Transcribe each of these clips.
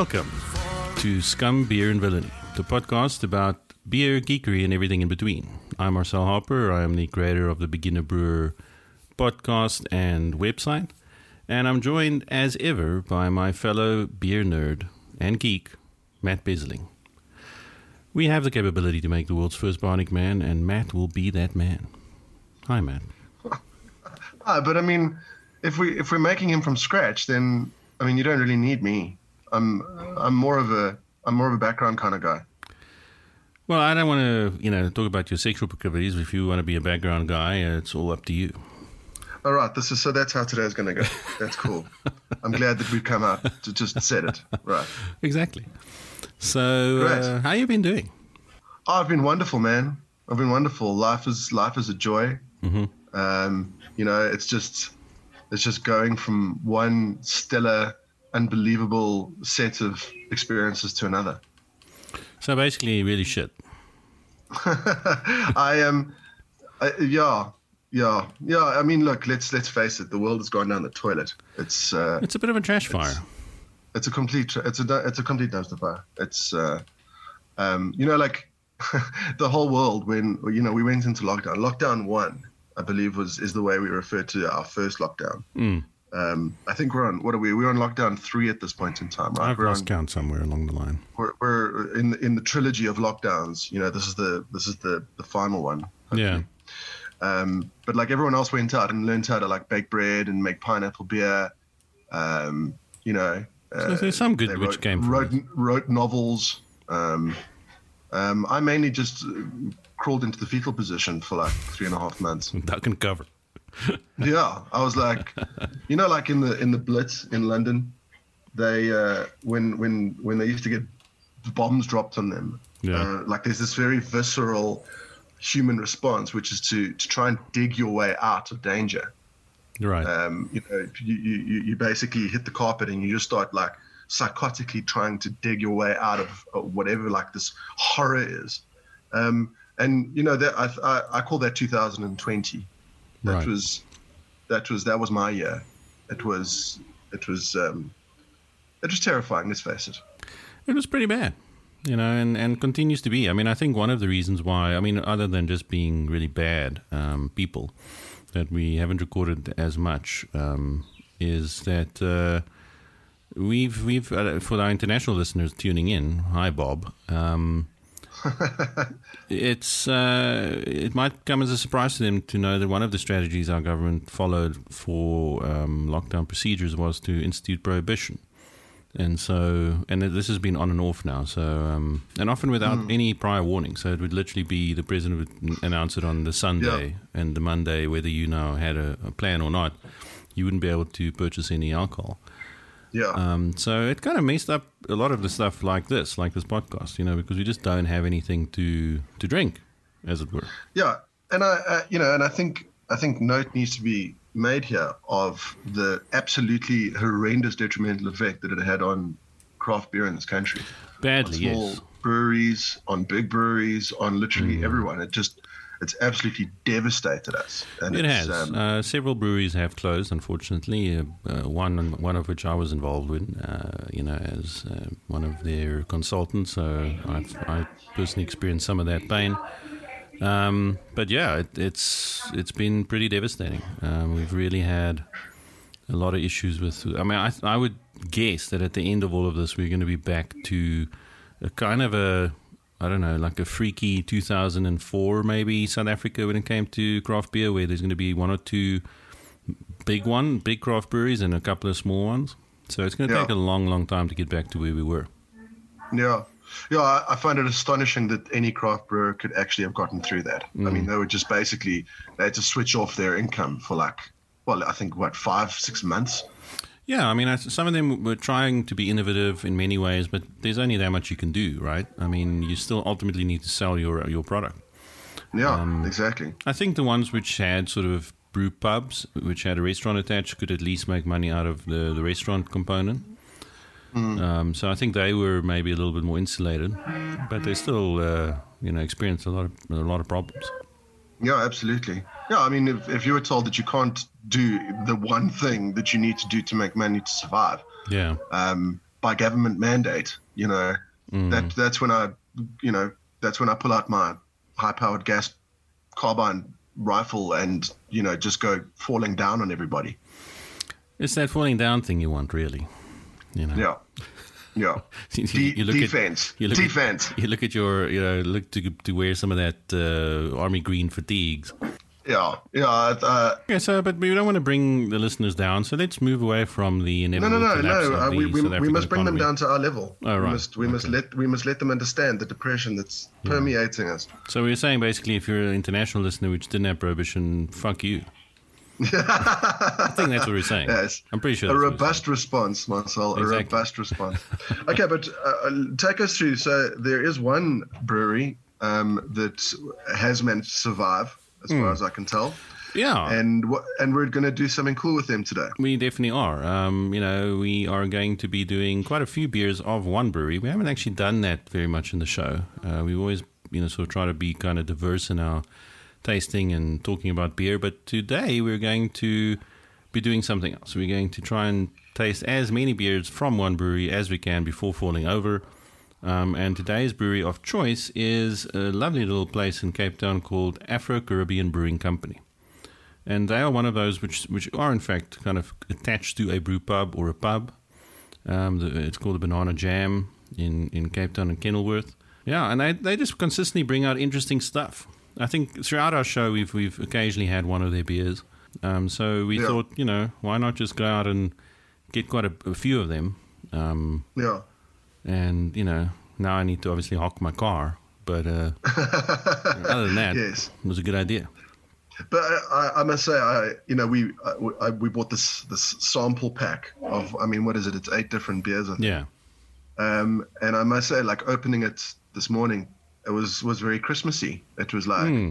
Welcome to Scum, Beer, and Villainy, the podcast about beer, geekery, and everything in between. I'm Marcel Harper. I am the creator of the Beginner Brewer podcast and website. And I'm joined, as ever, by my fellow beer nerd and geek, Matt Besling. We have the capability to make the world's first bionic man, and Matt will be that man. Hi, Matt. Ah, but I mean, if we if we're making him from scratch, then I mean, you don't really need me. I'm I'm more of a I'm more of a background kind of guy. Well, I don't want to, you know, talk about your sexual proclivities. If you want to be a background guy, it's all up to you. All right, this is so that's how today's going to go. That's cool. I'm glad that we've come out to just said it. Right. Exactly. So, uh, how you been doing? Oh, I've been wonderful, man. I've been wonderful. Life is life is a joy. Mm-hmm. Um, you know, it's just it's just going from one stellar, unbelievable set of experiences to another. So basically, really shit. I am, um, yeah, yeah, yeah. I mean, look, let's let's face it. The world has gone down the toilet. It's uh, it's a bit of a trash fire. It's a complete. It's a it's a complete dumpster fire. It's, uh, um, you know, like the whole world when you know we went into lockdown. Lockdown one, I believe, was is the way we refer to our first lockdown. Mm. Um, I think we're on what are we? We're on lockdown three at this point in time, right? I've we're lost on, count somewhere along the line. We're, we're in in the trilogy of lockdowns. You know, this is the this is the the final one. Hopefully. Yeah. Um, but like everyone else went out and learned how to like bake bread and make pineapple beer. Um, you know, uh, so there's some good which came from wrote, wrote novels. Um, um, I mainly just crawled into the fetal position for like three and a half months. Duck and cover. Yeah, I was like, you know, like in the in the Blitz in London, they uh, when when when they used to get bombs dropped on them, yeah. uh, like there's this very visceral human response, which is to to try and dig your way out of danger. Right. Um, you know, you, you you basically hit the carpet and you just start like psychotically trying to dig your way out of whatever like this horror is. Um, and you know that I, I, I call that 2020 that right. was that was that was my year. It was it was um, it was terrifying. Let's face it. It was pretty bad, you know, and and continues to be. I mean, I think one of the reasons why, I mean, other than just being really bad um, people, that we haven't recorded as much um, is that. Uh, we've we've uh, for our international listeners tuning in. Hi, Bob. Um, it's uh, it might come as a surprise to them to know that one of the strategies our government followed for um, lockdown procedures was to institute prohibition, and so and this has been on and off now. So um, and often without mm. any prior warning. So it would literally be the president would announce it on the Sunday yeah. and the Monday, whether you now had a, a plan or not, you wouldn't be able to purchase any alcohol. Yeah. Um, so it kind of messed up a lot of the stuff like this, like this podcast, you know, because we just don't have anything to to drink, as it were. Yeah, and I, uh, you know, and I think I think note needs to be made here of the absolutely horrendous detrimental effect that it had on craft beer in this country. Badly, on small yes. breweries, on big breweries, on literally mm. everyone. It just it's absolutely devastated us. And it has. Um, uh, several breweries have closed, unfortunately. Uh, uh, one, one of which I was involved with, uh, you know, as uh, one of their consultants. So I've, I personally experienced some of that pain. Um, but yeah, it, it's it's been pretty devastating. Um, we've really had a lot of issues with. I mean, I, I would guess that at the end of all of this, we're going to be back to a kind of a I don't know, like a freaky 2004 maybe South Africa when it came to craft beer, where there's going to be one or two big one, big craft breweries, and a couple of small ones. So it's going to Yeah. take a long, long time to get back to where we were. Yeah. Yeah, I, I find it astonishing that any craft brewer could actually have gotten through that. I Mm. mean, they were just basically, they had to switch off their income for like, well, I think, what, five, six months? Yeah, I mean, I, some of them were trying to be innovative in many ways, but there's only that much you can do, right? I mean, you still ultimately need to sell your your product. Yeah, Um, exactly. I think the ones which had sort of brew pubs, which had a restaurant attached, could at least make money out of the, the restaurant component. Um, so I think they were maybe a little bit more insulated, but they still, uh, you know, experienced a lot of a lot of problems. Yeah, absolutely. Yeah, I mean, if, if you were told that you can't do the one thing that you need to do to make money to survive, Yeah, um, by government mandate, you know, Mm. that that's when I, you know, that's when I pull out my high-powered gas carbine rifle and you know just go falling down on everybody. It's that falling down thing you want, really. You know. Yeah, yeah. You- you look at- defense, you look at- defense. You look at your, you know, look to to wear some of that uh, army green fatigues. Yeah, yeah. Uh, Okay, so but we don't want to bring the listeners down, so let's move away from the no, inevitable no, no, no. of Uh, we, we, we must bring them down to our level. Oh, we must we must let we must let them understand the depression that's permeating us. So we're saying basically, if you're an international listener which didn't have prohibition, fuck you. I think that's what we're saying. Yes. I'm pretty sure. a robust response, Marcel. A robust response. okay, but uh, uh, take us through. So there is one brewery um, that has managed to survive, as Hmm. far as I can tell. Yeah. and wha- and we're going to do something cool with them today. We definitely are. Um, you know, we are going to be doing quite a few beers of one brewery. We haven't actually done that very much in the show. Uh, we always, you know, sort of try to be kind of diverse in our tasting and talking about beer. But today we're going to be doing something else. We're going to try and taste as many beers from one brewery as we can before falling over. Um, and today's brewery of choice is a lovely little place in Cape Town called Afro Caribbean Brewing Company and they are one of those which which are in fact kind of attached to a brew pub or a pub. Um, the, it's called the Banana Jam in, in Cape Town and Kenilworth. Yeah, and they they just consistently bring out interesting stuff. I think throughout our show we've we've occasionally had one of their beers. Um, so we Yeah. thought, you know, why not just go out and get quite a, a few of them. Um, Yeah. And you know, now I need to obviously hawk my car, but uh, other than that, Yes. it was a good idea. But I, I, must say, I you know we I, we bought this this sample pack of I mean what is it? It's eight different beers. I think. Yeah. Um, and I must say, like opening it this morning, it was was very Christmassy. It was like Hmm.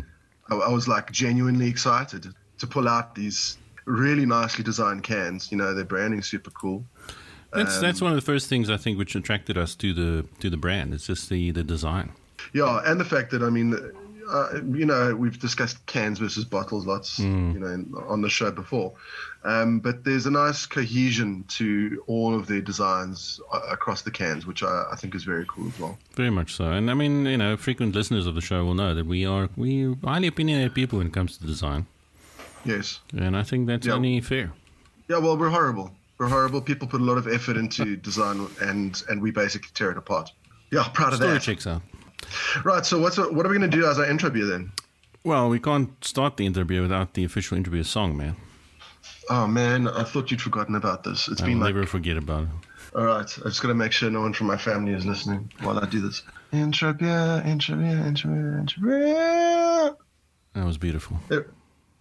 I, I was like genuinely excited to pull out these really nicely designed cans. You know, their branding's super cool. That's Um, that's one of the first things I think which attracted us to the to the brand. It's just the the design. Yeah, and the fact that I mean, uh, you know, we've discussed cans versus bottles lots, Hmm. you know, in- on the show before. Um, but there's a nice cohesion to all of their designs uh, across the cans, which I, I think is very cool as well. Very much so. And I mean, you know, frequent listeners of the show will know that we are we highly opinionated people when it comes to design, Yes. and I think that's Yeah. only fair. Yeah, well, we're horrible. We're horrible. People put a lot of effort into design, and and we basically tear it apart. Yeah, proud of Story that. checks out. Right. So what's what are we going to do as our intro beer then? Well, we can't start the interview without the official interview song, man. Oh man, I thought you'd forgotten about this. It's I been will like never forget about it. All right, I just got to make sure no one from my family is listening while I do this. Intro beer, intro beer, intro beer, intro beer. That was beautiful. Eh,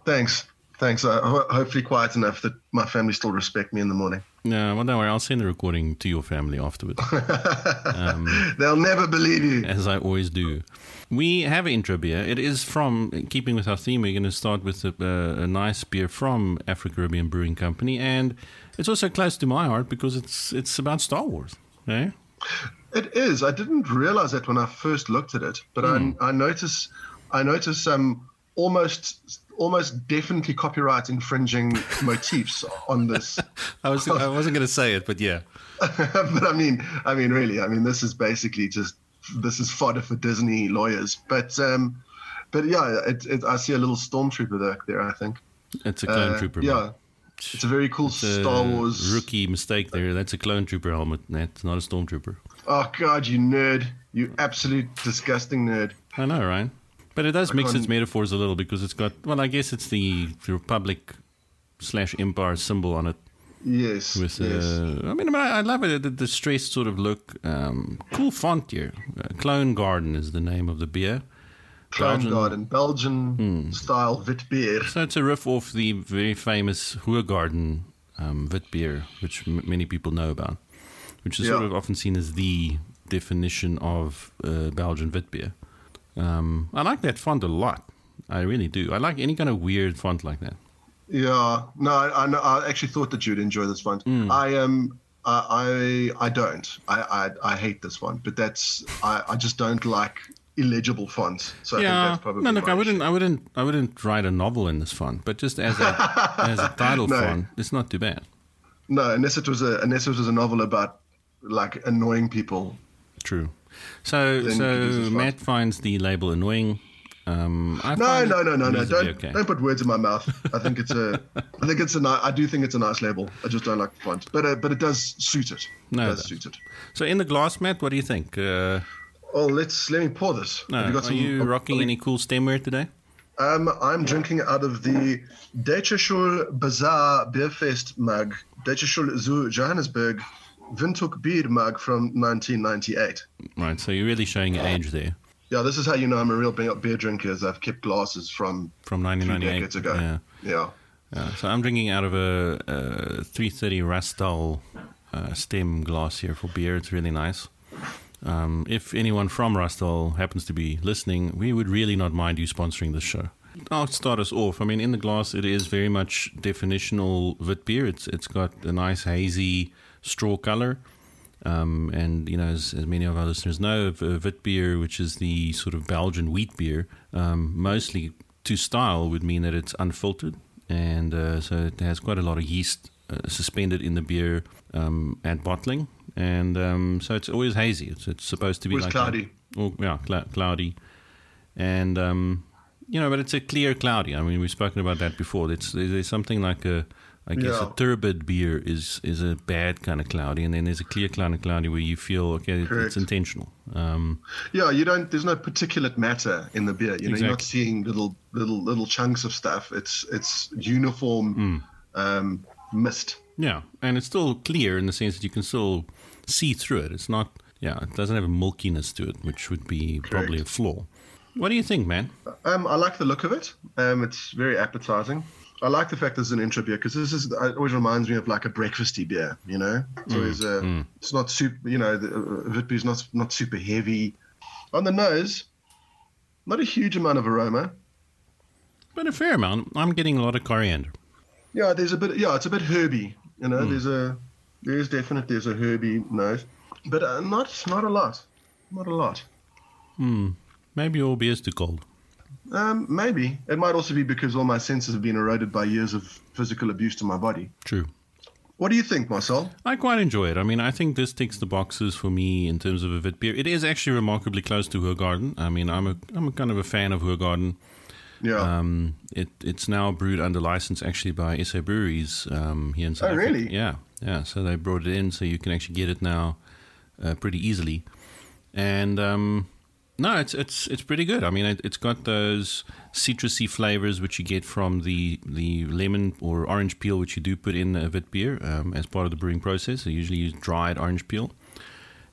Thanks, thanks. Uh, ho- hopefully quiet enough that my family still respect me in the morning. No, well, don't worry. I'll send the recording to your family afterwards, They'll never believe you. as I always do. We have an intro beer. It is from, keeping with our theme, we're going to start with a, a, a nice beer from Africa Caribbean Brewing Company. And it's also close to my heart because it's it's about Star Wars. Eh? It is. I didn't realize that when I first looked at it, but I, I notice, I notice some almost, almost definitely copyright infringing motifs on this. I, was, I wasn't going to say it, but yeah. but I mean, I mean, really, I mean, this is basically just this is fodder for Disney lawyers. But um, but yeah, it, it, I see a little stormtrooper there. there I think. It's a clone Uh, trooper. Yeah, man. it's a very cool It's Star Wars. rookie mistake there. That's a clone trooper helmet. That's not a stormtrooper. Oh God, you nerd! You absolute disgusting nerd. I know, right? But it does mix its metaphors a little because it's got, well, I guess it's the, the Republic slash Empire symbol on it. Yes. With, yes. uh, I mean, I, I love it. The, the stressed sort of look. Um, cool font here. Uh, Clone Garden is the name of the beer. Clown Belgian- Garden, Belgian Hmm. style wit beer. So it's a riff off the very famous Hoegaarden um, wit beer, which m- many people know about, which is sort of often seen as the definition of uh, Belgian wit beer. Um, I like that font a lot. I really do. I like any kind of weird font like that. Yeah, no, I, I, I actually thought that you'd enjoy this one. Hmm. I um, I, I I don't. I, I I hate this one, but that's I, I just don't like illegible fonts. So I think yeah. that's probably No, look, I wouldn't, issue. I wouldn't, I wouldn't write a novel in this font, but just as a as a title No. font, it's not too bad. No, unless it was a unless it was a novel about like annoying people. True. So, Then you can use so Matt finds the label annoying. Um, I No, no, no, no, no! Don't okay. don't put words in my mouth. I think it's a, I think it's a ni- I do think it's a nice label. I just don't like the font, but uh, but it does suit it. No, it does suit it. So, in the glass, Matt, what do you think? Uh, Oh, let's let me pour this. no, you got are some- you rocking oh, any cool stemware today? Um, I'm drinking out of the Deutsche Bazaar Beerfest mug, Deutsche Schule zu Johannesburg, Windhoek Beer mug from 1998. Right. So, you're really showing your age there Yeah, this is how you know I'm a real beer beer drinker. Is I've kept glasses from from three 1998. decades ago. Yeah. Yeah. Yeah, so I'm drinking out of a, a 330 Rastal uh, stem glass here for beer. It's really nice. Um, if anyone from Rastal happens to be listening, we would really not mind you sponsoring this show. I'll start us off. I mean, in the glass, it is very much definitional wit beer. It's it's got a nice hazy straw color. Um, and you know, as, as many of our listeners know, v- Wit beer, which is the sort of Belgian wheat beer, um, mostly to style would mean that it's unfiltered, and uh, so it has quite a lot of yeast uh, suspended in the beer um, at bottling, and um, so it's always hazy. It's, it's supposed to be Always like cloudy. A, oh, yeah, cl- cloudy, and um, you know, but it's a clear cloudy. I mean, we've spoken about that before. It's there's something like a I guess Yeah. a turbid beer is is a bad kind of cloudy, and then there's a clear kind of cloudy where you feel okay, Correct. it's intentional. Um, Yeah, you don't. There's no particulate matter in the beer. You know, you're not seeing little little little chunks of stuff. It's it's uniform um, mist. yeah, and it's still clear in the sense that you can still see through it. It's not, yeah, it doesn't have a milkiness to it, which would be probably a flaw. What do you think, man? Um, I like the look of it. Um, it's very appetizing. I like the fact there's an intro beer because this is it always reminds me of like a breakfasty beer. You know, So it's always uh, it's not super. You know, the uh, is not not super heavy. On the nose, not a huge amount of aroma. But a fair amount. I'm getting a lot of coriander. Yeah, there's a bit. Yeah, it's a bit herby. You know, there's a there's definitely there's a herby nose, but uh, not not a lot, not a lot. Hmm. Maybe your beer's too cold. Um, maybe it might also be because all my senses have been eroded by years of physical abuse to my body. True. What do you think, Marcel? I quite enjoy it. I mean, I think this ticks the boxes for me in terms of a Vit beer. It is actually remarkably close to Hoegaarden. I mean, I'm a I'm a kind of a fan of Hoegaarden. Yeah. Um, it it's now brewed under license actually by SA Breweries um, here in South Oh, Africa. really? Yeah, yeah. So they brought it in, so you can actually get it now uh, pretty easily. And um, no, it's it's it's pretty good. I mean, it, it's got those citrusy flavors which you get from the the lemon or orange peel which you do put in a Vit beer um, as part of the brewing process. They usually use dried orange peel.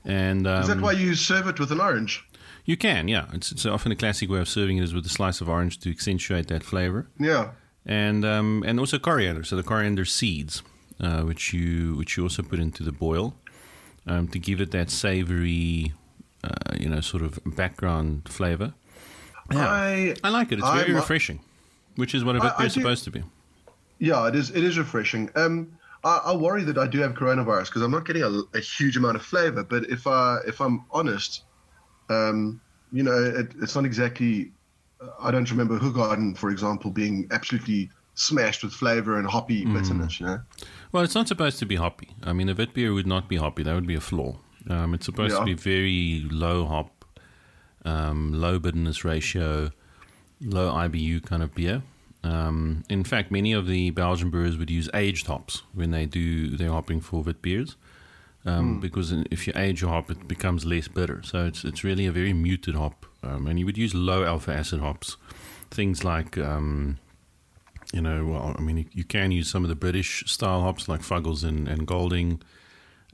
And um, Is that why you serve it with an orange? you can, yeah. It's, it's often a classic way of serving it is with a slice of orange to accentuate that flavor Yeah. and um, and also coriander. So the coriander seeds, uh, which you which you also put into the boil, um, to give it that savory, uh, you know, sort of background flavor. I I like it. It's very refreshing, which is what a Vit beer is supposed to be. yeah, it is. It is refreshing. Um, I, I worry that I do have coronavirus because I'm not getting a, a huge amount of flavor. But if I if I'm honest, um, you know, it, it's not exactly. I don't remember Hoegaarden, for example, being absolutely smashed with flavor and hoppy Mm. bitterness. You know. Well, it's not supposed to be hoppy. I mean, a wit beer would not be hoppy. That would be a flaw. Um, it's supposed to be very low hop, um, low bitterness ratio, low IBU kind of beer. Um, in fact, many of the Belgian brewers would use aged hops when they do their hopping for wit beers, um, because if you age your hop, it becomes less bitter. So it's it's really a very muted hop, um, and you would use low alpha acid hops, things like. Um, you know, well, I mean, you, you can use some of the British style hops like Fuggles and, and Golding,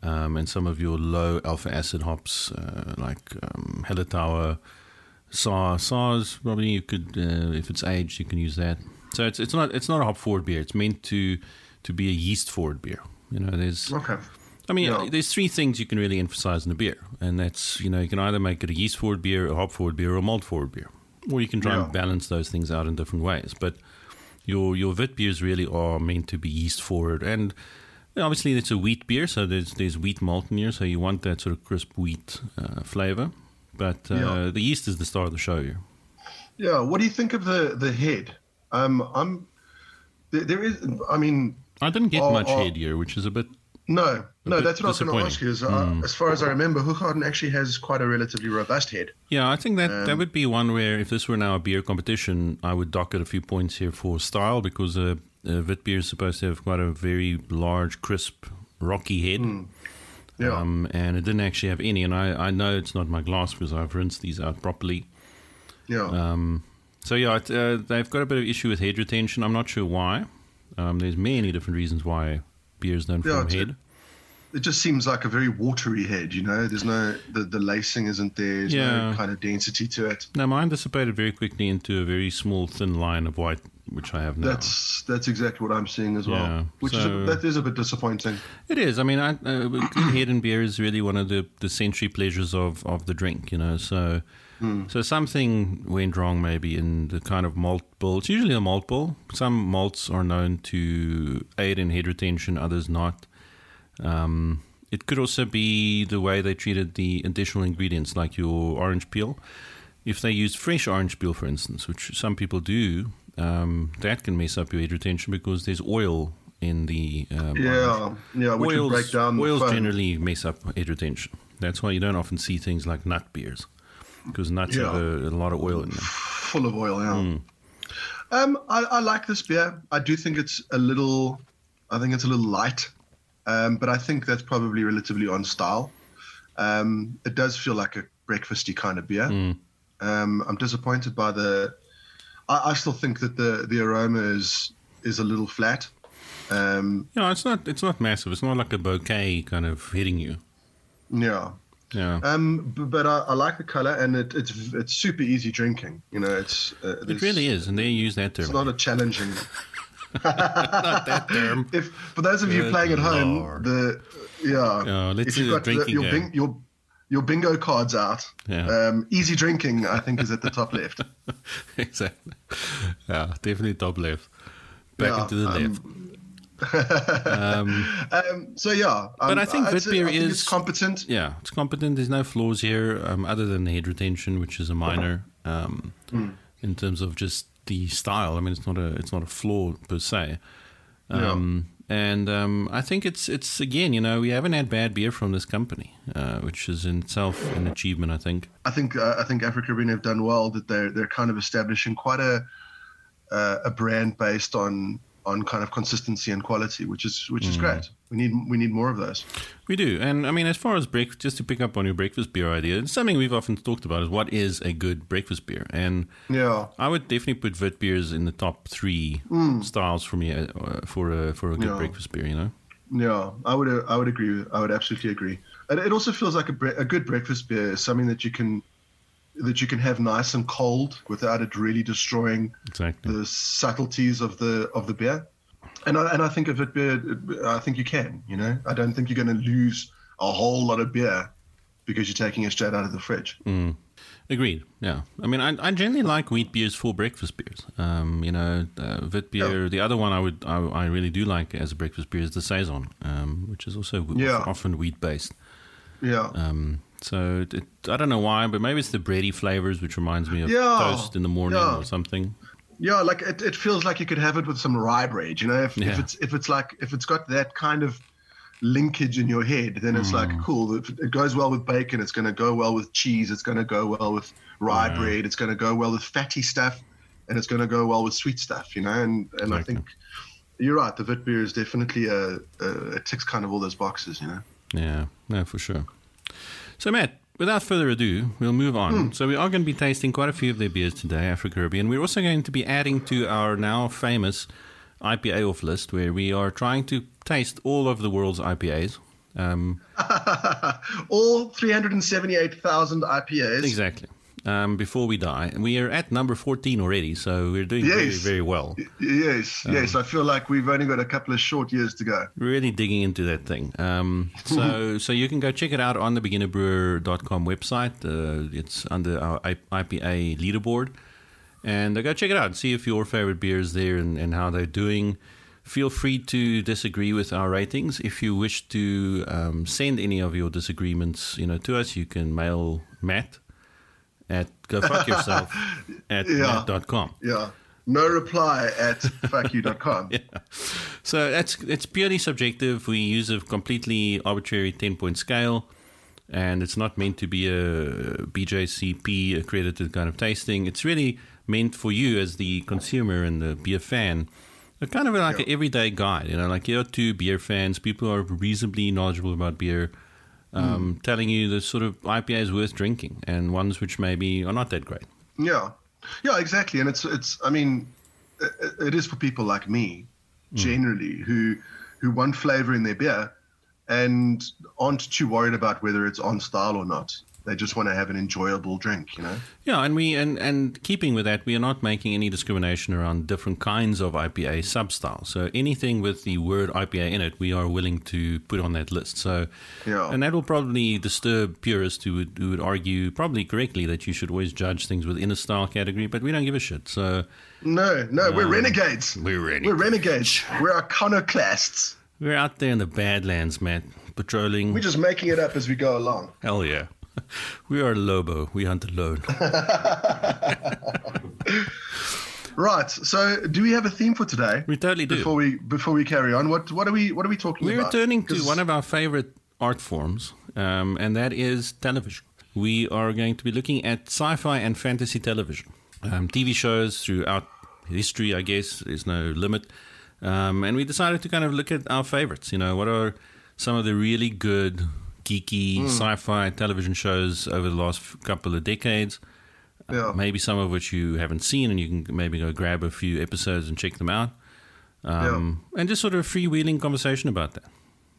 um, and some of your low alpha acid hops uh, like um, Hallertauer, Saaz. Saaz's probably you could, uh, if it's aged, you can use that. So it's it's not it's not a hop forward beer. It's meant to to be a yeast forward beer. You know, there's Okay. I mean, Yeah. there's three things you can really emphasize in a beer, and that's you know you can either make it a yeast forward beer, a hop forward beer, or a malt forward beer, or you can try Yeah. and balance those things out in different ways. But your your wit beers really are meant to be yeast forward, and obviously it's a wheat beer, so there's there's wheat malt in here, so you want that sort of crisp wheat uh, flavor. But uh, Yeah. the yeast is the star of the show here. Yeah. What do you think of the the head? Um, I'm. There, there is. I mean, I didn't get Oh, much oh. head here, which is a bit No, no, bit that's what I was going to ask you. Is, uh, As far as I remember, Hoegaarden actually has quite a relatively robust head. Yeah, I think that Um, that would be one where if this were now a beer competition, I would dock it a few points here for style because uh, uh, Witbier is supposed to have quite a very large, crisp, rocky head. Hmm. Yeah. Um, and it didn't actually have any. And I, I know it's not my glass because I've rinsed these out properly. yeah. Um, so yeah, it, uh, they've got a bit of issue with head retention. I'm not sure why. Um, there's many different reasons why beers don't Yeah, form head. it just seems like a very watery head, you know? There's no, the, the lacing isn't there. There's Yeah. no kind of density to it. No, mine dissipated very quickly into a very small, thin line of white, which I have now. That's that's exactly what I'm seeing as well. Yeah, Which is a, that is a bit disappointing. It is. I mean, I, uh, head and beer is really one of the, the sensory pleasures of, of the drink, you know. So, so something went wrong maybe in the kind of malt bill. It's usually a malt bill. Some malts are known to aid in head retention, others not. Um, it could also be the way they treated the additional ingredients, like your orange peel. If they used fresh orange peel, for instance, which some people do, um, that can mess up your head retention because there's oil in the um, orange Yeah, yeah, which oils, break down oils generally mess up head retention. That's why you don't often see things like nut beers because nuts Yeah. have a, a lot of oil in them. full of oil. Yeah. Hmm. Um, I, I like this beer. I do think it's a little. I think it's a little light, um, but I think that's probably relatively on style. Um, it does feel like a breakfasty kind of beer. Um, I'm disappointed by the. I, I still think that the the aroma is is a little flat. Um, You know, it's not it's not massive. It's not like a bouquet kind of hitting you. yeah. Yeah. Um, b- but I, I like the color, and it, it's it's super easy drinking. You know, it's uh, it really is, and they use that term. It's not a challenging. not that term. If for those of you playing at home, Lord. the yeah, let's if you've got the, your, bing, your your bingo cards out, Yeah. um, easy drinking I think is at the top left. exactly. Yeah, definitely top left. Back Yeah, into the um, left. um, Um, so yeah, But um, I think I'd say- Witbier I think is- it's competent. yeah, it's competent. There's no flaws here um, other than the head retention, which is a minor um, Hmm. in terms of just the style. I mean, it's not a it's not a flaw per se. Um, And um, I think it's it's again, you know, we haven't had bad beer from this company, uh, which is in itself an achievement. I think. I think uh, I think Africa Caribbean have done well that they're they're kind of establishing quite a uh, a brand based on on kind of consistency and quality, which is which is mm. great. We need we need more of those. We do, and I mean, as far as breakfast, just to pick up on your breakfast beer idea, it's something we've often talked about: is what is a good breakfast beer, and Yeah, I would definitely put Vit beers in the top three mm. styles for me uh, for a for a good Yeah. breakfast beer. You know, Yeah, I would uh, I would agree. I would absolutely agree. And it also feels like a, bre- a good breakfast beer is something that you can that you can have nice and cold without it really destroying exactly. the subtleties of the of the beer. And I, and I think of it beer, I think you can. You know, I don't think you're going to lose a whole lot of beer because you're taking it straight out of the fridge. Agreed. Yeah. I mean, I, I generally like wheat beers for breakfast beers. Um, you know, uh, Vit beer. The other one I would I, I really do like as a breakfast beer is the saison, um, which is also Yeah. often wheat based. Yeah. Um, so it, it, I don't know why, but maybe it's the bready flavors, which reminds me of Yeah, toast in the morning yeah. or something. Yeah, like it, it feels like you could have it with some rye bread. You know, if, Yeah. if it's if it's like if it's got that kind of linkage in your head, then it's like Mm. cool. If it goes well with bacon. It's going to go well with cheese. It's going to go well with rye Yeah. bread. It's going to go well with fatty stuff, and it's going to go well with sweet stuff. You know, and and I think you're right. The Vit beer is definitely a, a it ticks kind of all those boxes. You know. Yeah, no, for sure. So, Matt, without further ado, we'll move on. So, we are going to be tasting quite a few of their beers today, Africa Caribbean. We're also going to be adding to our now famous IPA off list, where we are trying to taste all of the world's IPAs. Um, all 378,000 IPAs. exactly. Um, before we die, we are at number fourteen already, so we're doing very, Yes. very well. Yes, yes. I feel like we've only got a couple of short years to go. really digging into that thing. Um, so so you can go check it out on the beginnerbrewer.com website. Uh, it's under our IPA leaderboard. And uh, go check it out and see if your favorite beer is there and, and how they're doing. Feel free to disagree with our ratings. If you wish to um, send any of your disagreements you know, to us, you can mail Matt at go fuck yourself at Yeah. matt.com. Yeah. No reply at fuckyou.com. Yeah. So that's it's purely subjective. We use a completely arbitrary ten point scale, and it's not meant to be a BJCP accredited kind of tasting. It's really meant for you as the consumer and the beer fan. A kind of like yeah. an everyday guide, you know, like you're two beer fans, people are reasonably knowledgeable about beer, um, mm. telling you the sort of IPA is worth drinking and ones which maybe are not that great. Yeah, yeah, exactly. And it's it's I mean, it, it is for people like me, mm. generally who who want flavor in their beer and aren't too worried about whether it's on style or not. They just want to have an enjoyable drink, you know. Yeah, and we and and keeping with that, we are not making any discrimination around different kinds of IPA substyles. So anything with the word IPA in it, we are willing to put on that list. So, yeah, and that will probably disturb purists who would who would argue probably correctly that you should always judge things within a style category, but we don't give a shit. So, no, no, we're um, renegades. We're renegades. We're renegades. We're iconoclasts. We're out there in the Badlands, man, patrolling. We're just making it up as we go along. Hell yeah. We are Lobo. We hunt alone. right. So, do we have a theme for today? We totally do. Before we before we carry on, what what are we what are we talking We're about? We're returning to one of our favorite art forms, um, and that is television. We are going to be looking at sci-fi and fantasy television, um, TV shows throughout history. I guess there's no limit. Um, and we decided to kind of look at our favorites. You know, what are some of the really good geeky mm. sci-fi television shows over the last couple of decades. Yeah. Uh, maybe some of which you haven't seen, and you can maybe go grab a few episodes and check them out. Um, yeah. And just sort of a freewheeling conversation about that.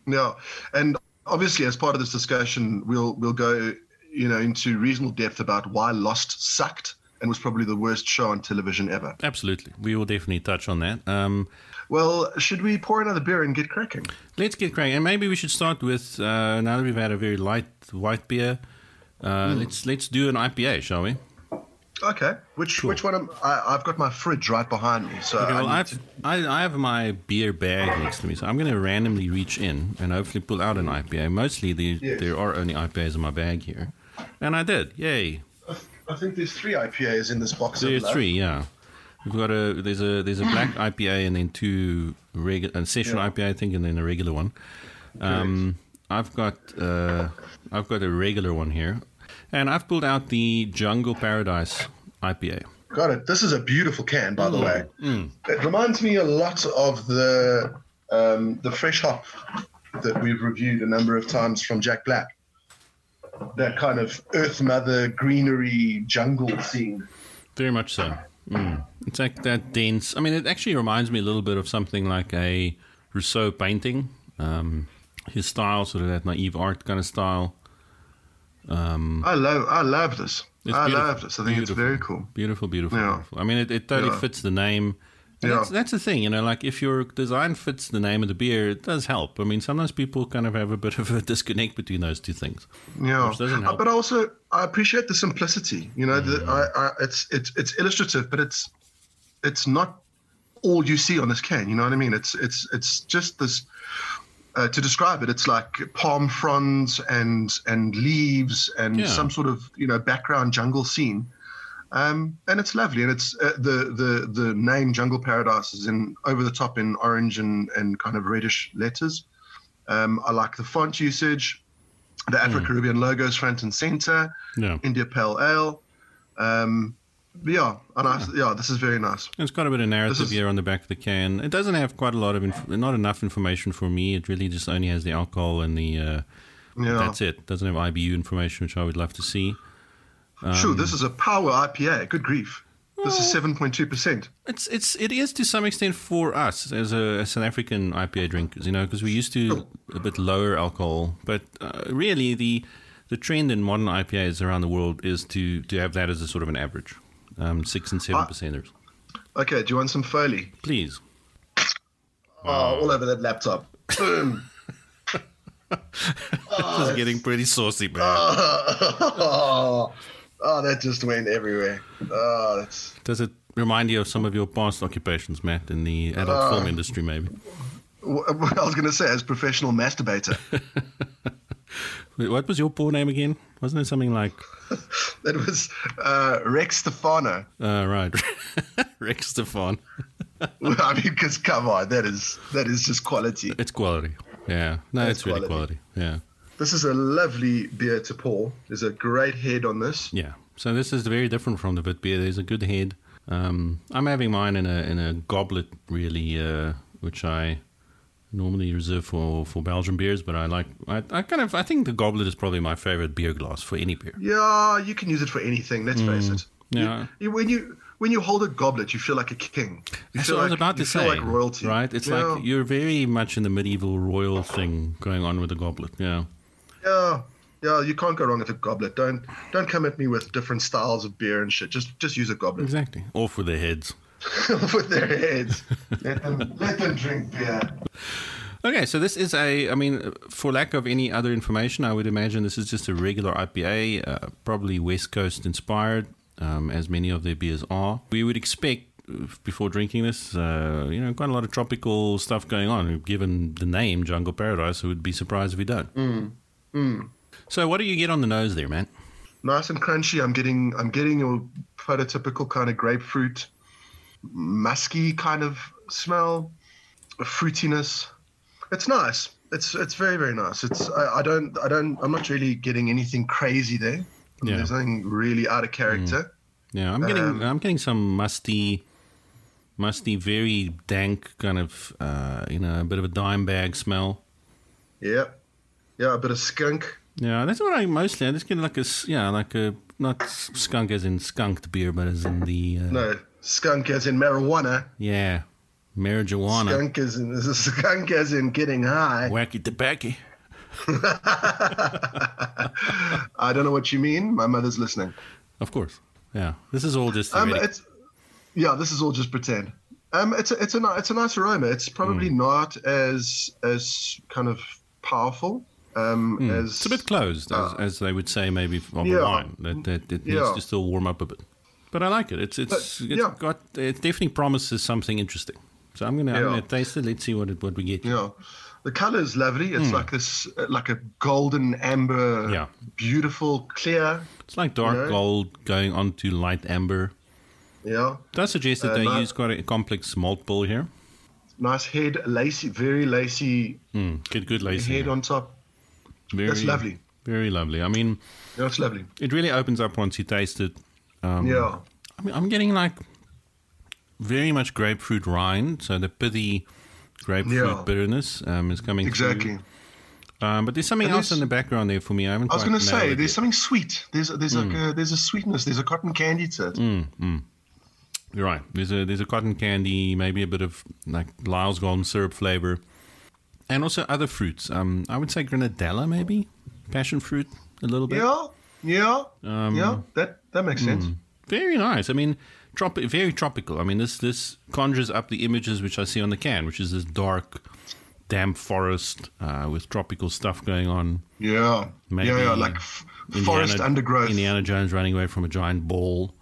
Yeah, and obviously, as part of this discussion, we'll we'll go you know into reasonable depth about why Lost sucked and was probably the worst show on television ever. Absolutely, we will definitely touch on that. Um, well, should we pour another beer and get cracking? Let's get cracking, and maybe we should start with uh, now that we've had a very light white beer. Uh, mm. Let's let's do an IPA, shall we? Okay. Which which one? Am, I, have got my fridge right behind me, so okay, well, I, I, I have my beer bag next to me, so I'm going to randomly reach in and hopefully pull out an IPA. Mostly, the, yes. there are only IPAs in my bag here, and I did. Yay! I think there's three IPAs in this box. There's three, yeah. We've got a there's a there's a black IPA and then two regular and session yeah. IPA I think and then a regular one. Um, I've got uh, I've got a regular one here, and I've pulled out the Jungle Paradise IPA. Got it. This is a beautiful can, by mm. the way. Mm. It reminds me a lot of the um, the fresh hop that we've reviewed a number of times from Jack Black. That kind of Earth Mother greenery jungle scene. Very much so. Mm. It's like that dense. I mean, it actually reminds me a little bit of something like a Rousseau painting. Um, his style, sort of that naive art kind of style. Um, I love, I love this. I love this. I think beautiful. it's very cool. Beautiful, beautiful, yeah. beautiful. I mean, it, it totally yeah. fits the name. Yeah. That's, that's the thing, you know, like if your design fits the name of the beer, it does help. I mean, sometimes people kind of have a bit of a disconnect between those two things. Yeah. Which doesn't help. But also, I appreciate the simplicity. You know, mm. the, I, I, it's, it's, it's illustrative, but it's, it's not all you see on this can. You know what I mean? It's, it's, it's just this, uh, to describe it, it's like palm fronds and and leaves and yeah. some sort of you know background jungle scene. Um, and it's lovely. And it's uh, the the the name Jungle Paradise is in over the top in orange and and kind of reddish letters. Um, I like the font usage. The Afro Caribbean mm. logos front and center. Yeah. India Pale Ale. Um, yeah, and I, yeah, this is very nice. It's got a bit of narrative is, here on the back of the can. It doesn't have quite a lot of, inf- not enough information for me. It really just only has the alcohol and the. Uh, yeah. That's it. it. Doesn't have IBU information, which I would love to see. Um, sure, this is a power IPA. Good grief. This is seven point two percent. It's it's it is to some extent for us as a as South African IPA drinkers, you know, because we're used to a bit lower alcohol, but uh, really the the trend in modern IPAs around the world is to to have that as a sort of an average, um, six and seven ah. percenters. Okay, do you want some Foley? Please. Oh, all over that laptop. Boom. this oh, is getting pretty saucy, man. Oh, Oh, that just went everywhere. Oh, that's. Does it remind you of some of your past occupations, Matt, in the adult uh, film industry, maybe? What I was going to say, as professional masturbator. what was your poor name again? Wasn't it something like? that was uh, Rex Stefano. Uh, right, Rex Stefan. I mean, because come on, that is that is just quality. It's quality. Yeah. No, It's it's really quality. quality. Yeah. This is a lovely beer to pour. There's a great head on this. Yeah. So this is very different from the Wit beer. There's a good head. Um, I'm having mine in a in a goblet, really, uh, which I normally reserve for, for Belgian beers. But I like. I, I kind of. I think the goblet is probably my favorite beer glass for any beer. Yeah, you can use it for anything. Let's face it. Mm. Yeah. You, you- when you when you hold a goblet, you feel like a king. You That's what I was like- about you to feel say. like royalty, right? It's yeah. like you're very much in the medieval royal thing going on with the goblet. Yeah. Yeah, yeah. You can't go wrong with a goblet. Don't don't come at me with different styles of beer and shit. Just just use a goblet Exactly. Or for their heads. with their heads. let them let them drink beer. Okay, so this is a, I mean, for lack of any other information, I would imagine this is just a regular IPA, uh, probably West Coast inspired, um, as many of their beers are. We would expect, before drinking this, uh, you know, quite a lot of tropical stuff going on. Given the name Jungle Paradise, I would be surprised if we don't. So, what do you get on the nose there, man? Nice and crunchy. I'm getting I'm getting your prototypical kind of grapefruit, musky kind of smell, a fruitiness. It's nice. It's it's very very nice. It's I, I don't I don't I'm not really getting anything crazy there. I mean, Yeah. There's nothing really out of character. Yeah, I'm getting, Um, I'm getting some musty, musty, very dank kind of, uh, you know, a bit of a dime bag smell. Yeah, yeah, a bit of skunk. Yeah, that's what I mostly. I just get like a yeah, like a not skunk as in skunked beer, but as in the uh, No, skunk as in marijuana. yeah, marijuana, Skunk as in skunk as in getting high. wacky tobacco. I don't know what you mean. My mother's listening. Of course, yeah. This is all just Um, it's yeah, this is all just pretend. Um, it's a, it's a it's a nice aroma. It's probably not as as kind of powerful um, as it's a bit closed, as, as they would say, maybe of Yeah. a wine. That, that it needs Yeah. to still warm up a bit. But I like it. It's it's But, it's yeah. got it definitely promises something interesting. So I'm gonna I'm gonna taste it. Let's see what it, what we get. Yeah, the color is lovely. It's like this, uh, like a golden amber. Yeah. beautiful, clear. It's like dark Yeah. gold going on to light amber. Yeah, does suggest that Uh, they my- use quite a complex malt bill here. nice head, lacy, very lacy Mm, good, good lacing. head here. on top. Very, That's lovely. Very lovely. I mean, it's lovely. it really opens up once you taste it. Um, Yeah, I mean, I'm getting like very much grapefruit rind, so the pithy grapefruit Yeah. bitterness um, is coming exactly. through. Um, but there's something else in the background there for me. I haven't. I was going to say, there's something sweet. There's there's Hmm. like a, there's a sweetness. There's a cotton candy to it. You're right. There's a there's a cotton candy, maybe a bit of like Lyle's golden syrup flavor, and also other fruits. Um, I would say granadilla, maybe passion fruit, a little bit. Yeah, yeah, Um, yeah. That that makes sense. Very nice. I mean, trop- very tropical. I mean, this this conjures up the images which I see on the can, which is this dark, damp forest uh, with tropical stuff going on. Yeah, Maybe yeah, yeah. Like f- forest undergrowth. Indiana Jones running away from a giant ball.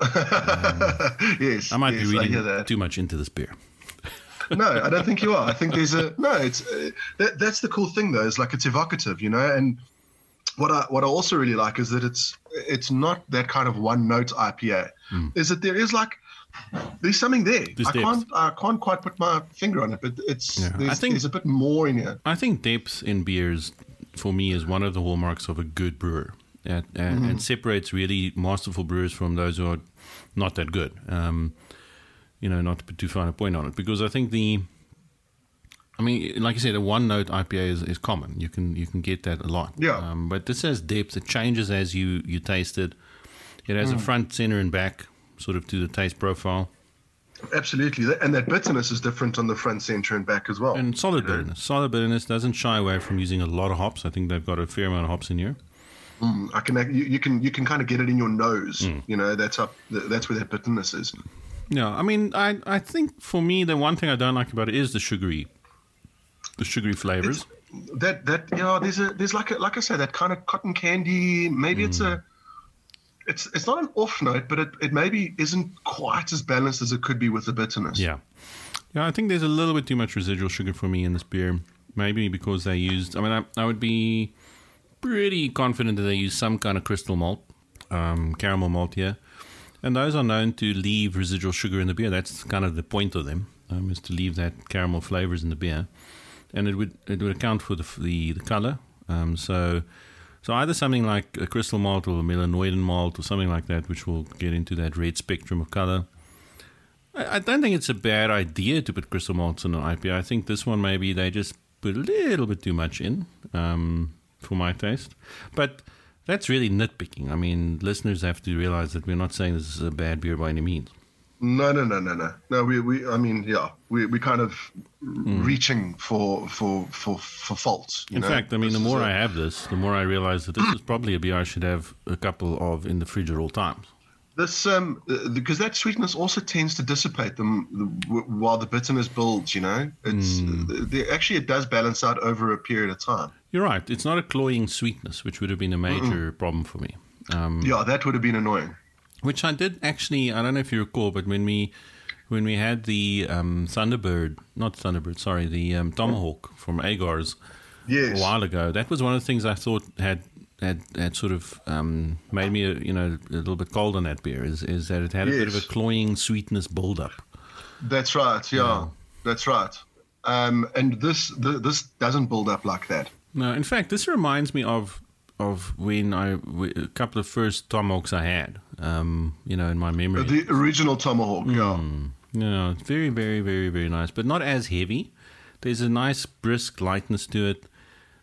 yes, I might yes, be reading too much into this beer. No, I don't think you are. I think there's a no. It's uh, that, that's the cool thing though. Is like it's evocative, you know. And what I what I also really like is that it's it's not that kind of one note IPA. Is that there is like there's something there. There's I depth. can't I can't quite put my finger on it, but it's Yeah, I think- there's a bit more in here. I think depth in beers, for me, is one of the hallmarks of a good brewer. And, and, and separates really masterful brewers from those who are not that good. Um, you know, not to put too fine a point on it, because I think the, I mean, like you said, a one note IPA is, is common. You can you can get that a lot. Yeah. Um, but this has depth. It changes as you you taste it. It has a front, center, and back sort of to the taste profile, Absolutely, and that bitterness is different on the front, center, and back as well. and solid bitterness. Solid bitterness doesn't shy away from using a lot of hops. I think they've got a fair amount of hops in here. I can you, you can you can kind of get it in your nose. Hmm. You know, that's up. That's where that bitterness is. Yeah, I mean, I I think for me the one thing I don't like about it is the sugary, the sugary flavors. that that yeah there's a there's like a like i say that kind of cotton candy maybe it's a it's it's not an off note but it, it maybe isn't quite as balanced as it could be with the bitterness Yeah, yeah, I think there's a little bit too much residual sugar for me in this beer. Maybe because they used. I mean, I, I would be pretty confident that they used some kind of crystal malt, um, caramel malt here. And those are known to leave residual sugar in the beer. That's kind of the point of them, um, is to leave that caramel flavors in the beer, and it would it would account for the the, the color. Um, so. So either something like a crystal malt or a melanoidin malt or something like that, which will get into that red spectrum of color. I, I don't think it's a bad idea to put crystal malts in an IPA. I think this one maybe they just put a little bit too much in um, for my taste. But that's really nitpicking. I mean, listeners have to realize that we're not saying this is a bad beer by any means. No, no, no, no, no. No, we, we I mean, yeah, we we kind of mm. reaching for for for for faults. in know? fact, I mean, this the more a, I have this, the more I realize that this is probably a beer I should have a couple of in the fridge at all times. This um because that sweetness also tends to dissipate them while the bitterness builds. You know, it's mm. the, actually it does balance out over a period of time. You're right. It's not a cloying sweetness, which would have been a major Mm-mm. problem for me. Um, yeah, that would have been annoying. Which I did actually. I don't know if you recall, but when we when we had the um, Thunderbird, not Thunderbird, sorry, the um, Tomahawk from Agar's yes. a while ago. That was one of the things I thought had had, had sort of um, made me, a, you know, a little bit cold on that beer. Is is that it had a bit of a cloying sweetness build up. That's right. Yeah, yeah. that's right. Um, and this the, this doesn't build up like that. No, in fact, this reminds me of of when I a couple of first tomahawks I had. Um, you know, in my memory, the original tomahawk. Mm, yeah, yeah, very, very, very, very nice, but not as heavy. There's a nice brisk lightness to it.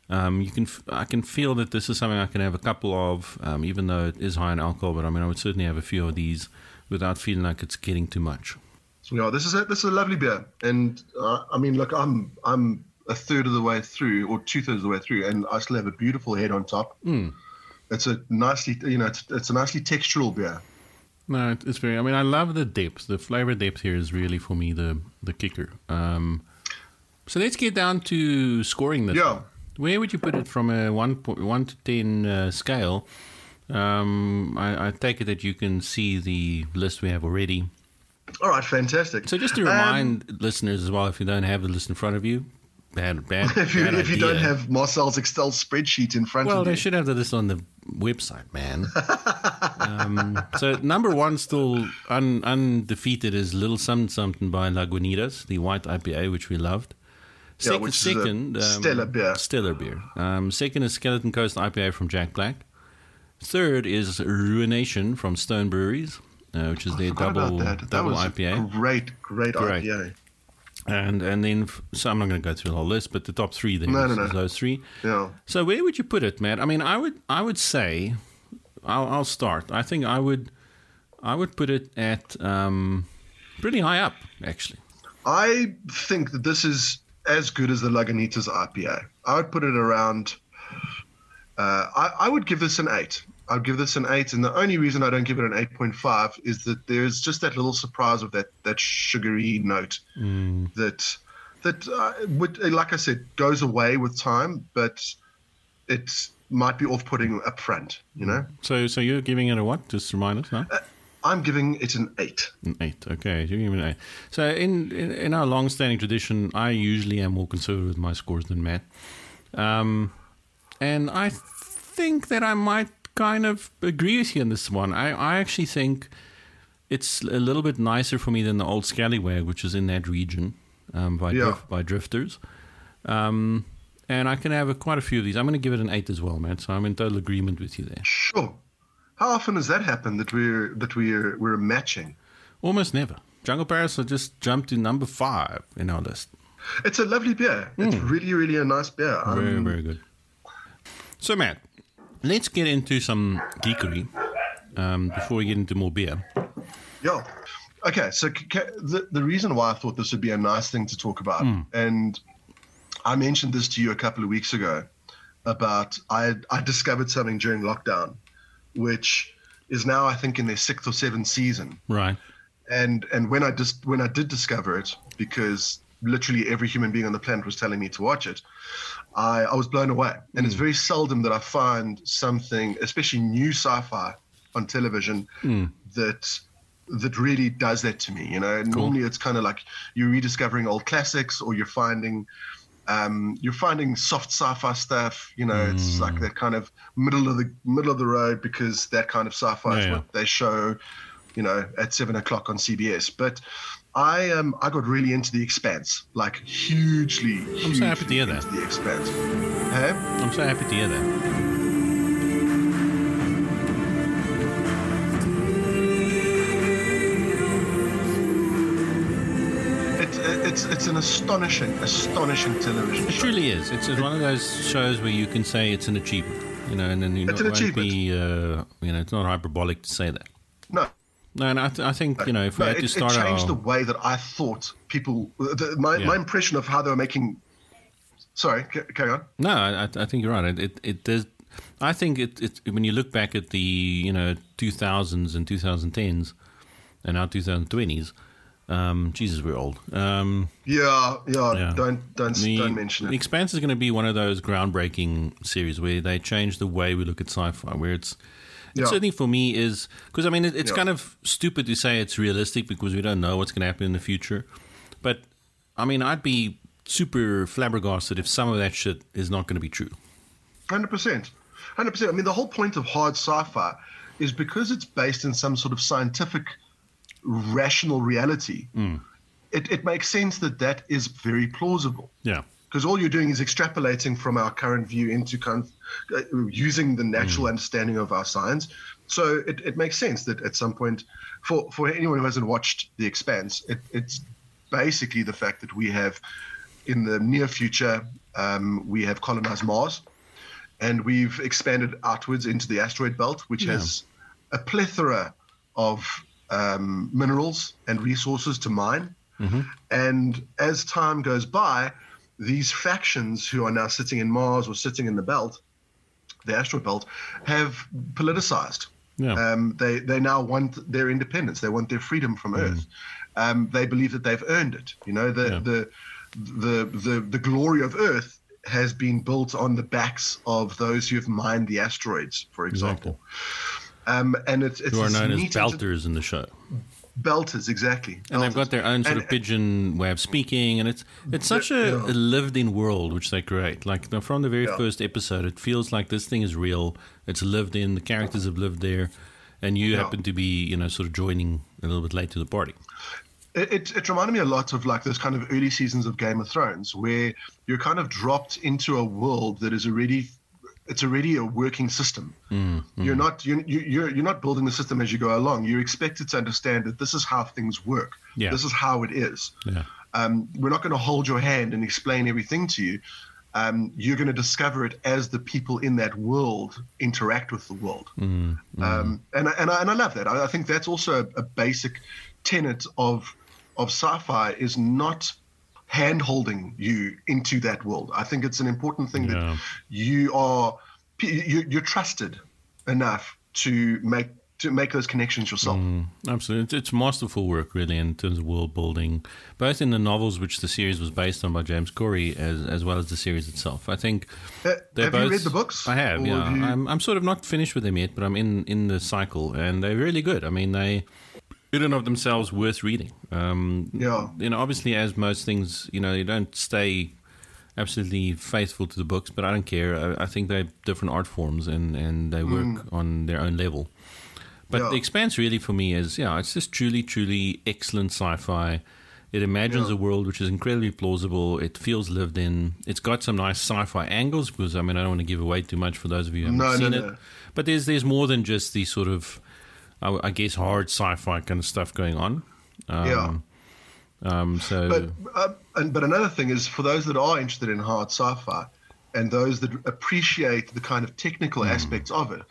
Um, you can, I can feel that this is something I can have a couple of, um, even though it is high in alcohol. But I mean, I would certainly have a few of these without feeling like it's getting too much. Yeah, this is a this is a lovely beer, and uh, I mean, look, I'm I'm a third of the way through, or two thirds of the way through, and I still have a beautiful head on top. Mm. It's a nicely, you know, it's, it's a nicely textural beer. No, it's very. I mean, I love the depth. The flavor depth here is really for me the the kicker. Um, so let's get down to scoring this. Yeah. Where would you put it from a one one to ten uh, scale? Um, I, I, take it that you can see the list we have already. All right, fantastic. So just to remind um, listeners as well, if you don't have the list in front of you, bad, bad. if you, bad if you don't have Marcel's Excel spreadsheet in front well, of you, well, they should have the list on the website, man. um, so number one, still un, undefeated, is Little Something Something by Lagunitas, the white IPA, which we loved. Second, yeah, which second um, stellar beer. Stellar beer. Um, second is Skeleton Coast IPA from Jack Black. Third is Ruination from Stone Breweries, uh, which is their double double IPA. Great, great, great IPA. And and then so I'm not going to go through the whole list, but the top three there no, no, no. those three. Yeah. So where would you put it, Matt? I mean, I would I would say, I'll, I'll start. I think I would I would put it at um, pretty high up, actually. I think that this is as good as the Lagunitas IPA. I would put it around. Uh, I, I would give this an eight. I'd give this an eight, and the only reason I don't give it an eight point five is that there's just that little surprise of that that sugary note mm. that that uh, would, like I said, goes away with time, but it might be off-putting up front. You know. So, so you're giving it a what? Just remind us now. Uh, I'm giving it an eight. An eight, okay. You're giving it an eight. So, in, in, in our long-standing tradition, I usually am more conservative with my scores than Matt, um, and I think that I might kind of agree with you on this one. I, I actually think it's a little bit nicer for me than the old Scallywag, which is in that region um, by yeah. drif- by drifters. Um, and I can have a, quite a few of these. I'm going to give it an eight as well, Matt. So I'm in total agreement with you there. Sure. How often has that happened that we're that we're we're matching? Almost never. Jungle Parasol just jumped to number five in our list. It's a lovely beer. Mm. It's hmm. really, really a nice beer. Very, um, very good. So, Matt, let's get into some geekery um, before we get into more beer. Yeah. Okay. So, the, the reason why I thought this would be a nice thing to talk about, mm. and I mentioned this to you a couple of weeks ago about I, I discovered something during lockdown which is now I think in their sixth or seventh season. Right. And and when I just when I did discover it, because literally every human being on the planet was telling me to watch it, I, I was blown away. And mm. it's hmm. very seldom that I find something, especially new sci-fi on television, mm. that that really does that to me. You know, cool. normally it's kind of like you're rediscovering old classics or you're finding um, you're finding soft sci-fi stuff. You know, mm. it's like that kind of middle of the middle of the road because that kind of sci-fi yeah, is what they show. you know, at seven o'clock on CBS. But I um I got really into the Expanse, like hugely. I'm so happy to hear that. The Expanse. Hey? I'm so happy to hear that. It's it's an astonishing, astonishing television it show. truly is. It's, it's one of those shows where you can say it's an achievement, you know, and then you know, an it won't be, uh, you know, it's not hyperbolic to say that. No, No, and I, th- I think you know if we no, had it, to it changed our, the way that I thought people. The, my Yeah. my impression of how they were making. Sorry, ca- carry on. No, I, I think you're right. It it, it does. I think it, it when you look back at the you know 2000s and 2010s and now 2020s. Um, Jesus, we're old. Um, Yeah, yeah. Yeah. Don't don't the, don't mention The it. Expanse is going to be one of those groundbreaking series where they change the way we look at sci-fi. Where it's, it Yeah. certainly for me is because I mean it, it's Yeah. kind of stupid to say it's realistic because we don't know what's going to happen in the future. But I mean, I'd be super flabbergasted if some of that shit is not going to be true. Hundred percent, hundred percent. I mean, the whole point of hard sci-fi is because it's based in some sort of scientific, rational reality. It, it makes sense that that is very plausible. Yeah. because all you're doing is extrapolating from our current view into kind of, uh, using the natural understanding of our science. So it, it makes sense that at some point, for, for anyone who hasn't watched The Expanse, it, it's basically the fact that we have, in the near future, um, we have colonized Mars, and we've expanded outwards into the asteroid belt, which Yeah. has a plethora of um, minerals and resources to mine. And as time goes by, these factions who are now sitting in Mars or sitting in the belt, the asteroid belt, have politicized. Yeah. Um, they they now want their independence. They want their freedom from Earth. Um, they believe that they've earned it. You know, the, Yeah. the the the the glory of Earth has been built on the backs of those who have mined the asteroids, for example. Um, and it's it's Who are known as belters in the show. belters exactly. And they've got their own sort And- of pigeon way of speaking, and it's it's such a, Yeah. a lived-in world which they create. Like from the very Yeah. first episode, it feels like this thing is real. It's lived in. The characters have lived there, and you Yeah. happen to be, you know, sort of joining a little bit late to the party. It, it, it reminded me a lot of like those kind of early seasons of Game of Thrones, where you're kind of dropped into a world that is already, it's already a working system. You're not you, you, you're you're not building the system as you go along. You're expected to understand that this is how things work. Yeah. This is how it is. Yeah, Um, we're not going to hold your hand and explain everything to you. Um, you're going to discover it as the people in that world interact with the world. Um, and, I- and, I, and I love that. I, I think that's also a, a basic tenet of of sci-fi is not hand-holding you into that world. I think it's an important thing Yeah. that you are you, you're trusted enough to make to make those connections yourself. absolutely. It's, masterful work, really, in terms of world building, both in the novels which the series was based on by James Corey, as as well as the series itself. I think Uh, have you both- read the books? I have, yeah. you- I'm, I'm sort of not finished with them yet, but I'm in, in the cycle, and they're really good. I mean, they, in and of themselves, worth reading. Um, Yeah. You know, obviously, as most things, you know, you don't stay absolutely faithful to the books, but I don't care. I, I think they're different art forms, and, and they work on their own level. But Mm. Yeah. the expanse really for me is yeah, it's just truly, truly excellent sci-fi. It imagines Yeah. a world which is incredibly plausible. It feels lived in. It's got some nice sci-fi angles because I mean I don't want to give away too much for those of you who haven't No, no, seen no. it. But there's there's more than just the sort of I, I guess hard sci-fi kind of stuff going on. Um, yeah. Um, so But uh, and but another thing is for those that are interested in hard sci-fi, and those that appreciate the kind of technical Hmm. aspects of it,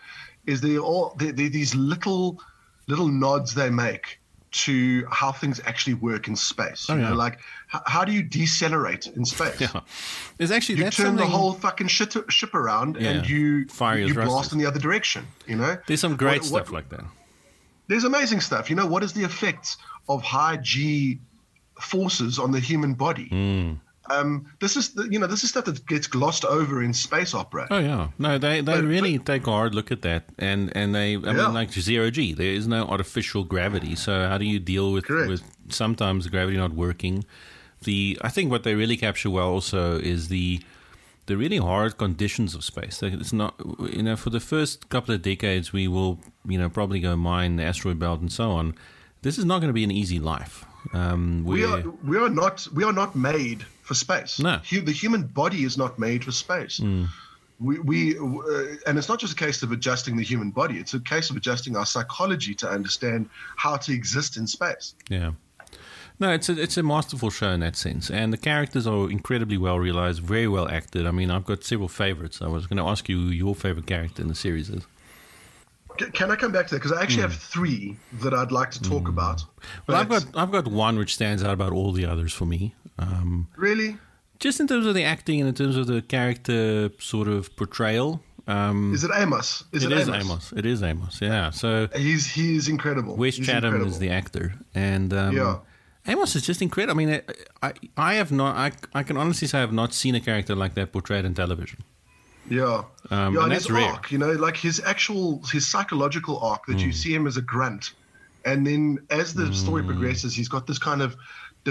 is they all they, they, these little little nods they make to how things actually work in space. Oh, you know, yeah. like h- how do you decelerate in space? yeah, there's actually You turn the whole fucking shit, ship around Yeah. and you Fire your you blast in the other direction. You know, There's some great What- what- stuff like that. There's amazing stuff. You know, what is the effects of high G forces on the human body? Hmm. Um, this is, the, you know, this is stuff that gets glossed over in space opera. Oh yeah, no, they they But- really take a hard look at that, and and they, I Yeah. mean, like zero g, there is no artificial gravity. So how do you deal with Correct. with sometimes gravity not working? The I think what they really capture well also is the the really hard conditions of space. It's not, you know, for the first couple of decades, we will, you know, probably go mine the asteroid belt and so on. This is not going to be an easy life. Um, We are we are not we are not made for space. No. The human body is not made for space. We, we uh, and it's not just a case of adjusting the human body. It's a case of adjusting our psychology to understand how to exist in space. Yeah. No, it's a it's a masterful show in that sense, and the characters are incredibly well realized, very well acted. I mean, I've got several favorites. I was going to ask you who your favorite character in the series is. Can I come back to that? Because I actually have three that I'd like to talk about. Well, I've got I've got one which stands out about all the others for me. Um, really. just in terms of the acting and in terms of the character sort of portrayal. Um, Is it Amos? Is it it, is Amos? Amos. It is Amos. Yeah. So He's he's incredible. Wes He's Chatham incredible. is the actor, and um, Yeah. Amos is just incredible. I mean, I I have not. I I can honestly say I have not seen a character like that portrayed in television. Yeah, Um, yeah, and and his rare. arc, you know, like his actual his psychological arc that Hmm. you see him as a grunt, and then as the story Hmm. progresses, he's got this kind of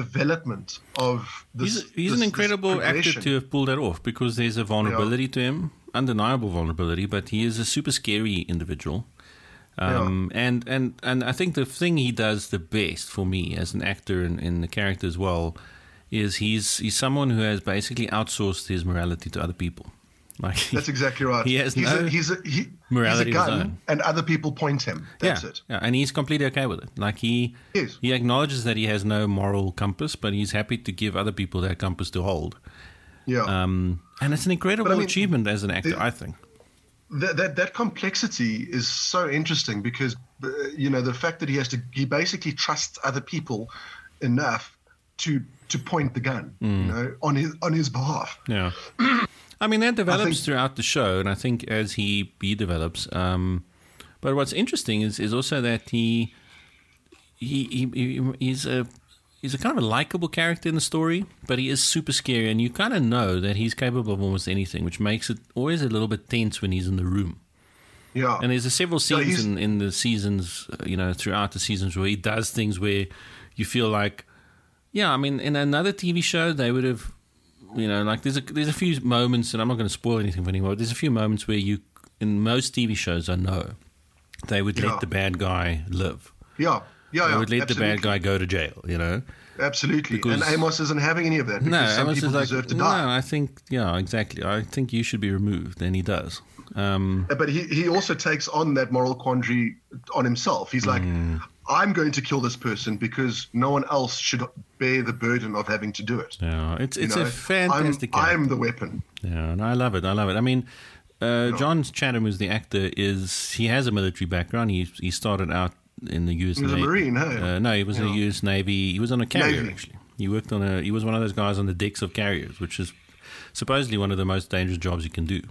development of this. He's, he's this- an incredible actor to have pulled that off because there's a vulnerability to him, undeniable vulnerability, but he is a super scary individual. Um, and, and, and I think the thing he does the best for me as an actor and in the character as well is he's he's someone who has basically outsourced his morality to other people. Like That's exactly right. He has he's no a, he's a, he, morality he's a gun, and other people point him. That's yeah, it. Yeah, and he's completely okay with it. Like he Yes. he acknowledges that he has no moral compass, but he's happy to give other people that compass to hold. Yeah. Um, and it's an incredible I mean, achievement as an actor, I think. That, that that complexity is so interesting because uh, you know the fact that he has to he basically trusts other people enough to to point the gun Mm. you know on his on his behalf Yeah. I mean, that develops think- throughout the show, and I think as he he develops. Um, but what's interesting is is also that he he, he, he he's a he's a kind of a likable character in the story, but he is super scary, and you kind of know that he's capable of almost anything, which makes it always a little bit tense when he's in the room. yeah And there's a several scenes in, in the seasons, uh, you know, throughout the seasons where he does things where you feel like, yeah, I mean, in another TV show they would have, you know, like there's a there's a few moments, and I'm not going to spoil anything for anyone. But there's a few moments where you, in most TV shows, I know, they would Yeah. let the bad guy live. yeah yeah, yeah would let absolutely. the bad guy go to jail. You know, absolutely because- and amos isn't having any of that because no, some Amos people is like, deserve to no, I think, yeah, exactly. I think you should be removed, and he does. Um, but he, he also takes on that moral quandary on himself he's like Mm. i'm going to kill this person because no one else should bear the burden of having to do it yeah, it's you it's know? a fantastic. I'm. I'm the weapon Yeah, and I love it. I love it. I mean, uh, John Chatham, who's the actor, is he has a military background. He he started out in the U.S. He was a Navy. Marine, hey? Uh, no, he was in the U.S. Navy. He was on a carrier Navy. actually. He worked on a. He was one of those guys on the decks of carriers, which is supposedly one of the most dangerous jobs you can do.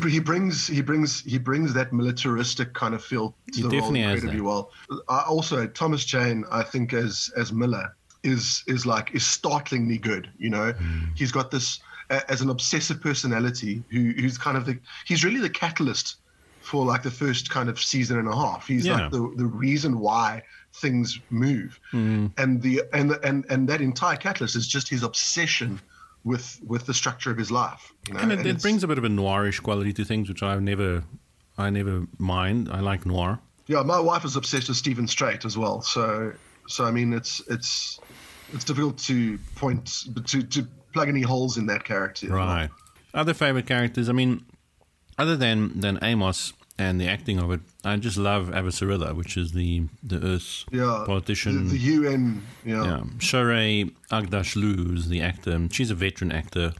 But he brings he brings he brings that militaristic kind of feel to He the role incredibly well. I also Thomas Jane, I think as as Miller is is like is startlingly good. You know, Hmm. he's got this as an obsessive personality who who's kind of the he's really the catalyst for like the first kind of season and a half. He's Yeah. like the the reason why things move, Hmm. and the and the, and and that entire catalyst is just his obsession. With, with the structure of his life, you know? And it, it brings a bit of a noirish quality to things, which I've never, I never mind. I like noir. Yeah, my wife is obsessed with Steven Strait as well. So, so I mean, it's it's it's difficult to point to to plug any holes in that character. Right. Other favorite characters. I mean, other than than Amos and the acting of it, I just love Avasarala, which is the the Earth Yeah. politician. The, the UN. Yeah. yeah, Shohreh Aghdashloo is the actor. She's a veteran actor.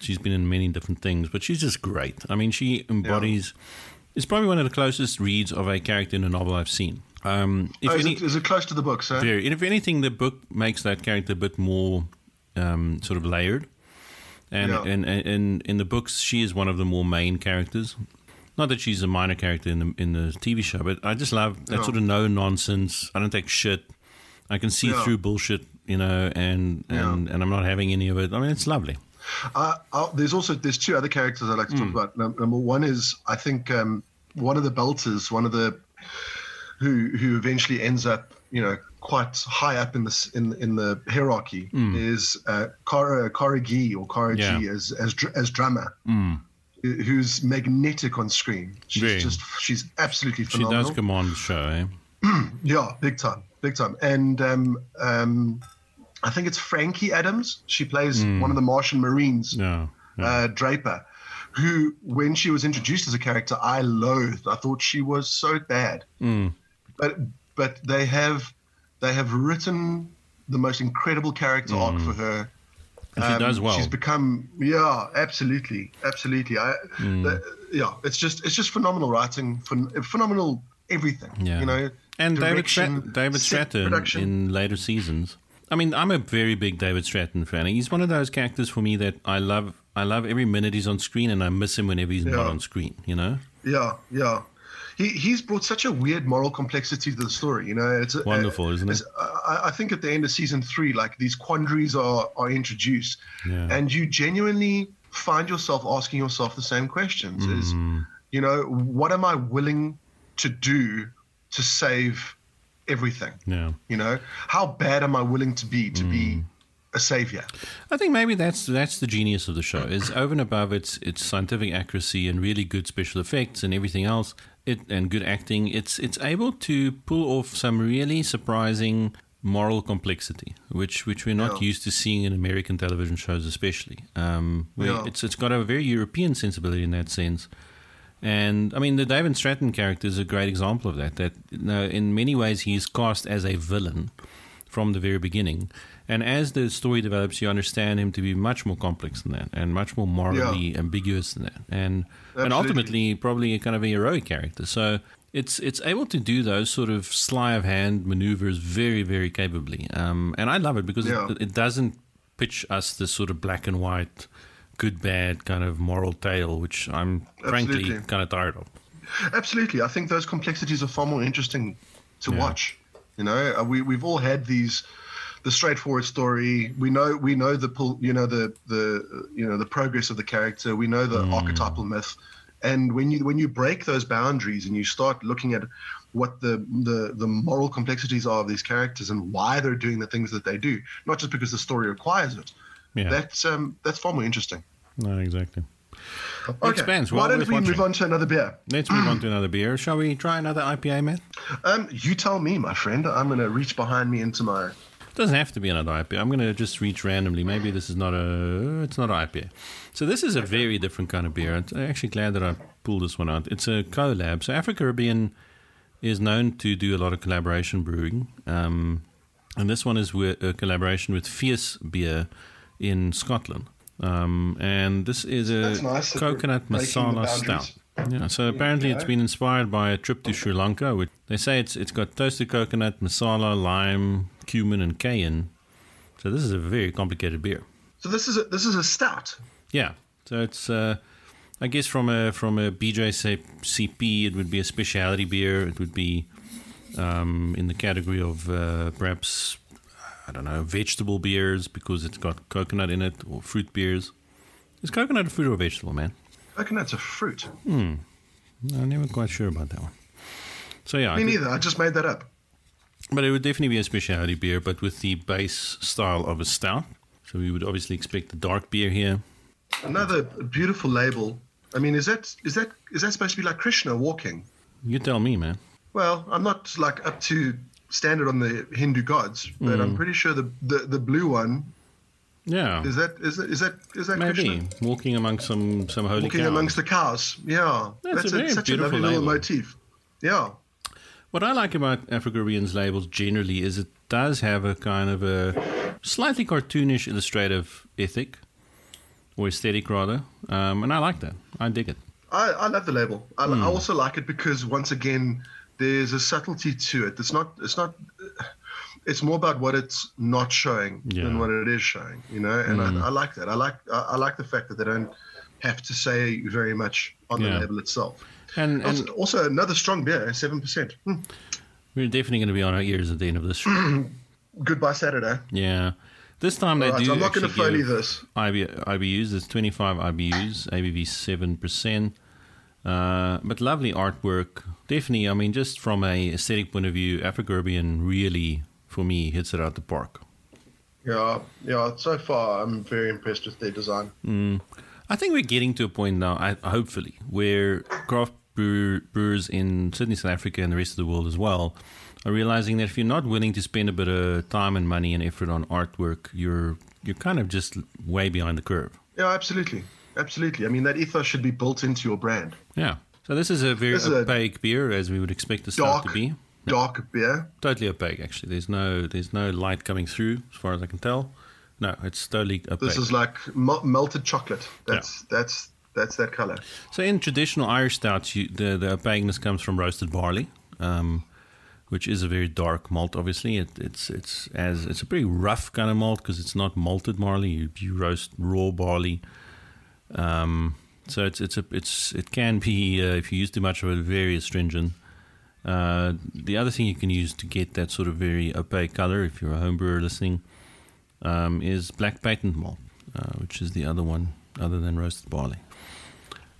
She's been in many different things, but she's just great. I mean, she embodies. It's probably one of the closest reads of a character in a novel I've seen. Um, if Oh, is, any, it, is it close to the book, sir? very, and if anything, the book makes that character a bit more um, sort of layered. And Yeah. in, in in the books, she is one of the more main characters. Not that she's a minor character in the in the TV show, but I just love that Yeah. sort of no nonsense. I don't take shit. I can see Yeah. through bullshit, you know, and and, and I'm not having any of it. I mean, it's lovely. Uh, uh, there's also there's two other characters I'd like to Hmm. talk about. Number one is I think um, one of the Belters, one of the who who eventually ends up you know, quite high up in the in in the hierarchy Mm. is uh, Cara Gee or Cara G as as as drummer, Mm. who's magnetic on screen. She's Very. just she's absolutely phenomenal. She does command the show, eh? Yeah, big time, big time. And um, um, I think it's Frankie Adams. She plays Hmm. one of the Martian Marines, No. no. uh, Draper, who, when she was introduced as a character, I loathed. I thought she was so bad. Mm. But but they have they have written the most incredible character arc for her. And she Um, does well. She's become yeah, absolutely, absolutely. I, Hmm. the- yeah, it's just it's just phenomenal writing, phen- phenomenal everything. Yeah. you know. And David, Strat- David Strathairn production. in later seasons. I mean, I'm a very big David Strathairn fan. He's one of those characters for me that I love. I love every minute he's on screen, and I miss him whenever he's not on screen. You know, Yeah, yeah. He he's brought such a weird moral complexity to the story. You know, it's Wonderful, isn't it? I, I think at the end of season three, like these quandaries are are introduced, Yeah. and you genuinely find yourself asking yourself the same questions: is Mm. you know, what am I willing to do to save everything? yeah. You know, how bad am I willing to be to Mm. be a savior? I think maybe that's that's the genius of the show. Is over and above its its scientific accuracy and really good special effects and everything else, it and good acting. It's it's able to pull off some really surprising moral complexity, which which we're not Yeah. used to seeing in American television shows, especially. Um, Yeah. it's it's got a very European sensibility in that sense. And I mean, the David Strathairn character is a great example of that. That you know, in many ways, he's cast as a villain from the very beginning. And as the story develops, you understand him to be much more complex than that, and much more morally ambiguous than that, and and ultimately probably a kind of a heroic character. So it's it's able to do those sort of sleight of hand maneuvers very very capably. Um, and I love it because Yeah. it, it doesn't pitch us this sort of black and white, good bad kind of moral tale, which I'm frankly Absolutely. kind of tired of. Absolutely, I think those complexities are far more interesting to Yeah. watch. You know, uh, we we've all had these, the straightforward story. We know we know the you know the the you know the progress of the character. We know the archetypal myth, and when you when you break those boundaries and you start looking at what the, the the moral complexities are of these characters and why they're doing the things that they do, not just because the story requires it. Yeah, That's um that's far more interesting. no, exactly. Okay, Expanse. why don't we move on to another beer? Let's move on to another beer. Shall we try another IPA, Matt? Um, you tell me, my friend. I'm going to reach behind me into my. Doesn't have to be another IPA. I'm going to just reach randomly. Maybe this is not a it's not an IPA. So this is a very different kind of beer. I'm actually glad that I pulled this one out. It's a collab. So Afro-Caribbean is known to do a lot of collaboration brewing, um, and this one is with a collaboration with Fierce Beer in Scotland. Um, and this is a nice coconut masala stout. Yeah, so apparently it's been inspired by a trip to Sri Lanka. Which they say it's it's got toasted coconut, masala, lime, cumin, and cayenne. So this is a very complicated beer. So this is a, this is a stout. Yeah. So it's uh, I guess from a from a BJCP it would be a specialty beer. It would be um, in the category of uh, perhaps I don't know vegetable beers because it's got coconut in it or fruit beers. Is coconut a fruit or a vegetable, man? Coconut's a fruit. Hmm. I'm never quite sure about that one. So yeah, I Me could- neither. I just made that up. But it would definitely be a specialty beer, but with the base style of a stout. So we would obviously expect the dark beer here. Another beautiful label. I mean, is that is that is that supposed to be like Krishna walking? You tell me, man. Well, I'm not like up to standard on the Hindu gods, but Hmm. I'm pretty sure the, the the blue one Yeah, is that is that is that is that maybe Krishna walking among some some holy walking cows. amongst the cows? Yeah, That's a very such a beautiful lovely little motif. Yeah, What I like about Afro-Caribbean's labels generally is it does have a kind of a slightly cartoonish illustrative ethic or aesthetic rather, um, and I like that. I dig it. I, I love the label. I, Hmm. I also like it because once again, there's a subtlety to it. It's not. It's not. It's more about what it's not showing Yeah. than what it is showing. You know, and I, I like that. I like. I, I like the fact that they don't have to say very much on Yeah. the label itself. And, Also, and also another strong beer, seven percent. Hmm. we're definitely going to be on our ears at the end of this show. Goodbye Saturday. yeah. This time they All right, do so I'm not going to actually phony this. IB, IBUs. There's 25 IBUs, ABV 7%. Uh, but lovely artwork. Definitely, I mean, just from a aesthetic point of view, Afro-Caribbean really, for me, hits it out the park. Yeah, yeah. So far, I'm very impressed with their design. Mm. I think we're getting to a point now, I, hopefully, where craft brewer, brewers in certainly South Africa and the rest of the world as well are realizing that if you're not willing to spend a bit of time and money and effort on artwork, you're you're kind of just way behind the curve. Yeah, absolutely, absolutely. I mean, that ethos should be built into your brand. Yeah. So this is a very this opaque a beer, as we would expect the start to be. Dark beer. Totally opaque, actually. There's no there's no light coming through, as far as I can tell. No, it's totally opaque. This is like melted chocolate. That's yeah. that's that's that color. So in traditional Irish stouts, you, the the opaqueness comes from roasted barley. Um, which is a very dark malt. Obviously, it, it's it's as it's a pretty rough kind of malt because it's not malted barley. You, you roast raw barley, um, so it's it's a it's it can be uh, if you use too much of it, very astringent. Uh, the other thing you can use to get that sort of very opaque color, if you're a home brewer listening, um, is black patent malt, uh, which is the other one other than roasted barley.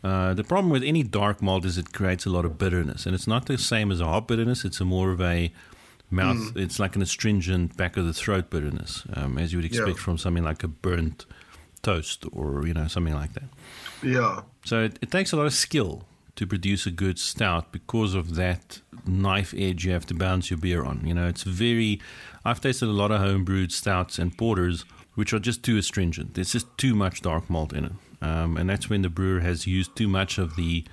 Uh, the problem with any dark malt is it creates a lot of bitterness, and it's not the same as a hop bitterness. It's a more of a mouth. Mm. It's like an astringent back of the throat bitterness, um, as you would expect yeah. from something like a burnt toast or you know something like that. Yeah. So it, it takes a lot of skill to produce a good stout because of that knife edge you have to balance your beer on. You know, it's very. I've tasted a lot of homebrewed stouts and porters which are just too astringent. There's just too much dark malt in it. Um, and that's when the brewer has used too much of the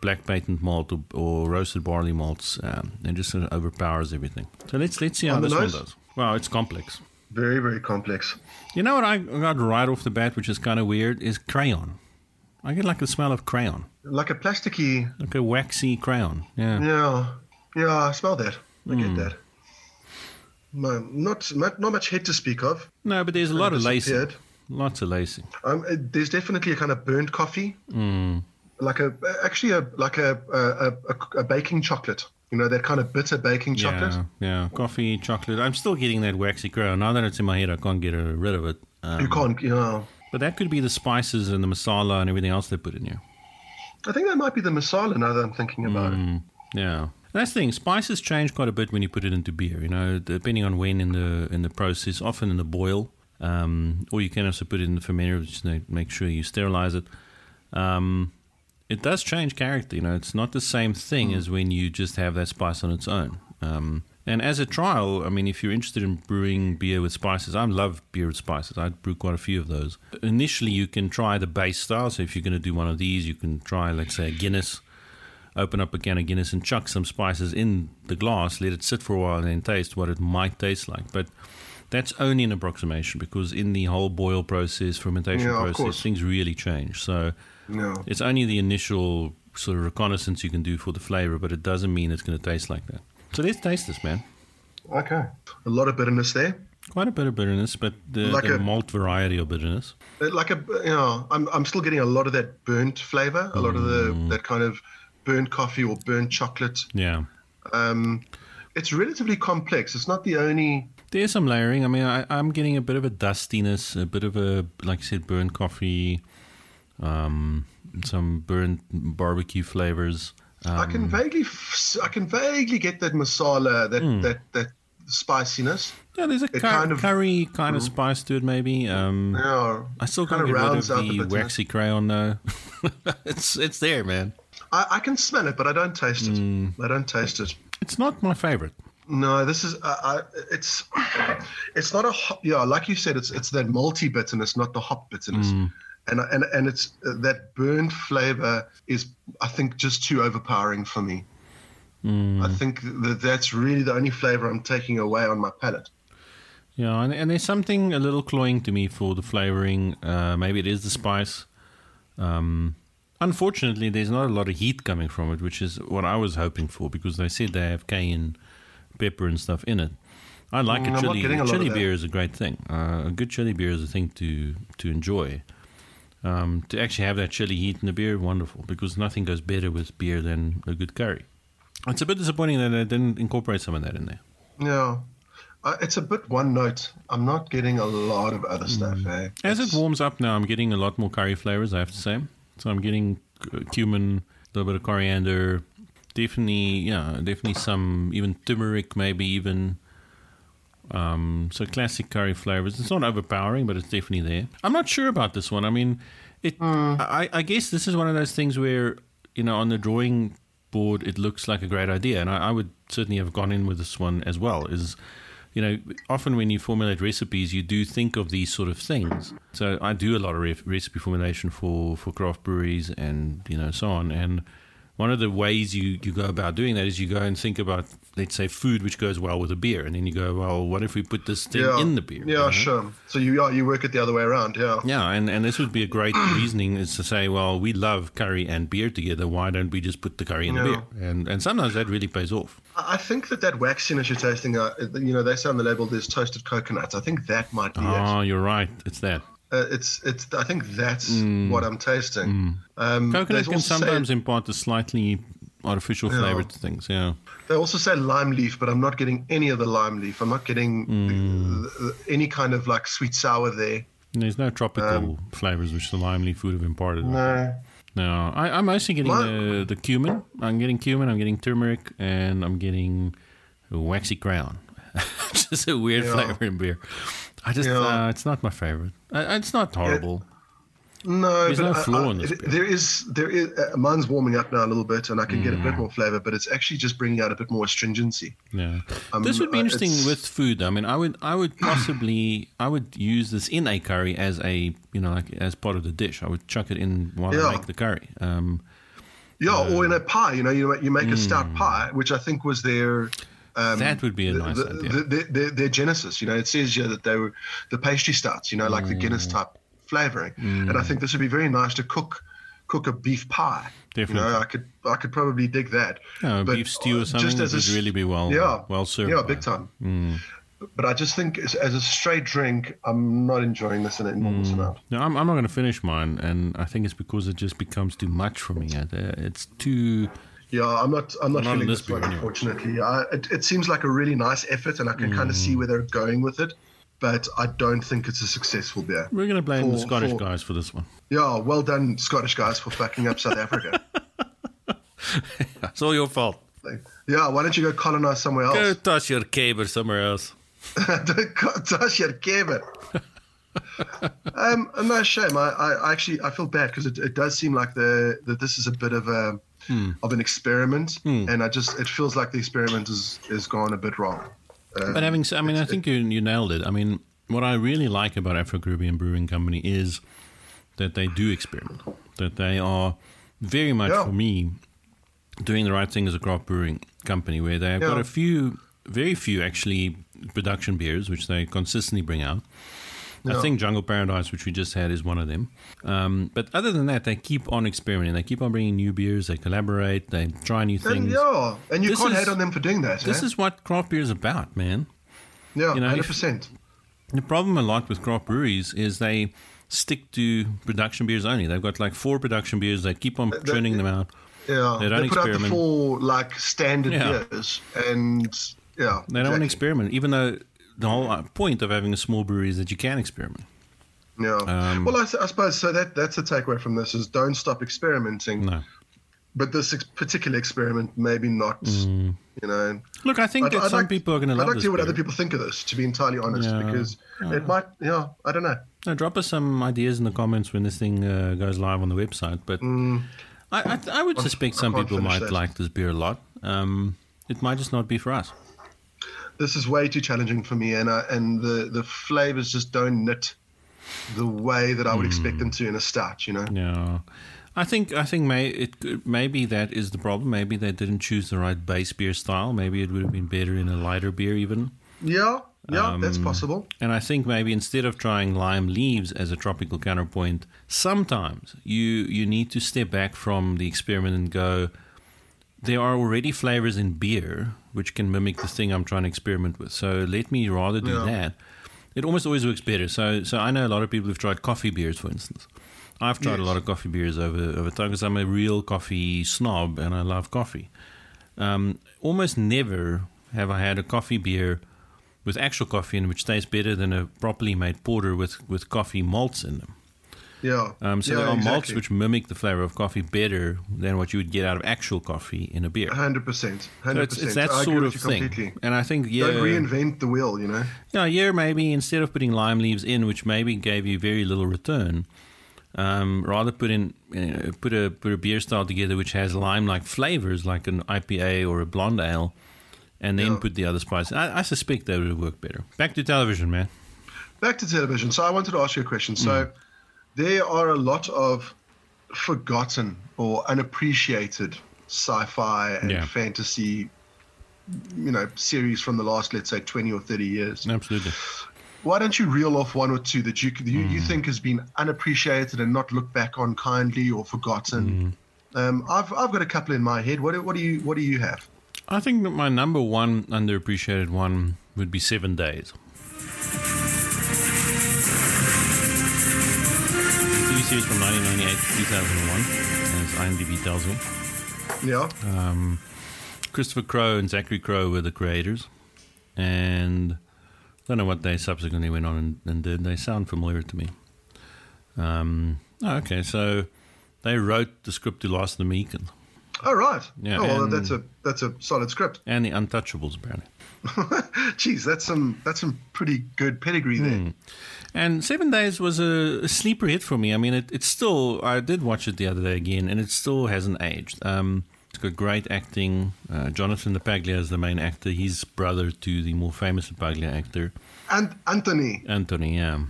black patent malt or, or roasted barley malts um, and just sort of overpowers everything. So let's let's see how this one does. Wow, it's complex. Very very complex. You know what I got right off the bat, which is kind of weird, is crayon. I get like the smell of crayon. Like a plasticky. Like a waxy crayon. Yeah. Yeah. Yeah. I smell that. I mm. get hmm. that. No, not not much head to speak of. No, but there's a lot of lacing. Lots of lacing. Um, uh, there's definitely a kind of burnt coffee, mm. like a actually a like a a, a a, baking chocolate. You know that kind of bitter baking chocolate. Yeah, yeah, coffee, chocolate. I'm still getting that waxy crown. Now that it's in my head, I can't get rid of it. Um, you can't, you know. But that could be the spices and the masala and everything else they put in here. I think that might be the masala. Now that I'm thinking about mm, it. Yeah. That's the thing. Spices change quite a bit when you put it into beer. You know, depending on when in the in the process. Often in the boil, um, or you can also put it in the fermenter, just make sure you sterilize it. Um, it does change character. You know, it's not the same thing mm. as when you just have that spice on its own. Um, and as a trial, I mean, if you're interested in brewing beer with spices, I love beer with spices. I brew quite a few of those. Initially, you can try the base style. So if you're going to do one of these, you can try, let's say, a Guinness. Open up a can of Guinness and chuck some spices in the glass. Let it sit for a while and then taste what it might taste like. But that's only an approximation because in the whole boil process, fermentation yeah, process, things really change. So no. it's only the initial sort of reconnaissance you can do for the flavor, but it doesn't mean it's going to taste like that. So let's taste this, man. Okay. A lot of bitterness there. Quite a bit of bitterness, but the, like the a, malt variety of bitterness. Like a, you know, I'm, I'm still getting a lot of that burnt flavor, a lot of the mm. that kind of burnt coffee or burnt chocolate. Yeah. Um, it's relatively complex. It's not the only there's some layering. I mean, I, am getting a bit of a dustiness, a bit of a, like I said, burnt coffee, um, some burnt barbecue flavors. Um, I can um, vaguely, I can vaguely get that masala, that mm. that that spiciness. Yeah, there's a cur- kind of, curry kind mm. of spice to it, maybe. Um, yeah, I still can't get rid of the, the waxy crayon though. it's it's there, man. I, I, can smell it, but I don't taste it. Mm. I don't taste it. It's not my favorite. No, this is uh, I, it's it's not a hop, yeah, like you said, it's it's that malty bitterness, not the hop bitterness, mm. and and and it's uh, that burnt flavor is I think just too overpowering for me. Mm. I think that that's really the only flavor I'm taking away on my palate. Yeah, and, and there's something a little cloying to me for the flavoring. Uh, maybe it is the spice. Um, unfortunately, there's not a lot of heat coming from it, which is what I was hoping for because they said they have cayenne pepper and stuff in it. I like mm, a chili. A chili beer is a great thing. Uh, a good chili beer is a thing to to enjoy. Um, to actually have that chili heat in the beer, wonderful, because nothing goes better with beer than a good curry. It's a bit disappointing that I didn't incorporate some of that in there. Yeah. Uh, it's a bit one note. I'm not getting a lot of other stuff. Mm. Eh? As it warms up now, I'm getting a lot more curry flavors, I have to say. So I'm getting cumin, a little bit of coriander. Definitely, yeah, definitely some even turmeric, maybe even. Um, so classic curry flavors. It's not overpowering, but it's definitely there. I'm not sure about this one. I mean, it. I, I guess this is one of those things where you know on the drawing board it looks like a great idea, and I, I would certainly have gone in with this one as well. Is you know, often when you formulate recipes, you do think of these sort of things. So I do a lot of re- recipe formulation for, for craft breweries and, you know, so on. And one of the ways you, you go about doing that is you go and think about, let's say, food which goes well with a beer. And then you go, well, what if we put this thing Yeah. in the beer? Yeah, you know? sure. So you yeah, you work it the other way around. Yeah. Yeah, and, and this would be a great reasoning is to say, well, we love curry and beer together. Why don't we just put the curry in the beer? And and sometimes that really pays off. I think that that waxiness you're tasting, uh, you know, they say on the label there's toasted coconuts. I think that might be it. Oh, you're right. It's that. Uh, it's it's. I think that's what I'm tasting. Um, Mm. Coconut they can also say- sometimes impart a slightly artificial Yeah. flavor to things. Yeah. They also say lime leaf, but I'm not getting any of the lime leaf. I'm not getting Mm. the, the, any kind of like sweet sour there. And There's no tropical flavors which the lime leaf would have imparted. Um, No. No, I, I'm mostly getting What? the, the cumin. I'm getting cumin. I'm getting turmeric, and I'm getting waxy crown. just a weird Yeah. flavor in beer. I just, Yeah. uh, it's not my favorite. Uh, it's not horrible. No, there's but no flaw I, I, in this. There is there is uh, mine's warming up now a little bit, and I can get a Mm. bit more flavor, but it's actually just bringing out a bit more astringency. Yeah, Um, this would be uh, interesting it's- with food. I mean, I would, I would possibly, I would use this in a curry as a, you know, like as part of the dish. I would chuck it in while I Yeah. make the curry. Um, Yeah, or in a pie. You know, you you make a stout pie, which I think was their um, that would be a the- nice the, idea. the, the, their, their genesis. You know, it says here that they were the pastry stouts. You know, like the Mm. Guinness type flavoring, and I think this would be very nice to cook cook a beef pie. Definitely. You know, I could I could probably dig that. Yeah, a But, beef stew or something just as a would s- really be well, yeah, well served. Yeah, big time. Mm. But I just think as, as a straight drink, I'm not enjoying this in an enormous Mm. amount. No, I'm, I'm not going to finish mine, and I think it's because it just becomes too much for me. It's too. Yeah, I'm not. I'm not Not feeling this this one, anyway. unfortunately. I, it, it seems like a really nice effort, and I can kind of Mm. see where they're going with it. But I don't think it's a successful beer. We're going to blame the Scottish for- guys for this one. Yeah, well done, Scottish guys, for fucking up South Africa. It's all your fault. Like, yeah, why don't you go colonize somewhere Go else? toss your caber somewhere else. Touch your caber. um, no shame. I, I actually I feel bad because it, it does seem like the that this is a bit of a Hmm. of an experiment, and I just it feels like the experiment is is gone a bit wrong. Um, But having, I mean, I think you, you nailed it. I mean, what I really like about Afro Caribbean Brewing Company is that they do experiment. That they are very much Yeah. for me doing the right thing as a craft brewing company, where they've got a few, very few actually production beers which they consistently bring out. I think Jungle Paradise, which we just had, is one of them. Um, but other than that, they keep on experimenting. They keep on bringing new beers. They collaborate. They try new and things. yeah, and you This can't is- hate on them for doing that. This eh? is what craft beer is about, man. yeah, you know, hundred if- percent. The problem a lot with craft breweries is they stick to production beers only. They've got like four production beers. They keep on churning them out. Yeah, They don't they put out the four like standard Yeah. beers, and yeah, They don't want to experiment, even though the whole uh, point of having a small brewery is that you can experiment. Yeah. Um, well, I suppose so. That that's the takeaway from this is don't stop experimenting. No. But this ex- particular experiment, maybe not. Mm. You know, Look, I think I'd- that I'd some like- people are going to like this. I'd like to hear what beer. other people think of this. To be entirely honest, Yeah. because it might. Yeah, I don't know. No, drop us some ideas in the comments when this thing uh, goes live on the website. But I, I, I would suspect Mm. I some people might that. like this beer a lot. Um, it might just not be for us. This is way too challenging for me, and I, and the the flavors just don't knit the way that I would expect them to in a stout. You know. Yeah, I think I think may it maybe that is the problem. Maybe they didn't choose the right base beer style. Maybe it would have been better in a lighter beer even. Yeah, yeah, Um, that's possible. And I think maybe instead of trying lime leaves as a tropical counterpoint, sometimes you you need to step back from the experiment and go. There are already flavors in beer which can mimic the thing I'm trying to experiment with. So let me rather do Yeah. that. It almost always works better. So so I know a lot of people who've tried coffee beers, for instance. I've tried a lot of coffee beers over over time because I'm a real coffee snob and I love coffee. Um, almost never have I had a coffee beer with actual coffee in which tastes better than a properly made porter with, with coffee malts in them. Yeah. Um, so yeah, there are exactly. malts which mimic the flavor of coffee better than what you would get out of actual coffee in a beer. Hundred percent. So Hundred it's, it's that I sort of thing. completely. And I think yeah, Don't reinvent the wheel. You know. yeah, yeah, maybe instead of putting lime leaves in, which maybe gave you very little return, um, rather put in uh, put a put a beer style together which has lime like flavors, like an IPA or a blonde ale, and then Yeah. put the other spices. I, I suspect that would work better. Back to television, man. Back to television. So I wanted to ask you a question. So there are a lot of forgotten or unappreciated sci-fi and Yeah. fantasy, you know, series from the last, let's say, twenty or thirty years. Absolutely. Why don't you reel off one or two that you you, you think has been unappreciated and not looked back on kindly or forgotten? Um, I've I've got a couple in my head. What do- what do you what do you have? I think that my number one underappreciated one would be Seven Days. Series from 1998 to 2001, as IMDb tells me. Yeah. Um, Christopher Crowe and Zachary Crowe were the creators, and I don't know what they subsequently went on and, and did. They sound familiar to me. Um, oh, okay, so they wrote the script to Last of the Mohicans Oh right. Yeah, oh well, that's a that's a solid script. and the Untouchables, apparently. Geez, that's some that's some pretty good pedigree there. Hmm. And Seven Days was a, a sleeper hit for me. I mean, it, it's still, I did watch it the other day again, and it still hasn't aged. Um, it's got great acting. Uh, Jonathan LaPaglia is the main actor. He's brother to the more famous LaPaglia actor, And Anthony, Anthony. Yeah.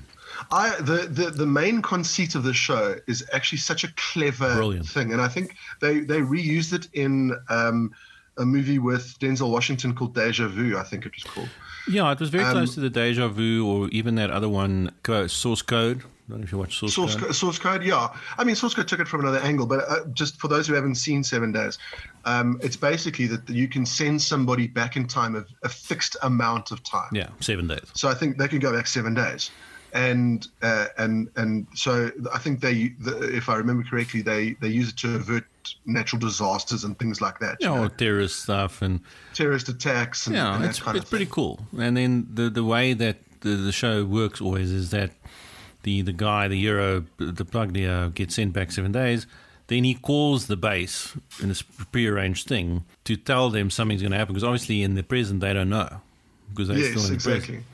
I the, the the main conceit of the show is actually such a clever Brilliant. thing, and I think they they reused it in um, a movie with Denzel Washington called Deja Vu. I think it was called. Yeah, it was very Um, close to the Deja Vu or even that other one, Source Code. I don't know if you watch Source, Source, Code. co- source code, yeah. I mean, source code took it from another angle, but uh, just for those who haven't seen Seven Days, um, it's basically that you can send somebody back in time a, a fixed amount of time. Yeah, Seven Days. So I think they can go back seven days, and uh, and and so I think they, the, if I remember correctly, they they use it to avert natural disasters and things like that. Yeah, you know, or terrorist stuff and terrorist attacks and, yeah, and it's, it's pretty cool. And then the the way that the, the show works always is that the the guy, the hero, the Pluglia gets sent back seven days. Then he calls the base in this prearranged thing to tell them something's going to happen because obviously in the present they don't know because they're still Yes, in the exactly. present.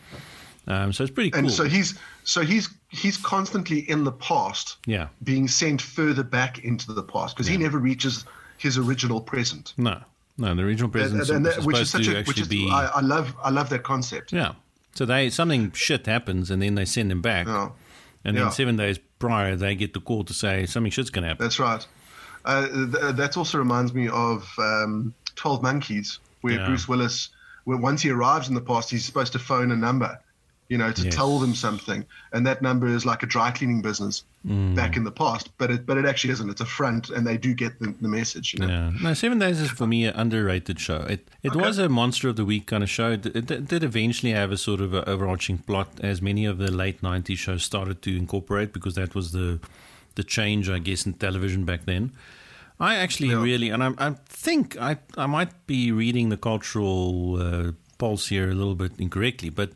Um, so it's pretty cool. And so he's so he's he's constantly in the past, yeah, being sent further back into the past because he never reaches his original present. no, no, the original present, And- and which is such to a which is be I, I love I love that concept. yeah. So they something shit happens and then they send him back, Yeah. and then Yeah. seven days prior they get the call to say something shit's going to happen. That's right. Uh, th- that also reminds me of um, Twelve Monkeys, where Yeah. Bruce Willis, when once he arrives in the past, he's supposed to phone a number, you know, to Yes. tell them something, and that number is like a dry cleaning business Mm. back in the past, but it but it actually isn't. It's a front, and they do get the, the message. You know? Yeah, no, Seven Days is for me an underrated show. It it was a monster of the week kind of show. It, it, it did eventually have a sort of a overarching plot, as many of the late '90s shows started to incorporate, because that was the the change, I guess, in television back then. I actually Yeah. really, and I, I think I I might be reading the cultural uh, pulse here a little bit incorrectly, but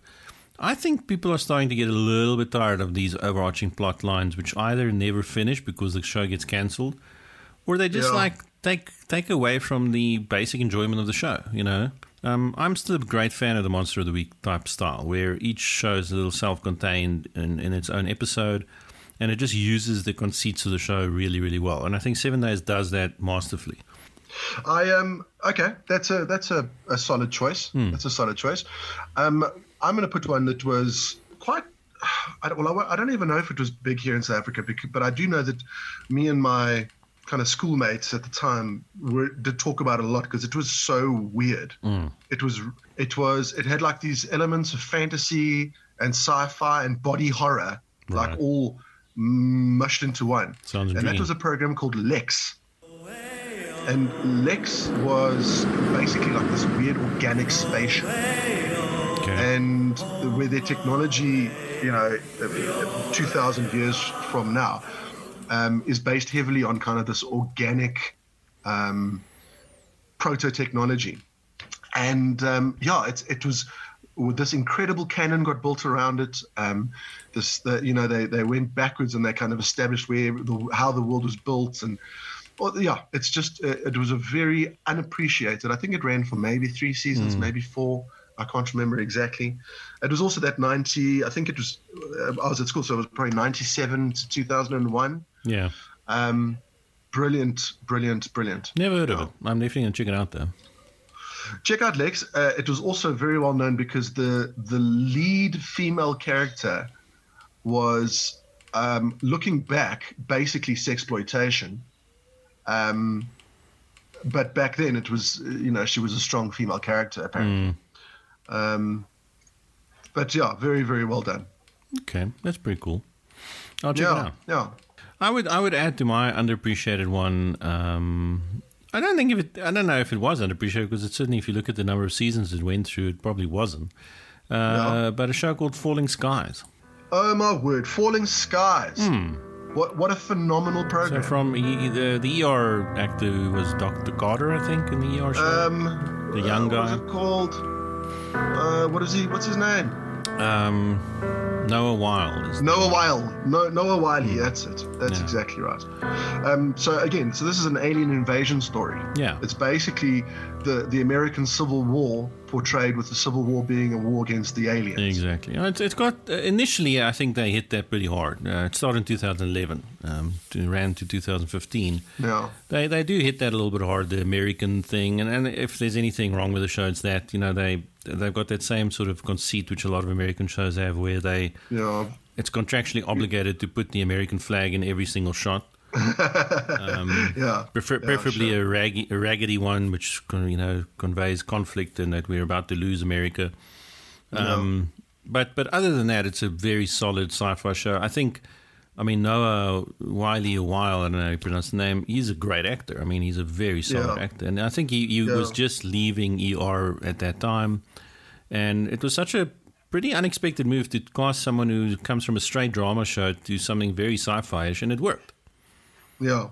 I think people are starting to get a little bit tired of these overarching plot lines, which either never finish because the show gets cancelled, or they just Yeah. like take take away from the basic enjoyment of the show. You know, um, I'm still a great fan of the Monster of the Week type style, where each show is a little self-contained in, in its own episode, and it just uses the conceits of the show really, really well. And I think Seven Days does that masterfully. I um okay, that's a that's a, a solid choice. Hmm. That's a solid choice. Um, I'm going to put one that was quite. I don't, well, I, I don't even know if it was big here in South Africa, because, but I do know that me and my kind of schoolmates at the time were, did talk about it a lot because it was so weird. Hmm. It was it was it had like these elements of fantasy and sci-fi and body horror, Right. like all mushed into one. Sounds and that was a program called Lex. And Lex was basically like this weird organic spaceship, Okay. and where their technology, you know, uh, 2,000 years from now, um, is based heavily on kind of this organic um, proto technology. And um, yeah, it's, it was this incredible canon got built around it. Um, this, the, you know, they, they went backwards and they kind of established where the, how the world was built and. Well, yeah, it's just uh, it was a very unappreciated. I think it ran for maybe three seasons, maybe four. I can't remember exactly. It was also that 90, I think it was, uh, I was at school, so it was probably 97 to 2001. Yeah. Um, brilliant, brilliant, brilliant. Never heard of it. I'm definitely going to check it out, though. Check out Lex. Uh, it was also very well known because the, the lead female character was, um, looking back, basically sexploitation. Um, but back then it was, uh, you know, she was a strong female character, apparently. Um, but yeah, very, very well done. Okay, that's pretty cool. I'll check it Yeah, out. yeah. I would I would add to my underappreciated one. Um, I don't think if it. I don't know if it was underappreciated because it certainly, if you look at the number of seasons it went through, it probably wasn't. Uh, Yeah. But a show called Falling Skies. Oh my word, Falling Skies. What what a phenomenal So program. from e, the the ER actor who was Doctor Carter, I think, in the ER show. um, The young uh, What guy. is it called? Uh, what is he? What's his name? Um, Noah Wild Noah Weil. No, Noah Wiley. That's it. That's Yeah. exactly right. Um, so again, so this is an alien invasion story. Yeah. It's basically the the American Civil War portrayed with the Civil War being a war against the aliens. Exactly. It's, it's got uh, initially, I think they hit that pretty hard. Uh, it started in 2011, um, to, ran to 2015. Yeah. They they do hit that a little bit hard, the American thing, and, and if there's anything wrong with the show, it's that you know they they've got that same sort of conceit which a lot of American shows have, where they Yeah. it's contractually obligated to put the American flag in every single shot. Yeah. Prefer- Yeah, preferably sure. a, raggy, a raggedy one, which you know conveys conflict and that we're about to lose America. Um, But but other than that, it's a very solid sci-fi show. I think. I mean Noah Wiley, a while I don't know how you pronounce the name. He's a great actor. I mean, he's a very solid Yeah. actor, and I think he, he was just leaving ER at that time, and it was such a pretty unexpected move to cast someone who comes from a straight drama show to something very sci-fi-ish, and it worked. Yeah,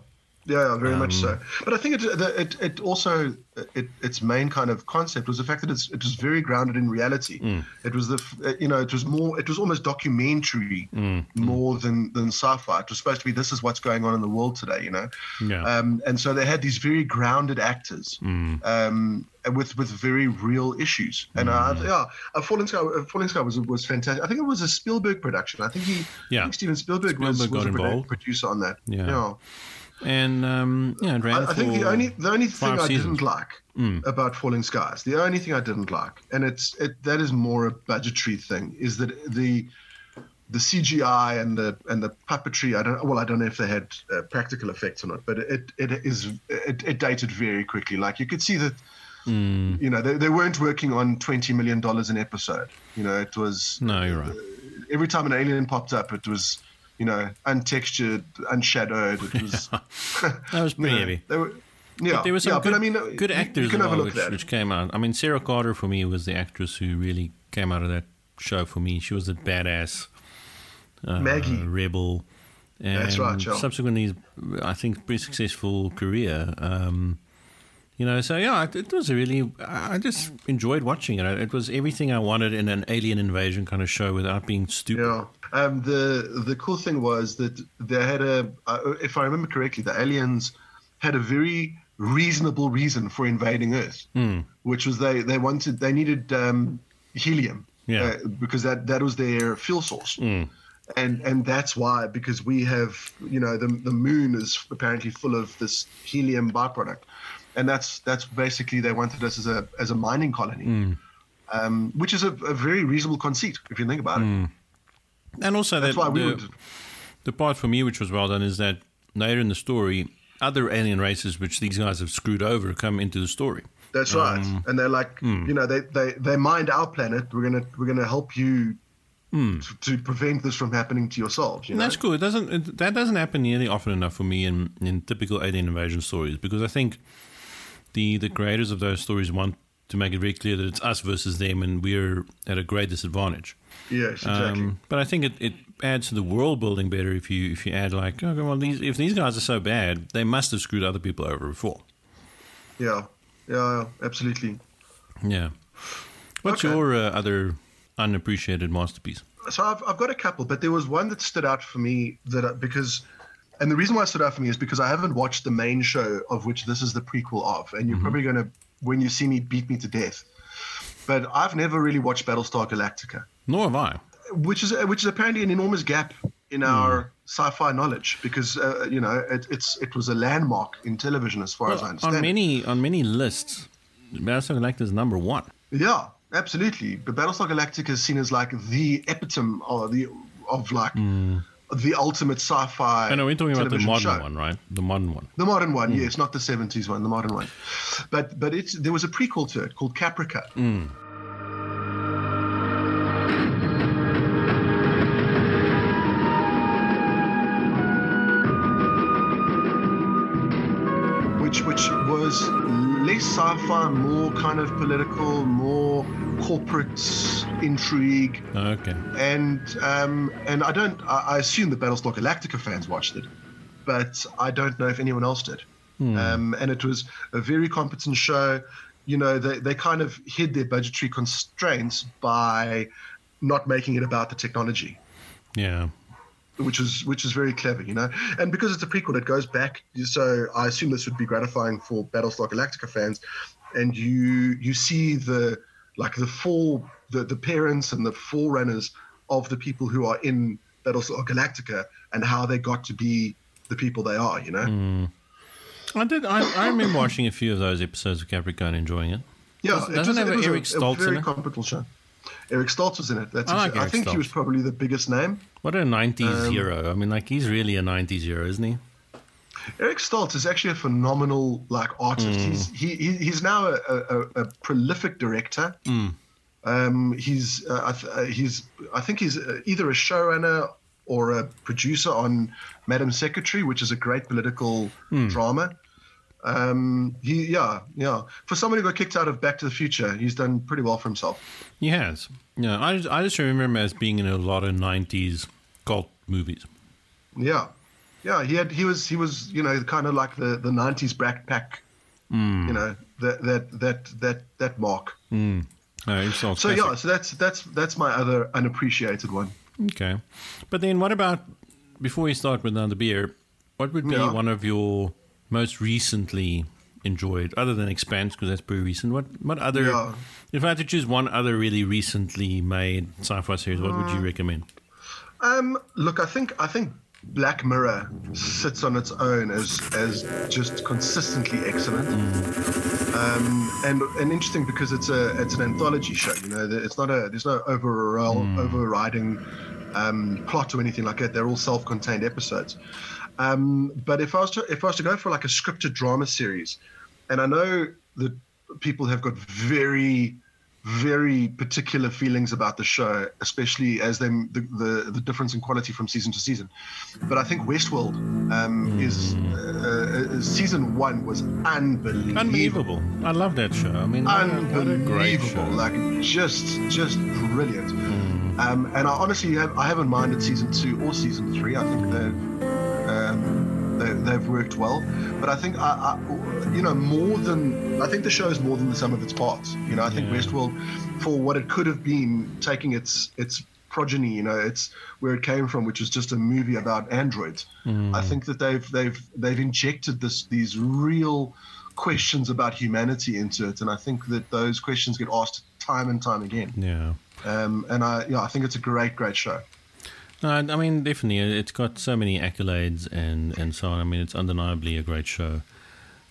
yeah, very much Um, so. But I think it, it, it also it, its main kind of concept was the fact that it's, it was very grounded in reality. Mm. It was the you know it was more it was almost documentary Mm. more than than sci-fi. It was supposed to be this is what's going on in the world today, you know. Yeah. Um, and so they had these very grounded actors Mm. um, with with very real issues. And uh, Mm. yeah, a Falling Sky, a Falling Sky was was fantastic. I think it was a Spielberg production. I think he, I Yeah. think Steven Spielberg, was, Spielberg was got a involved. producer on that. Yeah. yeah. And um, yeah, it ran I, I think the only the only thing I seasons. didn't like about Falling Skies, the only thing I didn't like, and it's it that is more a budgetary thing, is that the the CGI and the and the puppetry. I don't well, I don't know if they had uh, practical effects or not, but it it is it, it dated very quickly. Like you could see that. Hmm. You know, they, they weren't working on twenty million dollars an episode. You know, it was No, you're right. every time an alien popped up, it was, you know, untextured, unshadowed. It was That was pretty you know, heavy. They were, yeah, There were some yeah, good, but I mean, good actors You can have a well, look which, which came out. I mean, Sarah Carter for me was the actress who really came out of that show for me. She was a badass uh, Maggie. rebel, and That's right, Joe. subsequently, I think, pretty successful career. Um, you know, so yeah, it, it was a really. I just enjoyed watching it. It was everything I wanted in an alien invasion kind of show without being stupid. Yeah. Um, the the cool thing was that they had a, uh, if I remember correctly, the aliens had a very reasonable reason for invading Earth, Hmm. which was they they wanted they needed um, helium, Yeah. uh, because that that was their fuel source. And and that's why because we have you know the the moon is apparently full of this helium byproduct, and that's that's basically they wanted us as a as a mining colony, um, which is a, a very reasonable conceit if you think about it. And also, That's that why we the, would. the part for me which was well done is that later in the story, other alien races which these guys have screwed over come into the story. That's right. Um, and they're like, hmm. you know, they, they, they mind our planet. We're gonna we're gonna help you Hmm. to, to prevent this from happening to yourselves. You know? that's cool. It doesn't it, that doesn't happen nearly often enough for me in, in typical alien invasion stories because I think the the creators of those stories want to make it very clear that it's us versus them and we're at a great disadvantage. Yes, exactly. Um, but I think it, it adds to the world building better if you if you add like okay well these if these guys are so bad they must have screwed other people over before. yeah, yeah, absolutely. Yeah. What's Okay. your uh, other unappreciated masterpiece? So I've, I've got a couple, but there was one that stood out for me that uh, because, and the reason why it stood out for me is because I haven't watched the main show of which this is the prequel of, and you're probably going to, when you see me, beat me to death. But I've never really watched Battlestar Galactica, Nor have I. which is which is apparently an enormous gap in our sci-fi knowledge because uh, you know it, it's it was a landmark in television as far as I understand. on many on many lists, Battlestar Galactica is number one. Yeah, absolutely. But Battlestar Galactica is seen as like the epitome of the of like the ultimate sci-fi. I know we're talking about the modern show. one, right? The modern one. The modern one, hmm. yes, not the seventies one, the modern one. But but it's there was a prequel to it called Caprica. Hmm. Which which was less sci-fi, more kind of political, more corporate intrigue, Okay. and um, and I don't. I, I assume the Battlestar Galactica fans watched it, but I don't know if anyone else did. Um, and it was a very competent show. You know, they they kind of hid their budgetary constraints by not making it about the technology, Yeah. which is which is very clever. You know, and because it's a prequel, it goes back. So I assume this would be gratifying for Battlestar Galactica fans, and you you see the like the full the the parents and the forerunners of the people who are in Battlestar Galactica and how they got to be the people they are. You know. I did. I, I remember watching a few of those episodes of Caprica and enjoying it. Yeah, it doesn't was- have it was Eric Stoltz a very in it? competent show. Eric Stoltz was in it. That's I like I think he was probably the biggest name. What a '90s Um, hero! I mean, like he's really a '90s hero, isn't he? Eric Stoltz is actually a phenomenal like artist. Mm. He's he, he he's now a, a, a prolific director. Mm. Um, he's uh, I th- uh, he's I think he's uh, either a showrunner or a producer on Madam Secretary, which is a great political Hmm. drama. Um, he yeah yeah for someone who got kicked out of Back to the Future, he's done pretty well for himself. He has. Yeah, I just, I just remember him as being in a lot of '90s cult movies. Yeah, yeah. He had he was he was you know kind of like the the '90s backpack. Hmm. You know that that that that that mark. No, So classic. yeah, so that's that's that's my other unappreciated one. Okay, but then what about before we start with another beer? What would be Yeah. one of your most recently enjoyed, other than Expanse, because that's pretty recent? What what other? Yeah. If I had to choose one other really recently made sci-fi series, what would you Uh, recommend? Um, look, I think I think Black Mirror sits on its own as as just consistently excellent. Um, and and interesting because it's a it's an anthology show. You know, it's not a there's no overall overriding um, plot or anything like that. They're all self-contained episodes. Um, but if I was to if I was to go for like a scripted drama series, and I know that people have got very very particular feelings about the show, especially as they the, the the difference in quality from season to season. But I think Westworld um, is uh, uh, season one was unbelievable. Unbelievable! I love that show. I mean, what a- what a great show. Unbelievable, like just just brilliant. Um, and I honestly have I haven't minded season two or season three. I think they've um, they, they've worked well. But I think I, I you know more than I think the show is more than the sum of its parts. You know I think Yeah. Westworld for what it could have been, taking its its progeny, you know, it's where it came from, which is just a movie about androids. I think that they've they've they've injected this these real questions about humanity into it, and I think that those questions get asked time and time again. Yeah. Um, and I yeah, I think it's a great great show. No, I mean, definitely, it's got so many accolades and, and so on. I mean, it's undeniably a great show.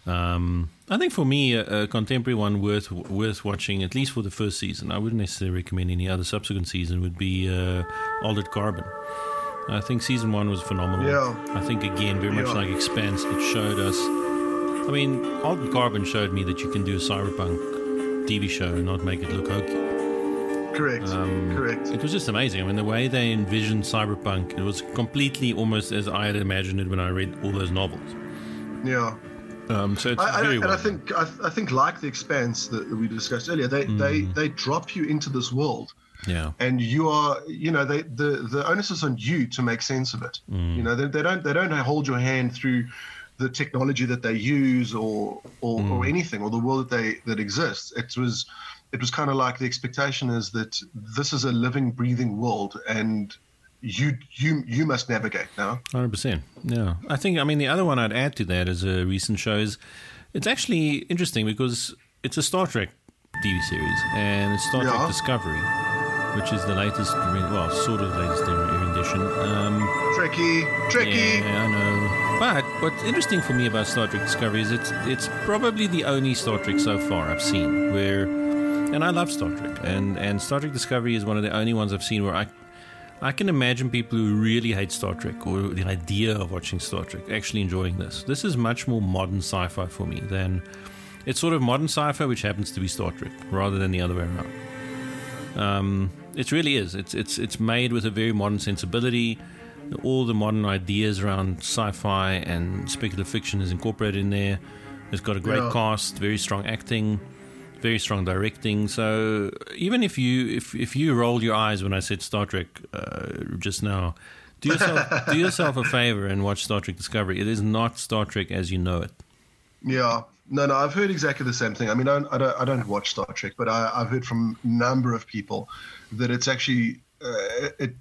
Um, I think for me, a, a contemporary one worth worth watching, at least for the first season. I wouldn't necessarily recommend any other subsequent season. Would be uh, Altered Carbon. I think season one was phenomenal. Yeah. I think again, very much Yeah. like Expanse, it showed us. I mean, Altered Carbon showed me that you can do a cyberpunk TV show and not make it look hokey. Correct. Um, correct. It was just amazing. I mean, the way they envisioned cyberpunk, it was completely almost as I had imagined it when I read all those novels. Yeah. Um, so it's I, I, and well. I think I, I think like the Expanse that, that we discussed earlier, they, they mm. they drop you into this world, yeah, and you are you know they the the onus is on you to make sense of it. Mm. You know they, they don't they don't hold your hand through the technology that they use or or, or mm. anything or the world that they that exists. It was it was kind of like the expectation is that this is a living, breathing world, and you you you must navigate now. Hundred percent. Yeah, I think. I mean, the other one I'd add to that as a recent show is it's actually interesting because it's a Star Trek TV series, and it's Star Yeah. Trek Discovery, which is the latest, well, sort of the latest rendition. Um, Tricky, tricky. yeah, I know. But what's interesting for me about Star Trek Discovery is it's it's probably the only Star Trek so far I've seen where, and I love Star Trek, and and Star Trek Discovery is one of the only ones I've seen where I. I can imagine people who really hate Star Trek or the idea of watching Star Trek actually enjoying this. This is much more modern sci-fi for me than it's sort of modern sci-fi, which happens to be Star Trek, rather than the other way around. Um, it really is. It's it's it's made with a very modern sensibility. All the modern ideas around sci-fi and speculative fiction is incorporated in there. It's got a great Yeah. cast, very strong acting, very strong directing. So even if you if if you rolled your eyes when I said Star Trek uh, just now, do yourself do yourself a favor and watch Star Trek Discovery. It is not Star Trek as you know it. Yeah. No, no, I've heard exactly the same thing. I mean, I don't, I don't, I don't watch Star Trek, but I, I've heard from a number of people that it's actually uh, it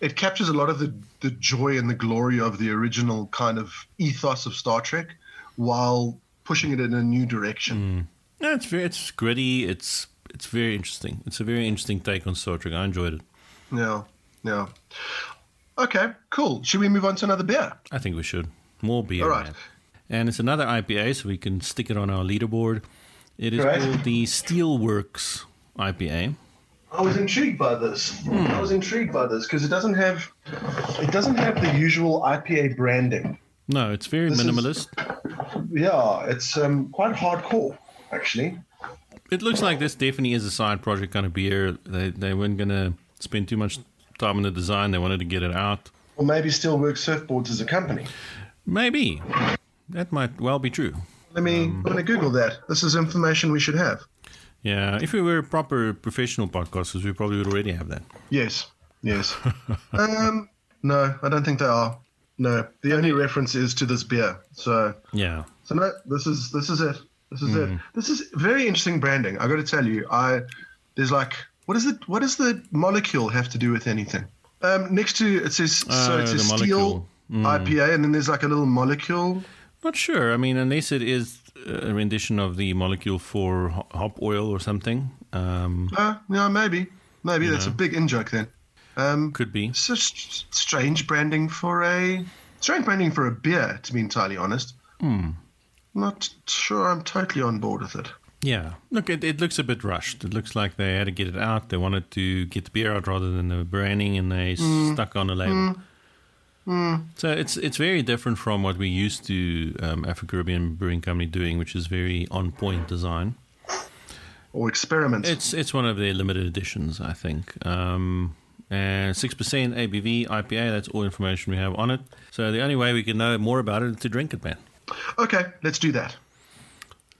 it captures a lot of the the joy and the glory of the original kind of ethos of Star Trek, while pushing it in a new direction. No, it's very it's gritty. It's it's very interesting. It's a very interesting take on Star Trek. I enjoyed it. Yeah, yeah. Okay, cool. Should we move on to another beer? I think we should more beer. All right. man. And it's another IPA, so we can stick it on our leaderboard. It is called the Steelworks IPA. I was intrigued by this. I was intrigued by this because it doesn't have it doesn't have the usual IPA branding. No, it's very This is- minimalist. Yeah, it's um, quite hardcore actually. It looks like this definitely is a side project kind of beer. They they weren't gonna spend too much time on the design. They wanted to get it out. Or maybe still work Surfboards as a company. Maybe that might well be true. Let me I'm going to Google that. This is information we should have. Yeah, if we were proper professional podcasters, we probably would already have that. Yes, yes. um, no, I don't think they are. No, the only reference is to this beer. So, Yeah. so no, this is this is it. This is it. This is very interesting branding. I got to tell you, I there's like what is it? What does the molecule have to do with anything? Um, next to it says so Oh, it says the steel molecule. IPA, and then there's like a little molecule. Not sure. I mean, unless it is a rendition of the molecule for hop oil or something, um, Uh, yeah, maybe, maybe that's a big in joke then. Um, could be. It's just strange branding for a strange branding for a beer, to be entirely honest. Hmm. Not sure I'm totally on board with it. Yeah. Look, it, it looks a bit rushed. It looks like they had to get it out. They wanted to get the beer out rather than the branding, and they stuck on a label. So it's it's very different from what we used to um, Afro Caribbean Brewing Company doing, which is very on point design. Or experiment. It's it's one of their limited editions, I think. Um, and six percent ABV IPA. That's all information we have on it. So the only way we can know more about it is to drink it, man. Okay, let's do that.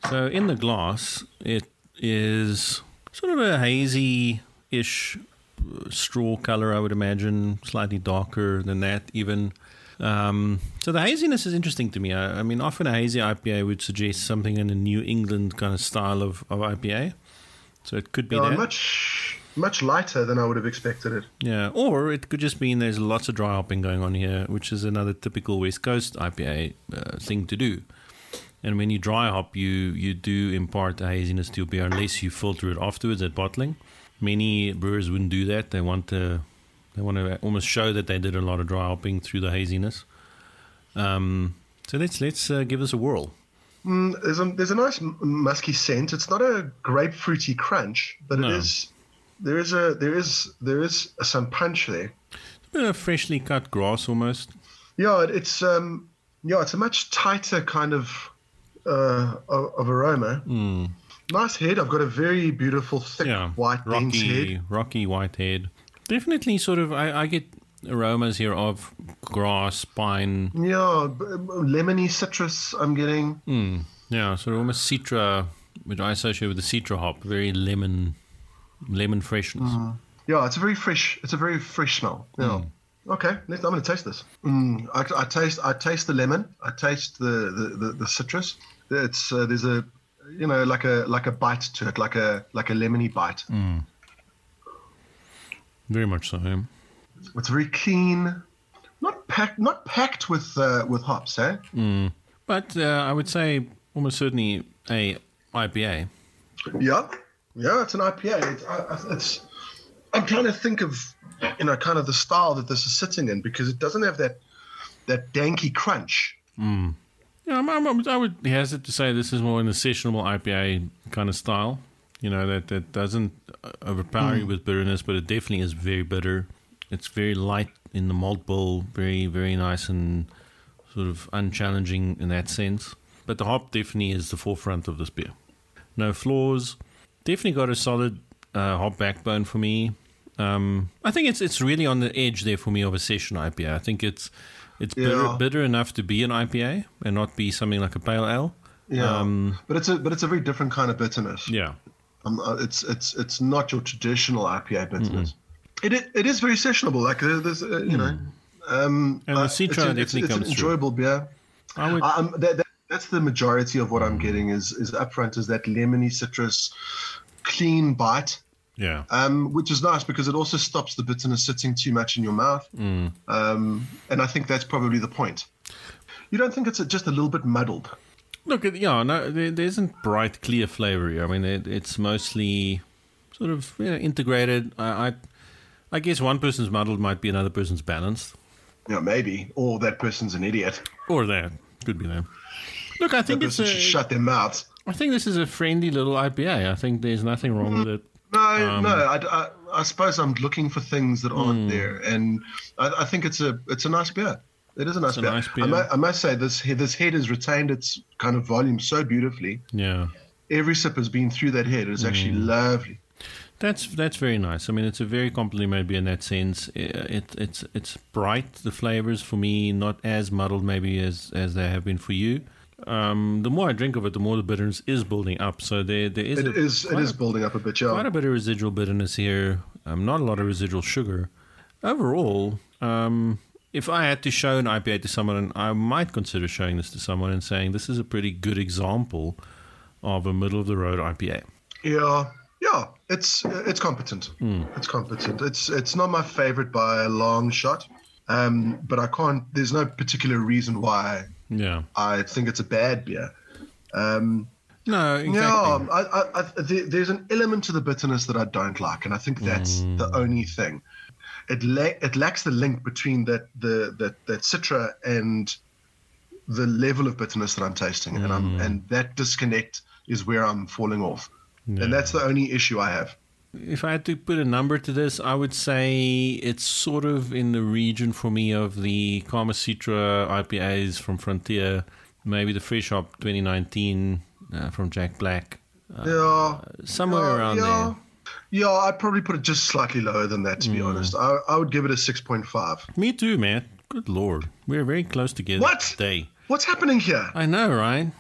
So in the glass, it is sort of a hazy-ish uh, straw color, I would imagine, slightly darker than that, even. Um, so the haziness is interesting to me. I, I mean, often a hazy IPA would suggest something in a New England kind of style of, of IPA. So it could be Uh, that. much much lighter than I would have expected it. Yeah, or it could just mean there's lots of dry hopping going on here, which is another typical West Coast IPA uh, thing to do. And when you dry hop, you you do impart a haziness to your beer unless you filter it afterwards at bottling. Many brewers wouldn't do that. They want to they want to almost show that they did a lot of dry hopping through the haziness. Um, so let's let's uh, give this a whirl. Mm, there's a there's a nice musky scent. It's not a grapefruity crunch, but No. it is. There is a there is there is some punch there. It's A bit of freshly cut grass almost. Yeah, it's um yeah, it's a much tighter kind of uh of, of aroma. Nice head. I've got a very beautiful thick yeah, white dense head. rocky, rocky white head. Definitely, sort of. I, I get aromas here of grass, pine. Yeah, b- lemony citrus. I'm getting. Mm, yeah, sort of almost citra, which I associate with the citra hop. Very lemon, lemon freshness. Yeah, it's a very fresh. It's a very fresh smell. Yeah. Okay, let's, I'm going to taste this. Mm, I, I taste. I taste the lemon. I taste the the, the, the citrus. It's uh, there's a you know, like a like a bite to it, like a like a lemony bite. Very much so. Yeah. It's very clean, not packed, not packed with uh, with hops, eh? But uh, I would say almost certainly a IPA. Yeah, yeah, it's an IPA. It's, I, it's I'm trying to think of you know kind of the style that this is sitting in because it doesn't have that that danky crunch. Yeah, I'm, I'm, I would hesitate to say this is more in the sessionable IPA kind of style. You know that that doesn't uh, overpower you with bitterness, but it definitely is very bitter. It's very light in the malt bill, very very nice and sort of unchallenging in that sense. But the hop definitely is the forefront of this beer. No flaws. Definitely got a solid uh, hop backbone for me. Um, I think it's it's really on the edge there for me of a session IPA. I think it's it's bitter, Yeah. bitter enough to be an IPA and not be something like a pale ale. Yeah, Um, but it's a but it's a very different kind of bitterness. Yeah, Um, uh, it's it's it's not your traditional IPA bitterness. It, it is very sessionable. Like there- there's uh, you know, um, And the uh, citra it's, a- it's, definitely it's an comes through. enjoyable beer. I would. Um, that, that, that's the majority of what I'm getting is is upfront is that lemony citrus, clean bite. yeah, um, which is nice because it also stops the bitterness sitting too much in your mouth. Um, and I think that's probably the point. You don't think it's just a little bit muddled? look, yeah, no, there, there isn't bright, clear flavor. here. I mean, it, it's mostly sort of you know, integrated. I, I, I guess one person's muddled might be another person's balanced, Yeah, maybe. Or that person's an idiot. or that could be them. Look, I That think it's a. should shut their mouths. I think this is a friendly little IPA. I think there's nothing wrong with it. No, Um, no. I, I, I suppose I'm looking for things that aren't there, and I, I think it's a it's a nice beer. It is a nice a beer. I, beer. mu- I must say this this head has retained its kind of volume so beautifully. Yeah. Every sip has been through that head. It's actually Hmm. lovely. That's that's very nice. I mean, it's a very completely made beer in that sense. It, it's it's bright. The flavors for me not as muddled maybe as as they have been for you. Um, the more I drink of it, the more the bitterness is building up. So there there is It a, is it is a- building up a bit. Yeah. quite a bit of residual bitterness here. Um, not a lot of residual sugar. Overall, um, if I had to show an IPA to someone, I might consider showing this to someone and saying this is a pretty good example of a middle of the road IPA. Yeah, yeah, it's it's competent. It's competent. It's it's not my favorite by a long shot, um, but I can't. There's no particular reason why Yeah. I think it's a bad beer. Um, No, exactly. Yeah, I, I, I, there, there's an element to the bitterness that I don't like, and I think that's Mm. the only thing. It la- it lacks the link between that the that that citra and the level of bitterness that I'm tasting, and I'm Mm. and that disconnect is where I'm falling off, Yeah. and that's the only issue I have. If I had to put a number to this, I would say it's sort of in the region for me of the Karma Citra IPAs from Frontier, maybe the Fresh Hop 2019 uh, from Jack Black, yeah, somewhere yeah, around yeah. Yeah, I'd probably put it just slightly lower than that, to Mm. be honest. I, I would give it a six point five. Me too, man. Good lord, we're very close together What? today. What's happening here? I know, right?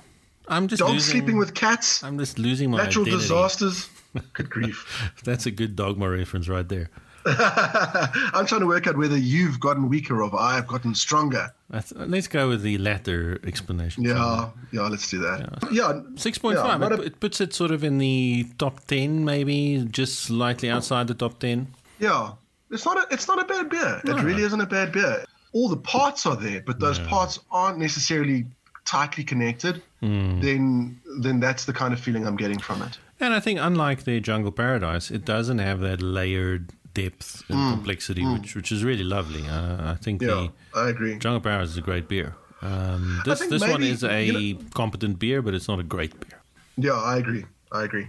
I'm just Dogs losing, sleeping with cats. I'm just losing my Natural identity. disasters. Good grief. That's a good dogma reference right there. I'm trying to work out whether you've gotten weaker or I've gotten stronger. Let's go with the latter explanation. Yeah, yeah, let's do that. Yeah, Six point Yeah, five. it, a- it puts it sort of in the top ten, maybe just slightly outside the top ten. yeah. It's not a, it's not a bad beer. No. It really isn't a bad beer. All the parts are there, but those parts aren't necessarily tightly connected. Hmm. Then, then that's the kind of feeling I'm getting from it. And I think, unlike the Jungle Paradise, it doesn't have that layered depth and complexity, which which is really lovely. Uh, I think. Yeah, the I agree. Jungle Paradise is a great beer. Um, this this one is a you competent beer, but it's not a great beer. Yeah, I agree. I agree.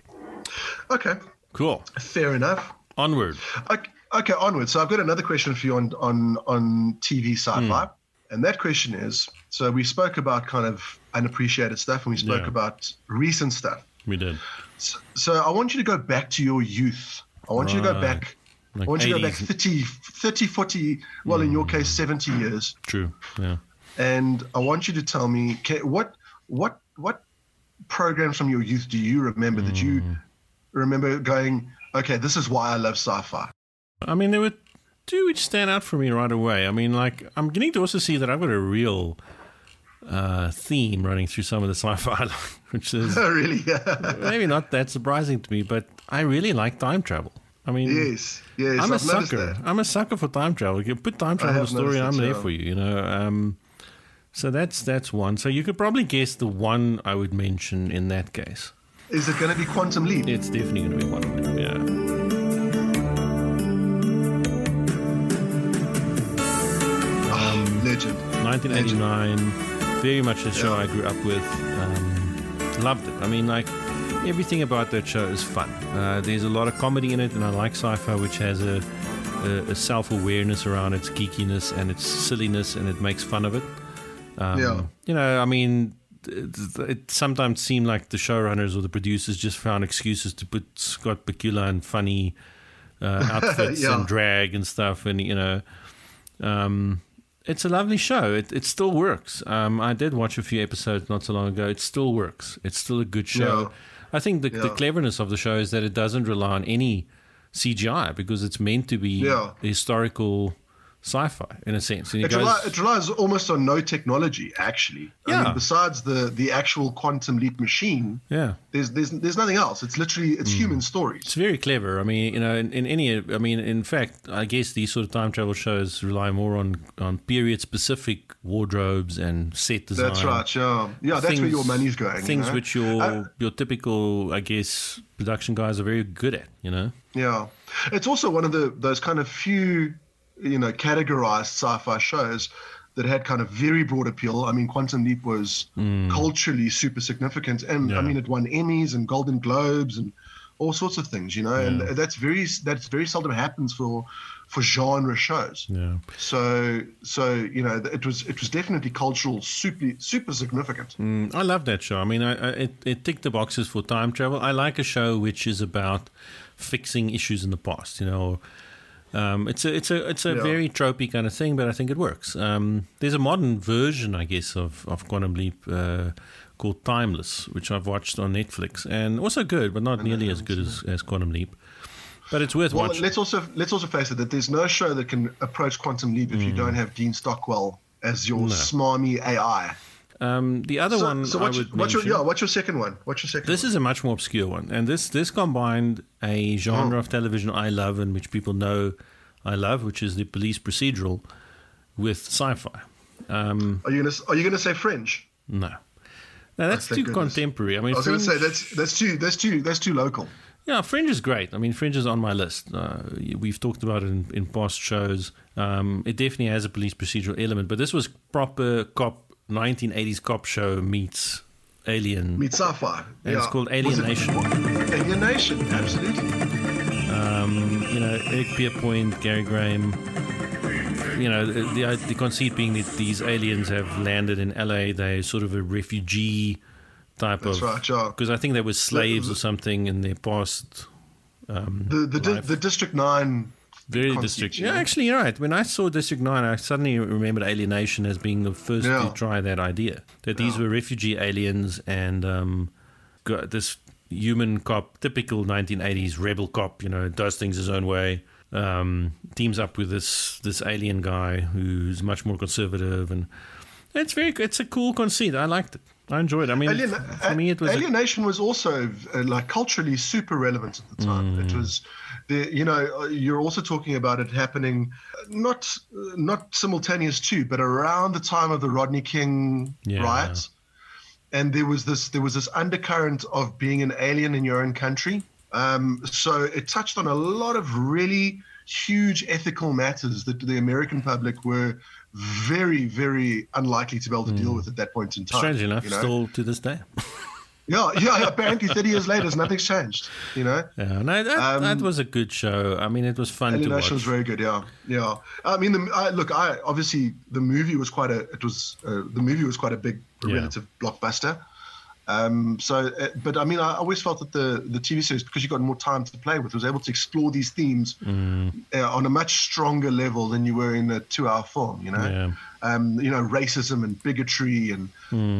Okay, Cool. fair enough. Onward. Okay, okay, onward. So I've got another question for you on on on TV sci-fi, Hmm. and that question is: so we spoke about kind of unappreciated stuff, and we spoke Yeah. about recent stuff. We did. So, so I want you to go back to your youth. I want you to go back. Like I want you to go back 80s. 30, 30, 40, well, in your case, 70 years. True. Yeah. And I want you to tell me what what what programs from your youth do you remember that you Hmm. remember going, okay, this is why I love sci-fi. I mean, there were two which stand out for me right away. I mean, like, I'm getting to also see that I've got a real uh, theme running through some of the sci-fi, which is Oh, really? Maybe not that surprising to me, but I really like time travel. I mean, yes. Yes. I'm a I've sucker. I'm a sucker for time travel. You put time travel in a have story, I'm there for you. You know. Um, so that's that's one. So you could probably guess the one I would mention in that case. Is it going to be Quantum Leap? It's definitely going to be one of them. Yeah. Oh, legend. 1989, very much a show I grew up with. Um, loved it. I mean, like everything about that show is fun. Uh, there's a lot of comedy in it, and I like sci-fi, which has a, a, a self-awareness around its geekiness and its silliness, and it makes fun of it. Um, Yeah. You know, I mean, it, it sometimes seemed like the showrunners or the producers just found excuses to put Scott Bakula in funny uh, outfits Yeah. and drag and stuff, and you know. Um, it's a lovely show. It, it still works. Um, I did watch a few episodes not so long ago. It still works. It's still a good show. Yeah. I think the, the cleverness of the show is that it doesn't rely on any CGI because it's meant to be Yeah. historical sci-fi in a sense. And It, reli- it relies almost on no technology, actually. I Yeah. mean, besides the, the actual Quantum Leap machine, yeah. there's there's there's nothing else. It's literally it's human stories. It's very clever. I mean, you know, in, in any, I mean, in fact, I guess these sort of time travel shows rely more on on period specific wardrobes and set design. That's right. Yeah, yeah. That's where your money's going. you Things know? which your Uh, your typical, I guess, production guys are very good at. You know. Yeah, it's also one of the those kind of few, you know, categorized sci-fi shows that had kind of very broad appeal. I mean, Quantum Leap was culturally super significant, and Mm. Yeah. I mean, it won Emmys and Golden Globes and all sorts of things. You know, and that's very that's very seldom happens for for genre shows. Yeah. So so you know, it was it was definitely cultural, super super significant. Mm, I love that show. I mean, I, I, it, it ticked the boxes for time travel. I like a show which is about fixing issues in the past. You know, um, it's a it's a it's a Yeah. very tropey kind of thing, but I think it works. Um, there's a modern version, I guess, of of Quantum Leap uh, called Timeless, which I've watched on Netflix, and also good, but not nearly as good as, as Quantum Leap. But it's worth Well, watching. let's also let's also face it that there's no show that can approach Quantum Leap if you don't have Dean Stockwell as your smarmy AI. Um, the other So, one so I what's, would what's your yeah? What's your second one? What's your second? This one? is a much more obscure one, and this this combined a genre Oh. of television I love and which people know I love, which is the police procedural, with sci-fi. Um, Are you gonna Are you gonna say Fringe? no, now that's thank too goodness. contemporary. I mean, I was gonna say that's that's too that's too that's too local. yeah, Fringe is great. I mean, Fringe is on my list. Uh, we've talked about it in, in past shows. Um, it definitely has a police procedural element, but this was proper cop 1980s cop show meets Alien. Meet sci-fi. And it's called Was it- Alien Nation. Alienation, absolutely. um, you know, Eric Pierpoint, Gary Graham. You know, the, the the conceit being that these aliens have landed in LA. They're sort of a refugee type That's of. right, yeah. Because I think they were slaves or something in their past. Um, The the, di- the District Nine. Very conceit, district. Yeah, actually, you're right. When I saw District Nine, I suddenly remembered Alien Nation as being the first Yeah. to try that idea. That these were refugee aliens and um, got this human cop, typical 1980s rebel cop. You know, does things his own way. Um, teams up with this this alien guy who's much more conservative, and it's very. It's a cool conceit. I liked it. I enjoyed. it. I mean, Alien, for me, it was. a- Alien Nation was also uh, like culturally super relevant at the time. Mm. It was, the you know, uh, you're also talking about it happening uh, not uh, not simultaneous too, but around the time of the Rodney King Yeah. riots, and there was this there was this undercurrent of being an alien in your own country. Um, so it touched on a lot of really huge ethical matters that the American public were very, very unlikely to be able to deal with at that point in time. Hmm. Strange enough, you know? still to this day. Yeah, yeah. Apparently, thirty years later, nothing's changed. You know, Yeah, no, that, Um, that was a good show. I mean, it was fun to watch. Was very good. Yeah, yeah. I mean, the, I, look, I obviously the movie was quite a. It was uh, the movie was quite a big Yeah. relative blockbuster. Um, so, uh, but I mean, I always felt that the the TV series, because you got more time to play with, was able to explore these themes Mm. uh, on a much stronger level than you were in a two-hour film. You know, Yeah. um, you know, racism and bigotry and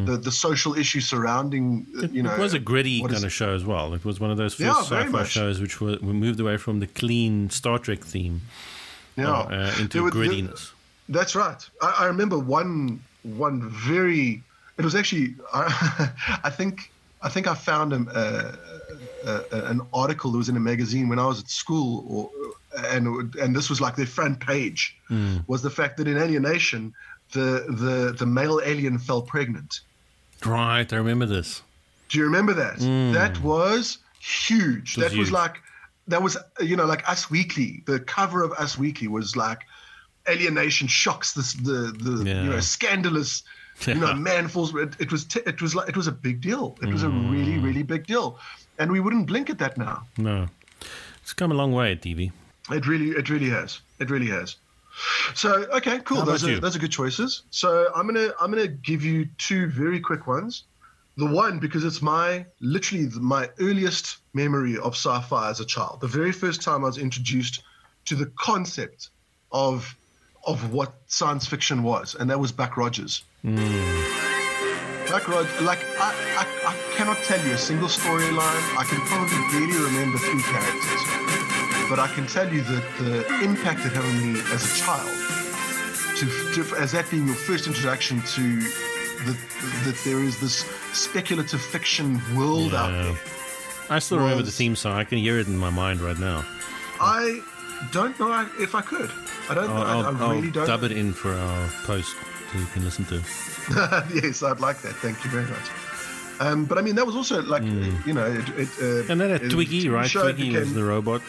the the social issues surrounding. uh, It, you know, it was a gritty kind of show as well. It was one of those first very sci-fi much. shows which were we moved away from the clean Star Trek theme yeah. uh, into there- grittiness. That's right. I, I remember one one very it was actually I, think I think I found a, a, a, an article that was in a magazine when I was at school, or, and and this was like their front page Mm. was the fact that in Alien Nation, the the the male alien fell pregnant. Right, I remember this. Do you remember that? That was huge. Mm. was that was like that was you know like Us Weekly. The cover of Us Weekly was like alienation shocks this the the Yeah. you know scandalous you know man falls. It, it was t- it was like it was a big deal. It was a really Mm. really big deal, and we wouldn't blink at that now. No, it's come a long way, TV. It really it really has. It really has. So okay, cool. Those are those are good choices. So I'm gonna I'm gonna give you two very quick ones. The one because it's my literally my earliest memory of sci-fi as a child. The very first time I was introduced to the concept of of what science fiction was, and that was Buck Rogers. Hmm. Buck Rogers, like I, I, I cannot tell you a single storyline. I can probably barely remember three characters, but I can tell you that the impact it had on me as a child, to, to as that being your first introduction to the, that there is this speculative fiction world out there. I still remember the theme song. I can hear it in my mind right now. I don't know if I could. I don't. I'll, I, I I'll, really don't. dub it in for our post so you can listen to. yes, I'd like that. Thank you very much. Um, but I mean, that was also like you know, it, it, uh, Hmm. And then at Twiki, right? Twiki was the robot.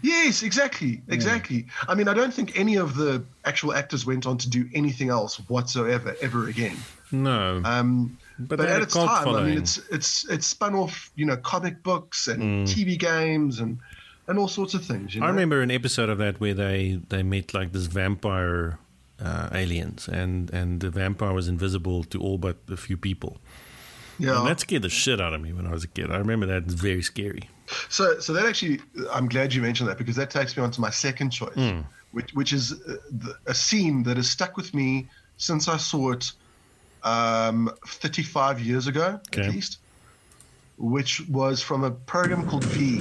Yes, exactly, exactly. I mean, I don't think any of the actual actors went on to do anything else whatsoever ever again. No, Um, but, but at its time, I mean, it's it's it's spun off, you know, comic books and Mm. TV games and and all sorts of things. You know? I remember an episode of that where they they met like this vampire uh, aliens, and and the vampire was invisible to all but a few people. Yeah. And that scared the shit out of me when I was a kid. I remember that it's very scary. So, so that actually, I'm glad you mentioned that because that takes me on to my second choice, Hmm. which, which is uh, a scene that has stuck with me since I saw it um, 35 years ago, Okay. at least, which was from a program called V,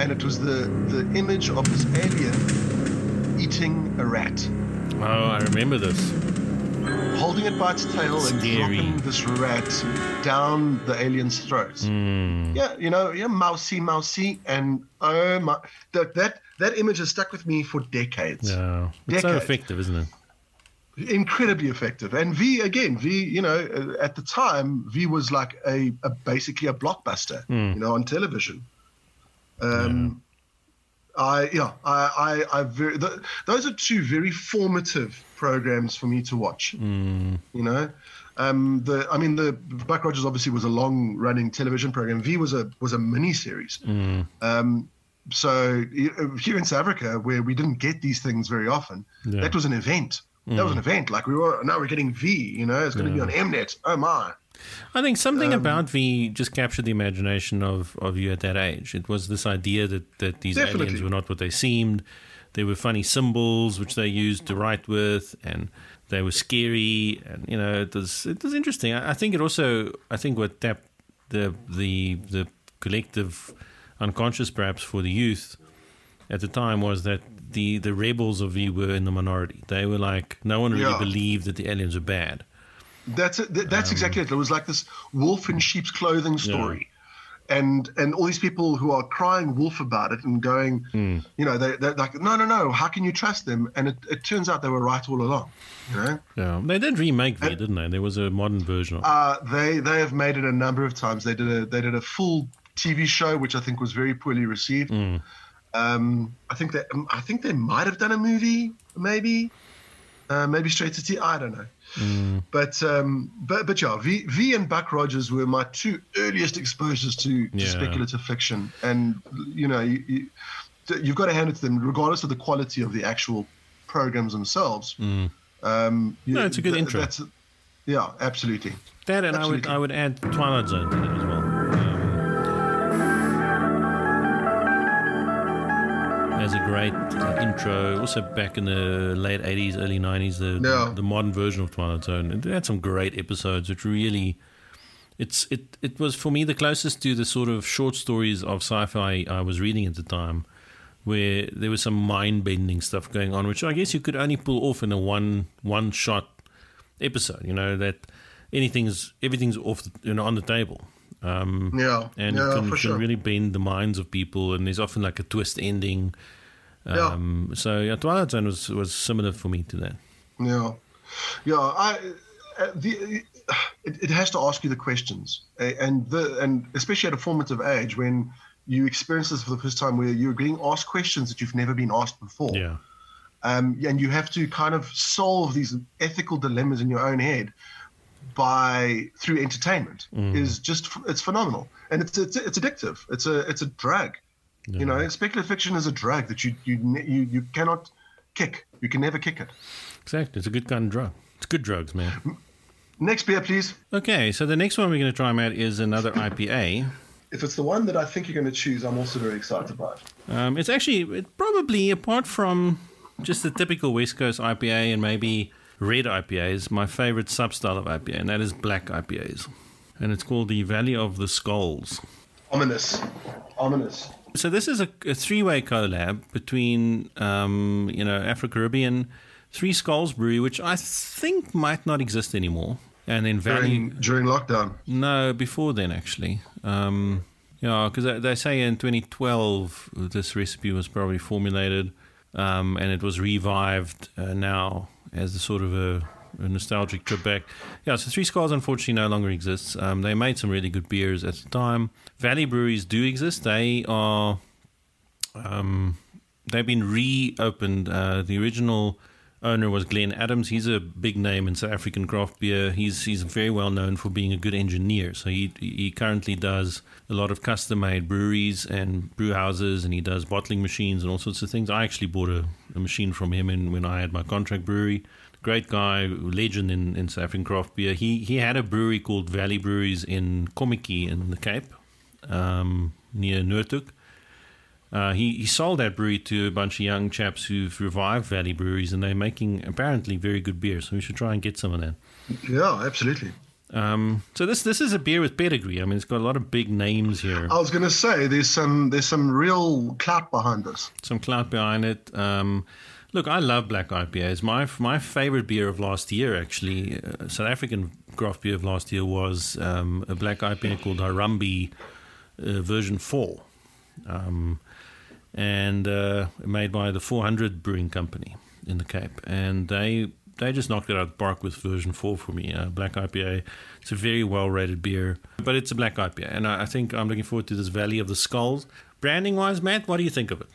and it was the the image of this alien eating a rat, Oh, I remember this. holding it by its tail and Scary. dropping this rat down the alien's throat. Mm. Yeah, you know, yeah, mousy, mousy, and oh my, that that that image has stuck with me for decades. Yeah, it's so effective, isn't it? Incredibly effective. And V again, V, you know, uh, at the time, V was like a, a basically a blockbuster, Hmm. you know, on television. Um, I yeah, I I, I very th- those are two very formative programs for me to watch. Mm. You know, um, the I mean the Buck Rogers obviously was a long running television program. V was a was a mini series. Mm. Um, so here in South Africa, where we didn't get these things very often, Yeah. that was an event. That was an event. Like we were now we're getting V. You know, it's going to be on Mnet. Oh my! I think something Um, about V just captured the imagination of, of you at that age. It was this idea that, that these Definitely. aliens were not what they seemed. There were funny symbols which they used to write with, and they were scary. And you know, it was it was interesting. I, I think it also I think what tapped the the the collective unconscious perhaps for the youth at the time was that the the rebels of V were in the minority. They were like no one really Yeah. believed that the aliens were bad. That's it. Th- Um, That's exactly it. It was like this wolf in sheep's clothing story. And and all these people who are crying wolf about it and going, Hmm. you know, they, they're like, no, no, no. How can you trust them? And it, it turns out they were right all along. You know, Yeah, they did remake that, didn't they? There was a modern version. Of uh, they they have made it a number of times. They did a they did a full TV show, which I think was very poorly received. Hmm. Um, I think they I think they might have done a movie, maybe, uh, maybe straight to T. I don't know. Hmm. But um, but but yeah, V, v and Buck Rogers were my two earliest exposures to, to Yeah. speculative fiction, and you know you, you, you've got to hand it to them, regardless of the quality of the actual programs themselves. Um, you- Hmm. No, it's a good intro. That's, yeah, absolutely. that, and I would. I would add Twilight Zone to that as well. As a great uh, intro, also back in the late '80s, early '90s, the Yeah. the modern version of Twilight Zone. It had some great episodes. which really, it's it it was for me the closest to the sort of short stories of sci-fi I was reading at the time. where there was some mind bending stuff going on, which I guess you could only pull off in a one one shot episode. You know that anything's everything's off the, you know on the table. Um, Yeah, and yeah, it can, can sure. really bend the minds of people, and there's often like a twist ending. Um, So yeah, Twilight Zone was was similar for me to that. Yeah, yeah. I uh, the it, it has to ask you the questions, and the and especially at a formative age when you experience this for the first time, where you're being asked questions that you've never been asked before. Yeah, um, and you have to kind of solve these ethical dilemmas in your own head by through entertainment is just it's phenomenal. And it's it's, it's addictive. It's a it's a drug you know speculative fiction is a drug that you you you you cannot kick. You can never kick it. Exactly. It's a good kind of drug. It's good drugs, man. next beer please. Okay, so the next one we're going to try out is another IPA. if it's the one that I think you're going to choose I'm also very excited about Um, it's actually it probably apart from just the typical West Coast IPA and maybe red IPAs, my favorite substyle of IPA, and that is black IPAs, and it's called the Valley of the Skulls. ominous ominous So this is a, a three-way collab between, um, you know, Afro Caribbean, Three Skulls Brewery, which I think might not exist anymore, and then Valley. during during lockdown No, before then actually. Um, yeah, because they, they say in 2012 this recipe was probably formulated, um, and it was revived uh, now as a sort of a, a nostalgic trip back. Yeah, so Three Skulls unfortunately no longer exists. Um, they made some really good beers at the time. Valley breweries do exist. They are. Um, they've been reopened. Uh, the original owner was Glenn Adams. He's a big name in South African craft beer. He's he's very well known for being a good engineer. So he he currently does a lot of custom made breweries and brew houses, and he does bottling machines and all sorts of things. I actually bought a, a machine from him in, when I had my contract brewery. Great guy, legend in, in South African craft beer. He he had a brewery called Valley Breweries in Kommetjie in the Cape, um, near Noordhoek. Uh, he, he sold that brewery to a bunch of young chaps who've revived Valley Breweries, and they're making apparently very good beer. So we should try and get some of that. yeah absolutely Um, so this this is a beer with pedigree. I mean, it's got a lot of big names here, I was going to say there's some there's some real clout behind this some clout behind it. Um, look, I love black IPAs. My my favorite beer of last year, actually, uh, South African craft beer of last year was um, a black IPA called Harambe uh, version four. Um, and uh, made by the 400 Brewing Company in the Cape, and they they just knocked it out of the park with version four for me. Uh, black IPA. It's a very well rated beer, but it's a black IPA, and I, I think I'm looking forward to this Valley of the Skulls. Branding wise, Matt, what do you think of it?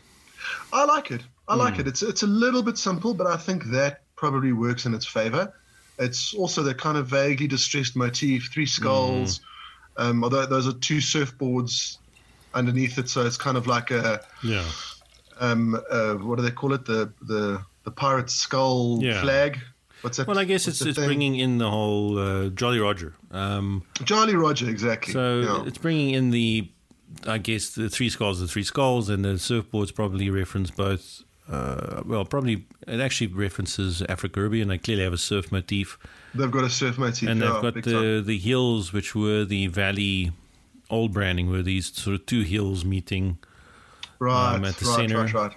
I like it. I like it. It's it's a little bit simple, but I think that probably works in its favor. It's also the kind of vaguely distressed motif, three skulls. Um, although those are two surfboards underneath it, so it's kind of like a Yeah, um, uh, what do they call it? The the the pirate skull Yeah. flag. What's that? well, I guess what's it's it's bringing in the whole uh, Jolly Roger. Um, Jolly Roger exactly. So yeah. it's bringing in the, I guess the three skulls, the three skulls, and the surfboards probably reference both. Uh, well, probably it actually references Africa Caribbean. They clearly have a surf motif, they've got a surf motif, and they've got big time. the the hills, which were the valley old branding, were these sort of two hills meeting right, um, at the right, center. right, right.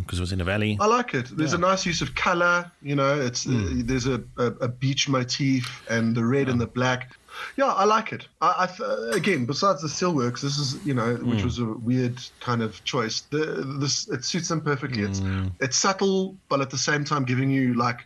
because it was in a valley. I like it. There's Yeah. A nice use of color. You know, it's uh, there's a, a, a beach motif and the red and the black. Yeah, I like it. I, I th- again, besides the steelworks, this is you know, which was a weird kind of choice. The, this it suits them perfectly. It's Hmm. it's subtle, but at the same time giving you like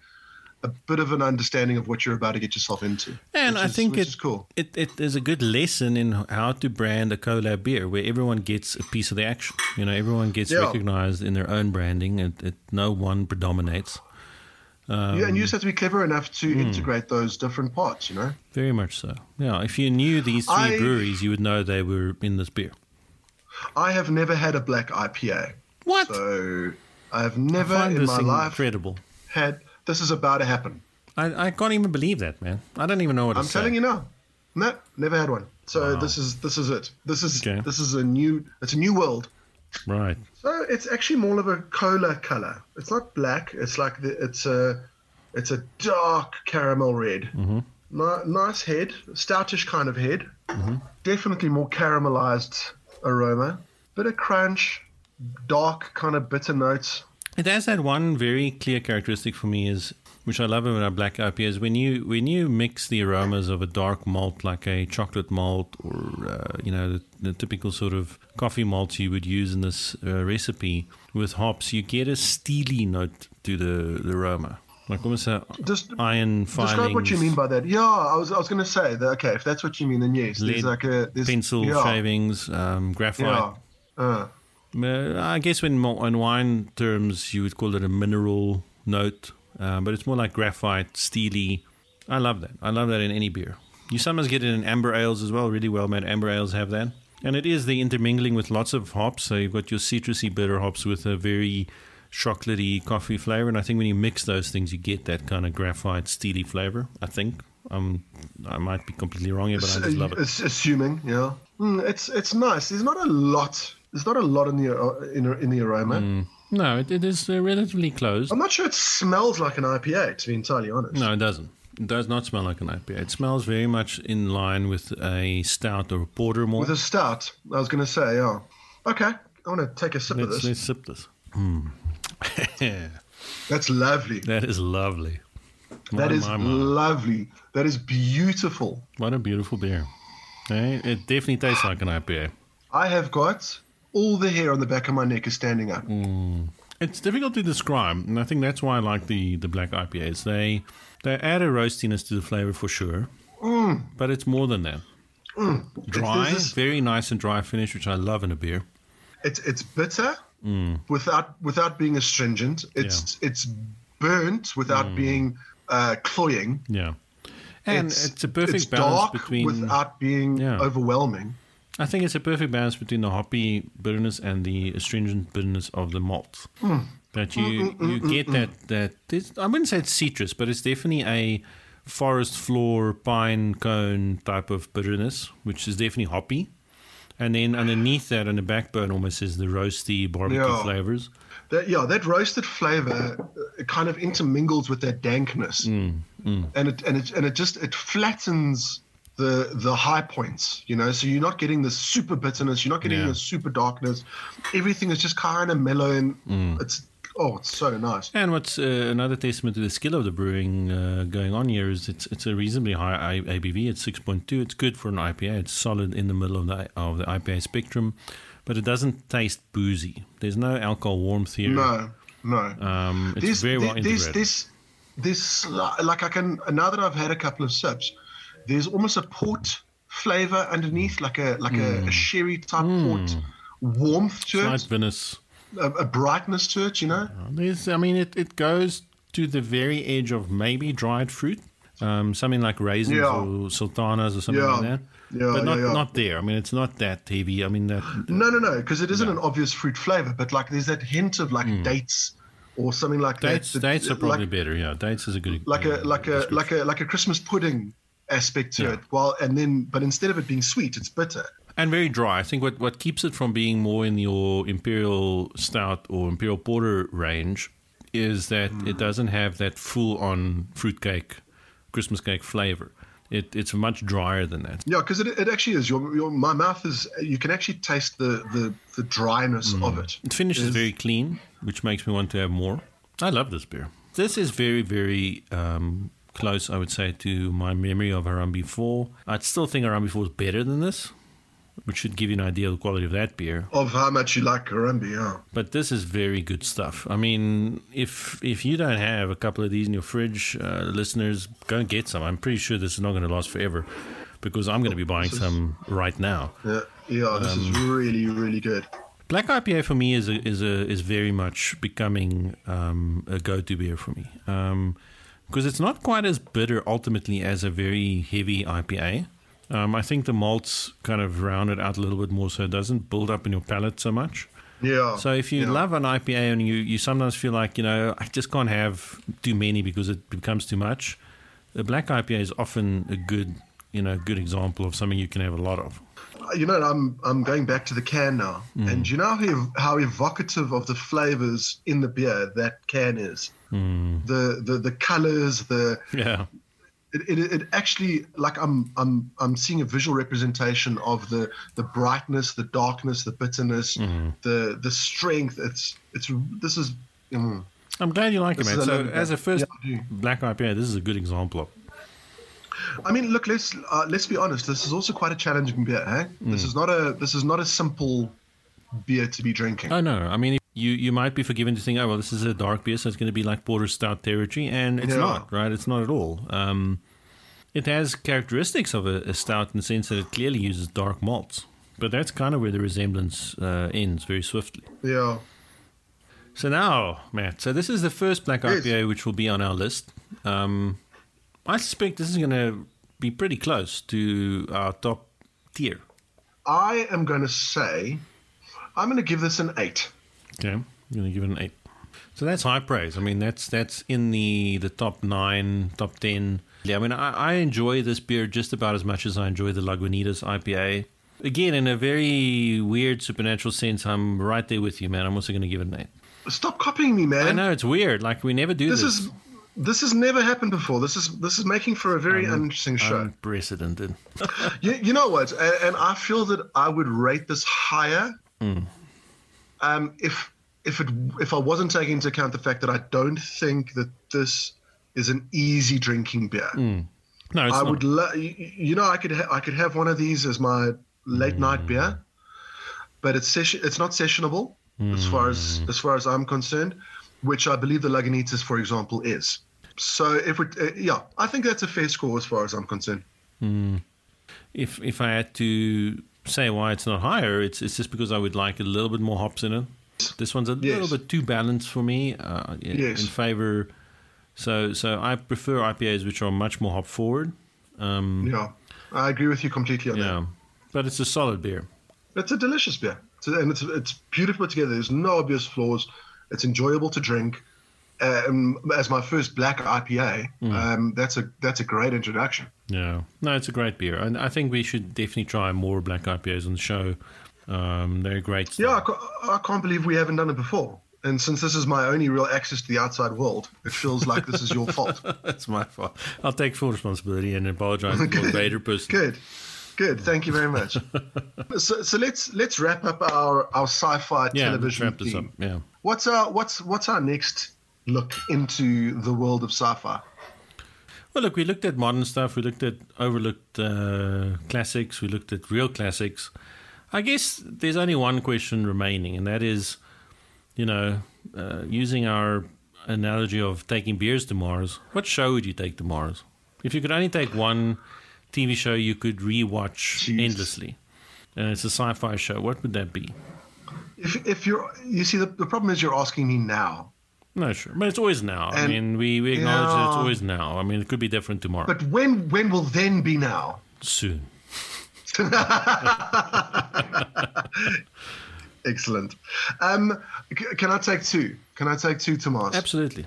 a bit of an understanding of what you're about to get yourself into. And I is- think which it, is cool. it it is a good lesson in how to brand a collab beer, where everyone gets a piece of the action. You know, everyone gets Yeah. recognized in their own branding, and it, no one predominates. Um, yeah, and you just have to be clever enough to hmm. integrate those different parts. You know. Very much so. Yeah, if you knew these three I- breweries, you would know they were in this beer. I have never had a black IPA. What? So I have never in my life incredible. had. This is about to happen. I, I can't even believe that, man. I don't even know what to I'm say. telling you now. No, never had one. So Wow. this is this is it. This is Okay. this is a new. It's a new world. Right. So it's actually more of a cola color. It's not black. It's like the, it's a it's a dark caramel red. Mm-hmm. Ni- nice head, stoutish kind of head. Mm-hmm. Definitely more caramelized aroma. Bit of crunch, dark kind of bitter notes. It has that one very clear characteristic for me is which I love about black IPAs, when you when you mix the aromas of a dark malt like a chocolate malt or uh, you know the, the, typical sort of coffee malts you would use in this uh, recipe with hops, you get a steely note to the, the aroma. Like almost a Just iron filings. Describe what you mean by that. Yeah, I was I was going to say that. Okay, if that's what you mean, then yes, lead, there's like a there's, pencil yeah. shavings, um, graphite. Yeah. Uh. Uh, I guess when in wine terms you would call it a mineral note, um, but it's more like graphite, steely. I love that. I love that in any beer. You sometimes get it in amber ales as well. Really well made amber ales have that, and it is the intermingling with lots of hops. So you've got your citrusy bitter hops with a very chocolatey coffee flavor, and I think when you mix those things, you get that kind of graphite, steely flavor. I think. Um, I might be completely wrong here, but I just love it. It's assuming, yeah. Mm, it's it's nice. There's not a lot there's not a lot in the uh, in, in the aroma. Mm. No, it, it is uh, relatively close. I'm not sure it smells like an IPA, to be entirely honest. No, it doesn't. It does not smell like an IPA. It smells very much in line with a stout or a porter more. With a stout, I was going to say, yeah. Okay, I want to take a sip let's, of this. Let's sip this. Mm. That's lovely. That is lovely. My, that is my, my. lovely. That is beautiful. What a beautiful beer. Hey, it definitely tastes like an IPA. I have got all the hair on the back of my neck is standing up. Mm. It's difficult to describe, and I think that's why I like the, the black IPAs. They they add a roastiness to the flavor for sure, mm. but it's more than that. Mm. Dry, this, very nice and dry finish, which I love in a beer. It's it's bitter mm. without without being astringent. It's yeah. it's burnt without mm. being uh, cloying. Yeah, and it's, it's a perfect it's balance between without being yeah. overwhelming. I think it's a perfect balance between the hoppy bitterness and the astringent bitterness of the malt. Mm. That you mm, you mm, get that that I wouldn't say it's citrus, but it's definitely a forest floor pine cone type of bitterness, which is definitely hoppy. And then underneath that, on the backbone, almost is the roasty barbecue yeah. flavors. That, yeah, that roasted flavor uh, kind of intermingles with that dankness, mm, mm. and it and it and it just it flattens the the high points, you know. So you're not getting the super bitterness, you're not getting yeah. the super darkness. Everything is just kind of mellow, and mm. it's oh, it's so nice. And what's uh, another testament to the skill of the brewing uh, going on here is it's it's a reasonably high ABV. It's six point two. It's good for an IPA. It's solid in the middle of the of the IPA spectrum, but it doesn't taste boozy. There's no alcohol warmth here. No, no. Um, it's this, very well integrated. This, this, this, like I can now that I've had a couple of sips there's almost a port flavor underneath, like a like mm. a, a, hmm. sherry type mm. port warmth to Slight it. Venice. A, a, brightness to it, you know. There's, I mean, it, it goes to the very edge of maybe dried fruit, um, something like raisins yeah. or sultanas or something yeah. like that. Yeah, but not yeah, not there. I mean, it's not that heavy. I mean, that. No, no, no, because it isn't an obvious fruit flavor, but like there's that hint of like mm. dates or something like dates, that. Dates are probably like, better. Yeah, dates is a good. Like a like a like a like a Christmas pudding aspect to yeah. it. Well, and then, but instead of it being sweet, it's bitter and very dry. I think what what keeps it from being more in your imperial stout or imperial porter range is that mm. it doesn't have that full on fruitcake, Christmas cake flavor. It, it's much drier than that. Yeah, because it, it actually is. Your, your my mouth is. You can actually taste the the, the dryness mm. of it. It finishes very clean, which makes me want to have more. I love this beer. This is very very um, close, I would say, to my memory of Harambe 4. I'd still think Harambe 4 is better than this, which should give you an idea of the quality of that beer. Of how much you like Harambe, yeah. But this is very good stuff. I mean, if if you don't have a couple of these in your fridge, uh, listeners, go and get some. I'm pretty sure this is not going to last forever because I'm going to be buying is, some right now. Yeah, yeah, this um, is really, really good. Black IPA for me is a, is a, is very much becoming um, a go-to beer for me. Um, because it's not quite as bitter ultimately as a very heavy IPA. Um, I think the malts kind of round it out a little bit more so it doesn't build up in your palate so much. Yeah. So if you yeah. love an IPA and you, you sometimes feel like, you know, I just can't have too many because it becomes too much, a black IPA is often a good, you know, good example of something you can have a lot of you know, I'm I'm going back to the can now, mm. and you know how how evocative of the flavors in the beer that can is. Mm. The the the colors, the yeah. It, it, it actually like I'm I'm I'm seeing a visual representation of the the brightness, the darkness, the bitterness, mm. the the strength. It's it's this is. Mm. I'm glad you like This it, man. So, as a first yeah, black IPA, this is a good example of. I mean, look, let's uh, let's be honest. This is also quite a challenging beer. Eh? This Hmm. is not a this is not a simple beer to be drinking. Oh no, I mean you you might be forgiven to think, oh well, this is a dark beer, so it's going to be like porter stout territory, and it's Yeah. not, right? It's not at all. Um, it has characteristics of a, a stout in the sense that it clearly uses dark malts, but that's kind of where the resemblance uh, ends very swiftly. Yeah. So now, Matt, so this is the first black Yes. IPA which will be on our list. Um, I suspect this is going to be pretty close to our top tier. I am going to say, I'm going to give this an eight. Okay, I'm going to give it an eight. So that's high praise. I mean, that's that's in the the top nine, top ten. Yeah, I mean, I, I enjoy this beer just about as much as I enjoy the Lagunitas IPA. Again, in a very weird supernatural sense, I'm right there with you, man. I'm also going to give it an eight. Stop copying me, man. I know it's weird. Like we never do This this. is this has never happened before. This is this is making for a very interesting show. unprecedented. you, you know what? And, I feel that I would rate this higher hmm. um, if if it if I wasn't taking into account the fact that I don't think that this is an easy drinking beer. Hmm. no, it's I not. would, lo- you, you know, I could ha- I could have one of these as my late night hmm. beer, but it's session it's not sessionable as far as as far as I'm concerned, which I believe the Lagunitas, for example, is. So if we, uh, yeah, I think that's a fair score as far as I'm concerned. if if I had to say why it's not higher, it's it's just because I would like a little bit more hops in it. This one's a Yes. little bit too balanced for me. Uh, in, Yes. in favor. So so I prefer IPAs which are much more hop forward. Um, Yeah, I agree with you completely on that. yeah, but it's a solid beer. It's a delicious beer, it's and it's it's beautiful together. There's no obvious flaws. It's enjoyable to drink. Um, as my first black IPA, um, that's a that's a great introduction. Yeah, no, it's a great beer, and I think we should definitely try more black IPAs on the show. Um, they're great. Yeah, I, ca- I can't believe we haven't done it before. And since this is my only real access to the outside world, it feels like this is your fault. that's my fault. I'll take full responsibility and apologize to the Vader person. Good, good. Thank you very much. so, so let's let's wrap up our our sci-fi Yeah, let's television wrap this up. theme. Yeah. What's our what's what's our next look into the world of sci-fi? Well, look, we looked at modern stuff. We looked at overlooked uh, classics. We looked at real classics. I guess there's only one question remaining, and that is, you know, uh, using our analogy of taking beers to Mars, what show would you take to Mars? If you could only take one TV show you could rewatch Jeez. endlessly, and it's a sci-fi show, what would that be? If if you're you see the, the problem is you're asking me now, No, sure, but it's always now. I mean, we, we acknowledge that it's always now. I mean, it could be different tomorrow. but when when will then be now? soon. Excellent. Um, can I take two? Can I take two to Mars? Absolutely.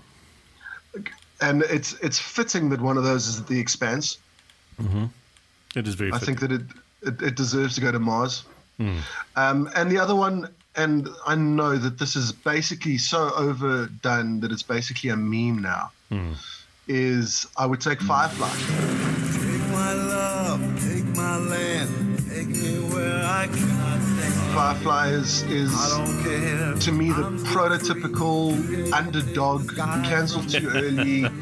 And it's it's fitting that one of those is the Expanse. It is very. I fitting. think that it, it it deserves to go to Mars. Um, and the other one, and I know that this is basically so overdone that it's basically a meme now. Hmm. Is I would take Firefly. Take my love, take my land, take me where I cannot think. Firefly is is I don't care. to me the prototypical underdog cancelled too early.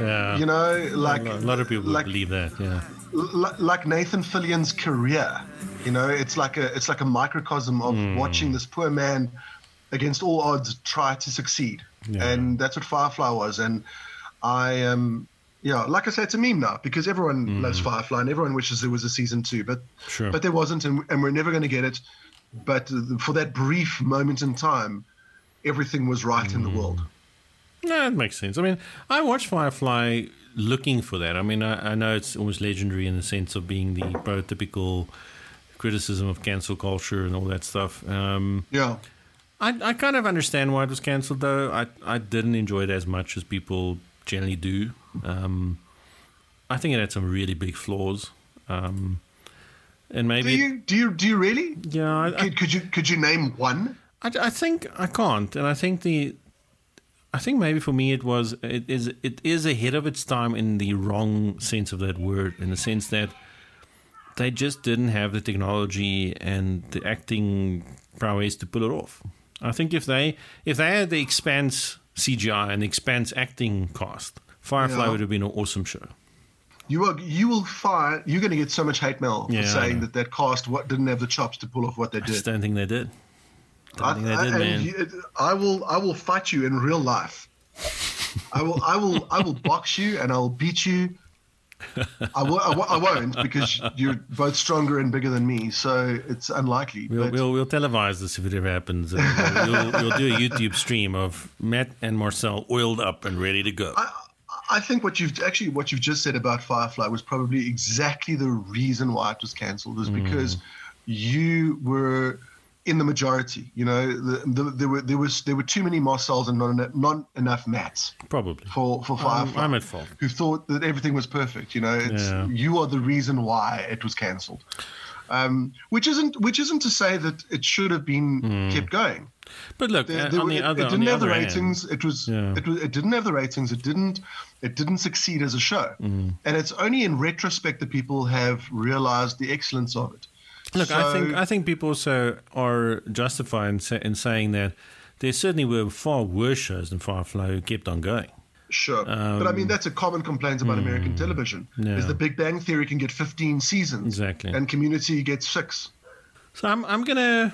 Yeah. You know, like a lot of people like, believe that. Yeah. like Nathan Fillion's career. You know, it's like a it's like a microcosm of Hmm. watching this poor man against all odds try to succeed, Yeah. and that's what Firefly was. And I am, um, yeah, like I said, it's a meme now because everyone loves Firefly and everyone wishes there was a season two, but Hmm. Sure. but there wasn't, and, and we're never going to get it. But for that brief moment in time, everything was right in the world. No, it makes sense. I mean, I watched Firefly looking for that. I mean, I, I know it's almost legendary in the sense of being the prototypical criticism of cancel culture and all that stuff. Um, Yeah. I, I kind of understand why it was cancelled, though. I, I didn't enjoy it as much as people generally do. Um, I think it had some really big flaws. Um, and Do maybe, you do you do you really? yeah, I, I, Could, could you could you name one? I, I think I can't, and I think the, I think maybe for me it was it is it is ahead of its time in the wrong sense of that word, in the sense that they just didn't have the technology and the acting prowess to pull it off. I think if they if they had the expanse CGI and the Expanse acting cost, Firefly Yeah. would have been an awesome show. You are you will find you're going to get so much hate mail Yeah, for saying that that cast what didn't have the chops to pull off what they did. I just don't think they did. Don't I, think they did, and man. you- I will I will fight you in real life. I will I will I will box you and I will beat you. I, will, I, wo- I won't because you're both stronger and bigger than me, so it's unlikely. We'll, but we'll, we'll televise this if it ever happens. We'll, we'll do a YouTube stream of Matt and Marcel oiled up and ready to go. I, I think what you've actually what you've just said about Firefly was probably exactly the reason why it was cancelled is mm. because you were in the majority. You know, the, the, there were there was there were too many Marcels and not enough, not enough Matts Probably. for for I'm, I'm at fault. who thought that everything was perfect. You know, it's, Yeah. you are the reason why it was cancelled. Um, which isn't which isn't to say that it should have been Hmm. kept going. But look, There- uh, there on the it, other, it didn't the have the ratings. it was, Yeah. it was it didn't have the ratings. It didn't it didn't succeed as a show. Mm. And it's only in retrospect that people have realized the excellence of it. Look, I think I think people also are justified in, sa- in saying that there certainly were far worse shows than Firefly who kept on going. Sure, but I mean that's a common complaint about American television. Um, hmm. Yeah. Is the Big Bang Theory can get 15 seasons, Exactly. and Community gets six. So I'm I'm gonna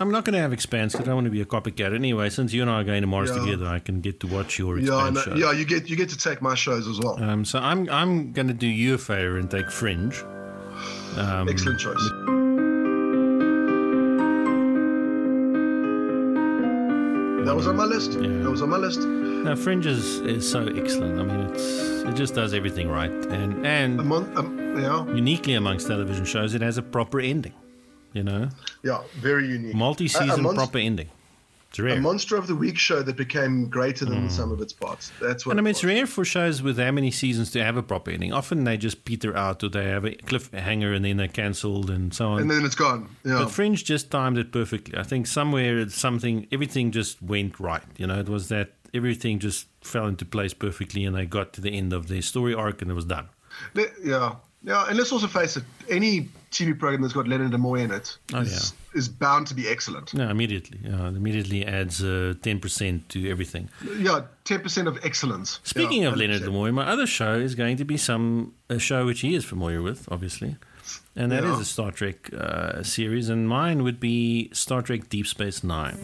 I'm not gonna have Expanse because I don't want to be a copycat anyway. Since you and I are going to Mars Yeah. together, I can get to watch your Yeah, Expanse no, show. yeah, you get you get to take my shows as well. Um, so I'm I'm gonna do you a favor and take Fringe. Um, Excellent choice. That was on my list. Yeah. That was on my list. No, Fringe is, is so excellent. I mean, it's it just does everything right, and and A month, um, yeah, uniquely amongst television shows, it has a proper ending. You know, yeah, very unique. Multi-season monst- proper ending. It's rare. A monster of the week show that became greater than hmm. the sum of its parts. That's what. And I it mean, it's rare for shows with that many seasons to have a proper ending. Often they just peter out, or they have a cliffhanger and then they're cancelled and so on. And then it's gone. Yeah. But Fringe just timed it perfectly. I think somewhere it's something, everything just went right. You know, it was that everything just fell into place perfectly, and they got to the end of their story arc, and it was done. Yeah. Yeah, and let's also face it, any TV program that's got Leonard Nimoy in it Oh, is, is bound to be excellent. No, immediately. Yeah, immediately adds uh, ten percent to everything. Yeah, 10% of excellence. Speaking Yeah, of Leonard 100%. Nimoy, my other show is going to be some a show which he is familiar with, obviously, and that is Yeah. a Star Trek uh, series, and mine would be Star Trek Deep Space Nine.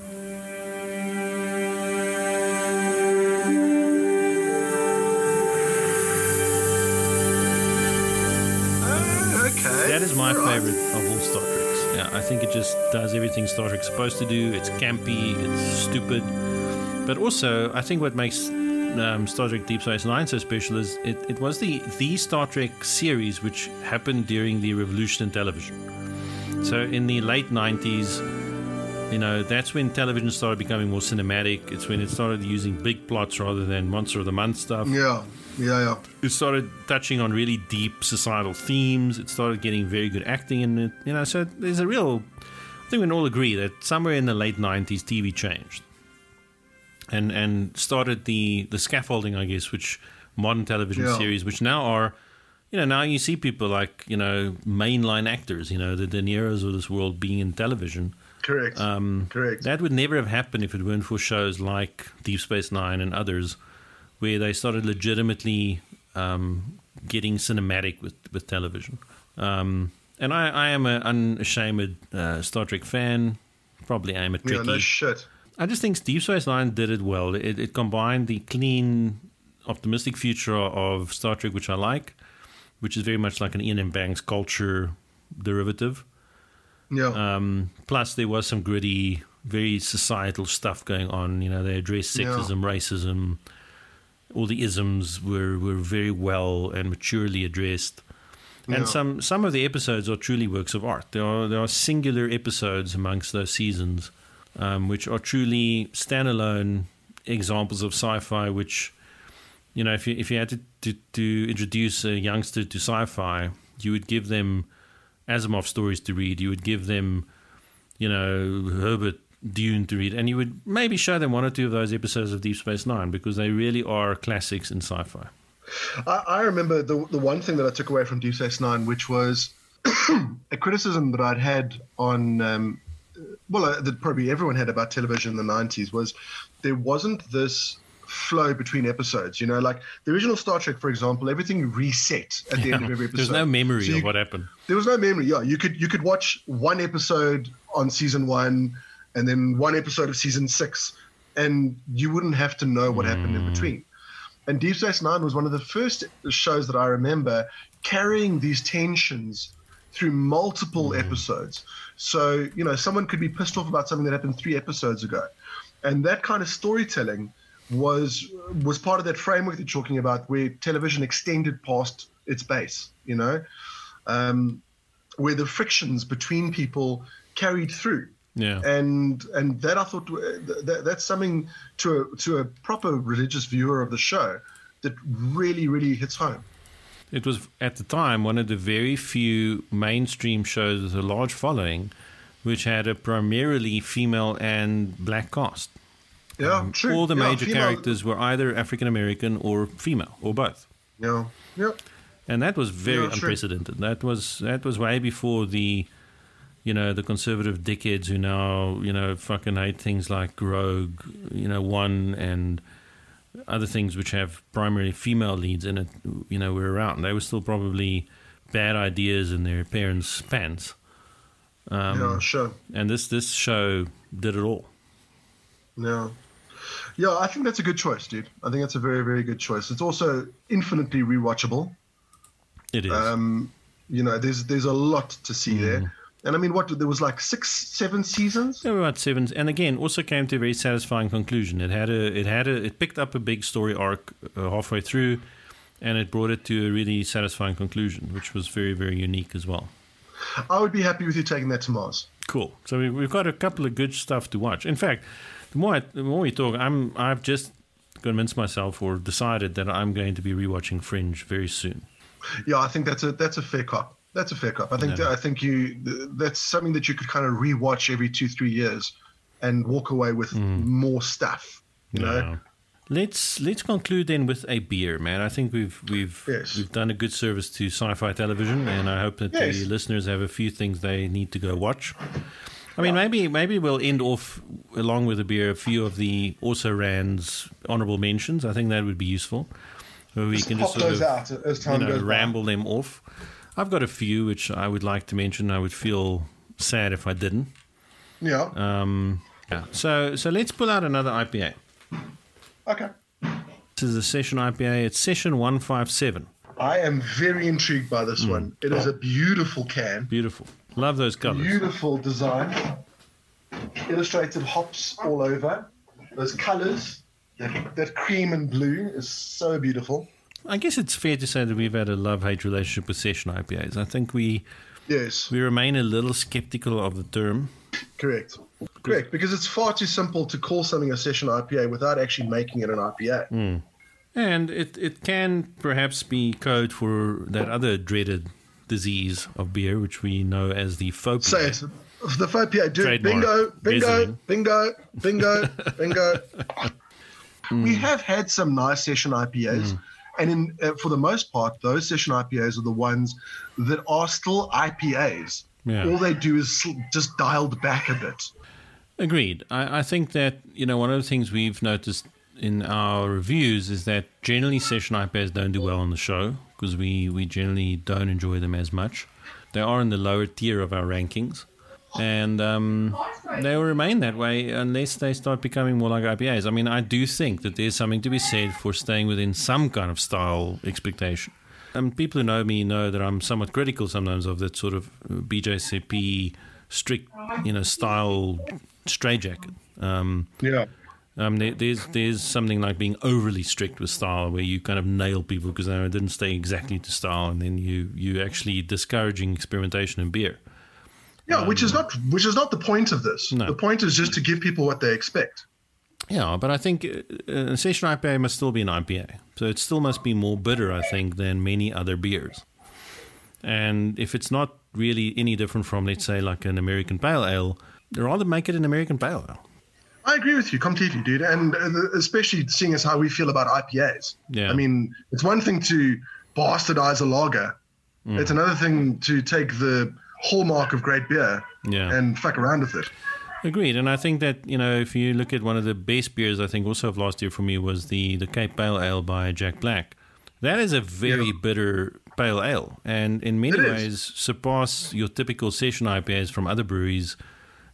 My favorite of all Star Treks. Yeah, I think it just does everything Star Trek's supposed to do. It's campy, it's stupid, but also I think what makes um, Star Trek Deep Space Nine so special is it, it was the the Star Trek series which happened during the revolution in television. So in the late '90s, you know, that's when television started becoming more cinematic. It's when it started using big plots rather than monster of the month stuff Yeah, yeah, yeah. it started touching on really deep societal themes. It started getting very good acting in it. You know, so there's a real. I think we can all agree that somewhere in the late '90s, TV changed, and and started the the scaffolding, I guess, which modern television Yeah. series, which now are. You know, now you see people like, you know, mainline actors, you know, the De Niro's of this world being in television. Correct. Um, Correct. That would never have happened if it weren't for shows like Deep Space Nine and others, where they started legitimately um, getting cinematic with, with television. Um, and I, I am an unashamed uh, Star Trek fan. Probably I'm a yeah, Trekkie. no shit. I just think Deep Space Nine did it well. It, it combined the clean, optimistic future of Star Trek, which I like, which is very much like an Iain M. Banks culture derivative. Yeah. Um, plus, there was some gritty, very societal stuff going on. You know, they addressed Yeah. sexism, racism. All the isms were, were very well and maturely addressed. And Yeah. some, some of the episodes are truly works of art. There are, there are singular episodes amongst those seasons um, which are truly standalone examples of sci fi, which, you know, if you, if you had to, to, to introduce a youngster to sci fi, you would give them Asimov stories to read. You would give them, you know, Herbert Dune to read, and you would maybe show them one or two of those episodes of Deep Space Nine because they really are classics in sci-fi. I, I remember the the one thing that I took away from Deep Space Nine, which was a criticism that I'd had on, um, well, uh, that probably everyone had about television in the '90s, was there wasn't this flow between episodes. You know, like the original Star Trek, for example, everything reset at the end of every episode. There's no memory So you- of what happened. there was no memory. Yeah, you could you could watch one episode on season one, and then one episode of season six, and you wouldn't have to know what happened in between. And Deep Space Nine was one of the first shows that I remember carrying these tensions through multiple episodes. So you know, someone could be pissed off about something that happened three episodes ago, and that kind of storytelling was was part of that framework that you're talking about, where television extended past its base. You know. Um, where the frictions between people carried through. Yeah. And and that I thought uh, that, that's something to a, to a proper religious viewer of the show that really really hits home. It was at the time one of the very few mainstream shows with a large following, which had a primarily female and black cast. Yeah, true. Um, All the Yeah, major female- characters were either African American or female or both. Yeah, yeah, and that was very Yeah, unprecedented. That was that was way before the, you know, the conservative dickheads who now you know fucking hate things like Rogue, you know, One and other things which have primarily female leads in it. You know, were around. They were still probably bad ideas in their parents' pants. Um, yeah, sure. And this this show did it all. Yeah. Yeah, I think that's a good choice, dude. I think that's a very, very good choice. It's also infinitely rewatchable. It is. Um, you know, there's there's a lot to see Mm. there. And I mean, what there was like six, seven seasons. About seven, and again, also came to a very satisfying conclusion. It had a, it had a, it picked up a big story arc uh, halfway through, and it brought it to a really satisfying conclusion, which was very, very unique as well. I would be happy with you taking that to Mars. Cool. So we, we've got a couple of good stuff to watch. In fact, the more I, the more we talk, I'm I've just convinced myself or decided that I'm going to be rewatching Fringe very soon. Yeah, I think that's a that's a fair cop. That's a fair cop. I think. I think you that's something that you could kind of rewatch every two three years, and walk away with mm. more stuff. You know, Let's let's conclude then with a beer, man. I think we've we've Yes. we've done a good service to sci-fi television, and I hope that Yes. the listeners have a few things they need to go watch. I mean, maybe maybe we'll end off along with a beer a few of the also Rand's honorable mentions. I think that would be useful. Where we Just can pop just sort those of out as you know, goes by. ramble them off. I've got a few which I would like to mention. I would feel sad if I didn't. Yeah. Um, yeah. So so let's pull out another IPA. okay. This is a session IPA. It's session 157. I am very intrigued by this one. It is a beautiful can, Beautiful. Love those colors. beautiful design, illustrated hops all over. Those colors, that, that cream and blue is so beautiful. I guess it's fair to say that we've had a love hate relationship with session IPAs. I think we, Yes, we remain a little skeptical of the term. correct. Correct, because it's far too simple to call something a session IPA without actually making it an IPA. Hmm. And it, it can perhaps be code for that other dreaded disease of beer, which we know as the phobia. Say it. The IPA, dude. Bingo, bingo, Visiting. bingo, bingo, bingo. We have had some nice session IPAs, and in uh, for the most part, those session IPAs are the ones that are still IPAs. Yeah. All they do is just dialed back a bit. Agreed. I, I think that, you know, one of the things we've noticed in our reviews is that generally session IPAs don't do well on the show because we, we generally don't enjoy them as much. They are in the lower tier of our rankings. And um, they will remain that way unless they start becoming more like IPAs. I mean, I do think that there's something to be said for staying within some kind of style expectation. And people who know me know that I'm somewhat critical sometimes of that sort of BJCP strict, you know, style straitjacket. Um, Yeah. um, there, there's there's something like being overly strict with style, where you kind of nail people because they didn't stay exactly to style, and then you you actually discouraging experimentation in beer. Yeah, which is not which is not the point of this. No. The point is just to give people what they expect. Yeah, but I think uh, a session IPA must still be an IPA, so it still must be more bitter, I think, than many other beers. And if it's not really any different from, let's say, like an American Pale Ale, they'd rather make it an American Pale Ale. I agree with you completely, dude, and uh, especially seeing as how we feel about IPAs. Yeah. I mean, it's one thing to bastardize a lager. Mm. It's another thing to take the hallmark of great beer Yeah. and fuck around with it. Agreed, and I think that you know if you look at one of the best beers, I think also of last year for me was the the Cape Pale Ale by Jack Black. That is a very Yeah. bitter pale ale, and in many It is. ways surpass your typical session IPAs from other breweries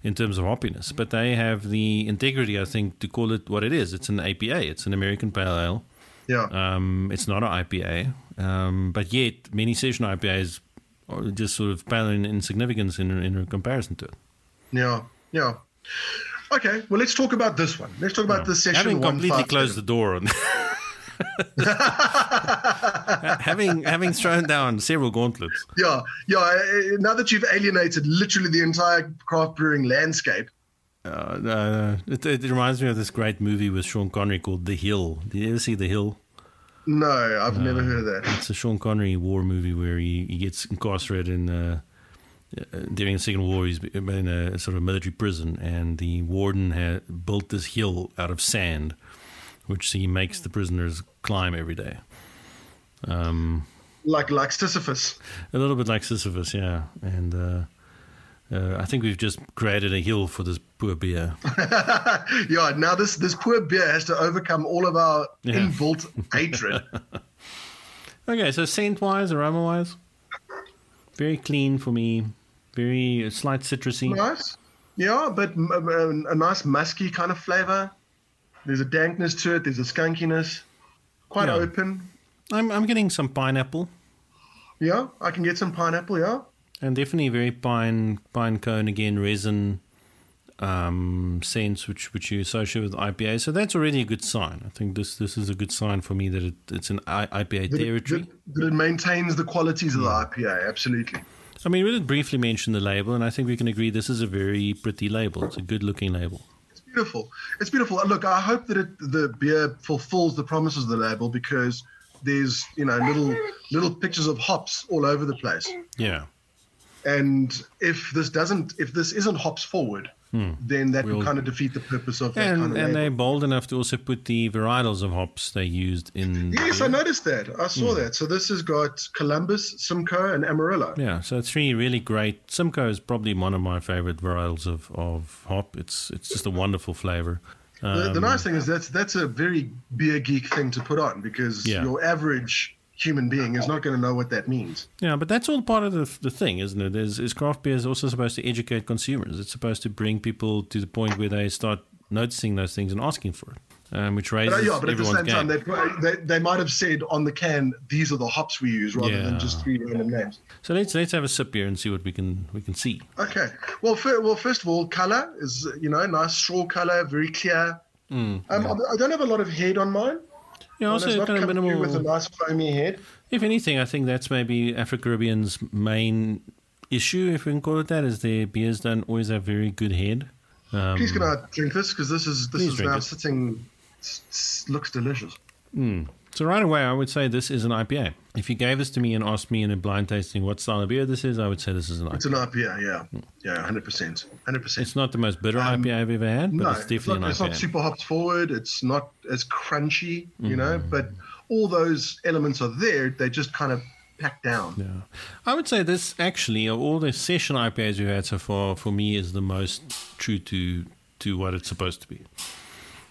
in terms of hoppiness. But they have the integrity, I think, to call it what it is. It's an APA. It's an American Pale Ale. Yeah. Um, it's not an IPA, um, but yet many session IPAs are just sort of pale in, in significance in, in comparison to it. Yeah. Yeah. Okay. Well, let's talk about this one. Let's talk about the session having one completely five closed the door on having having thrown down several gauntlets Yeah, yeah. uh, Now that you've alienated literally the entire craft brewing landscape, uh, uh, it, it reminds me of this great movie with Sean Connery called The Hill did you ever see The Hill no, I've never heard of that. it's a Sean Connery war movie where he, he gets incarcerated in uh, uh, during the Second War he's been in a sort of military prison and the warden had built this hill out of sand which he makes the prisoners climb every day um, Like like Sisyphus. A little bit like Sisyphus, yeah. And uh, uh, I think we've just created a hill for this poor beer. yeah. Now this this poor beer has to overcome all of our Yeah. inbuilt hatred. Okay, so scent wise, aroma wise, very clean for me. Very uh, slight citrusy. nice. Yeah, but a nice musky kind of flavor. There's a dankness to it. There's a skunkiness. Quite Yeah. open. I'm I'm getting some pineapple Yeah, I can get some pineapple. Yeah. And definitely very pine pine cone again resin um, scents which which you associate with IPA. So that's already a good sign. I think this this is a good sign for me that it, it's an I, IPA That it, territory. that- that it maintains the qualities of the IPA. Absolutely. I mean, we did briefly mention the label, and I think we can agree this is a very pretty label. It's a good looking label. It's beautiful. It's beautiful. Look, I hope that it, the beer fulfills the promises of the label because there's you know little little pictures of hops all over the place. Yeah. And if this doesn't, if this isn't hops forward, then that We'll- would kind of defeat the purpose of that And, kind of and they're bold enough to also put the varietals of hops they used in. Yes, the- I noticed that. I saw that. So this has got Columbus, Simcoe, and Amarillo. Yeah, so three really great. Simcoe is probably one of my favorite varietals of, of hop. It's it's just a wonderful flavor. The, the Um, nice thing is that's that's a very beer geek thing to put on because Yeah. your average human being is not going to know what that means. Yeah, but that's all part of the, the thing, isn't it? Is, is craft beer is also supposed to educate consumers. It's supposed to bring people to the point where they start noticing those things and asking for it, um, which raises But, yeah, but at the same time, they, they, they might have said on the can, these are the hops we use, rather Yeah. than just three random names. So let's let's have a sip here and see what we can we can see. Okay. Well, fir- well, first of all, color is you know nice straw color, very clear. Mm, Um, I- I don't have a lot of head on mine. Yeah, also kind of minimal. with a nice foamy head. If anything, I think that's maybe Afro Caribbean's main issue, if we can call it that, is their beers don't always have very good head. Um, Please can I drink this because this is this is now it. sitting. looks delicious. so right away, I would say this is an IPA. If you gave this to me and asked me in a blind tasting what style of beer this is, I would say this is an IPA. It's an IPA, yeah, yeah, hundred percent, hundred percent. It's not the most bitter Um, IPA I've ever had, but No, it's it's definitely not, it's not super hops forward. It's not as crunchy, you know. Mm. But all those elements are there. They just kind of pack down. Yeah. I would say this actually, of all the session IPAs we've had so far, for me is the most true to to what it's supposed to be.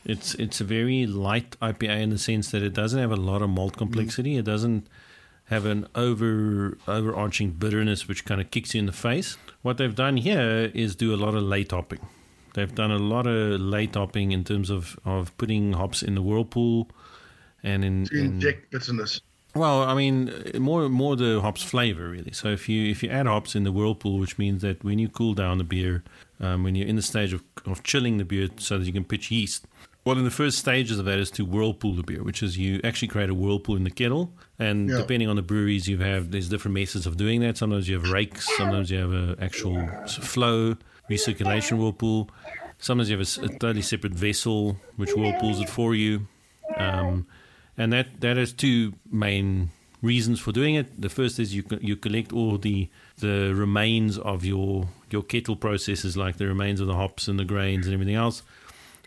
It's it's a very light IPA in the sense that it doesn't have a lot of malt complexity. It doesn't have an over overarching bitterness which kind of kicks you in the face. What they've done here is do a lot of late hopping. They've done a lot of late hopping in terms of, of putting hops in the whirlpool and in, To in inject bitterness. well, I mean, more more the hops flavor really. So if you if you add hops in the whirlpool, which means that when you cool down the beer, um, when you're in the stage of, of chilling the beer so that you can pitch yeast. One of the first stages of that is to whirlpool the beer, which is you actually create a whirlpool in the kettle, and Yeah. depending on the breweries you have, there's different methods of doing that. Sometimes you have rakes, sometimes you have an actual flow recirculation whirlpool. Sometimes you have a totally separate vessel which whirlpools it for you. Um, and that that has two main reasons for doing it. The first is you you collect all the the remains of your your kettle processes, like the remains of the hops and the grains and everything else.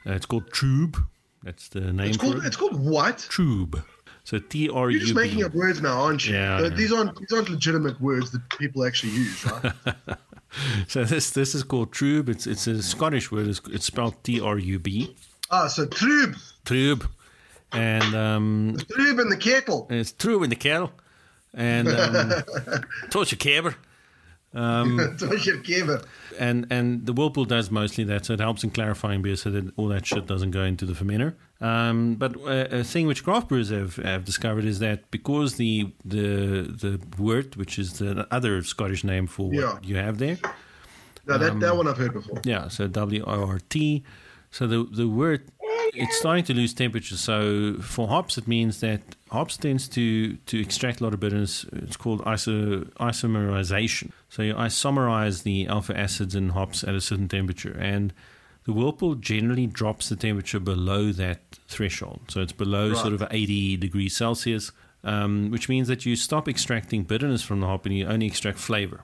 Uh, it's called trub. That's the name It's called it. it's called what? trub. So T R U You're just making up words now, aren't you? Yeah, Uh, these aren't these aren't legitimate words that people actually use, right? So this this is called trub. It's it's a Scottish word. It's, it's spelled T R U B. Ah, so trub, Trub, and um, trub in the kettle. it's true in the kettle, and um, touch a caber. Touch your caber. and and the whirlpool does mostly that, so it helps in clarifying beer, so that all that shit doesn't go into the fermenter. Um, but a, a thing which craft brewers have, have discovered is that because the the the wort, which is the other Scottish name for what Yeah. you have there, No, that, that one I've heard before. yeah, so W O R T. So the the wort it's starting to lose temperature. So for hops, it means that hops tends to to extract a lot of bitterness. It's called iso, isomerization. So you isomerize the alpha acids in hops at a certain temperature, and the whirlpool generally drops the temperature below that threshold. So it's below sort of 80 degrees Celsius, um, which means that you stop extracting bitterness from the hop and you only extract flavor.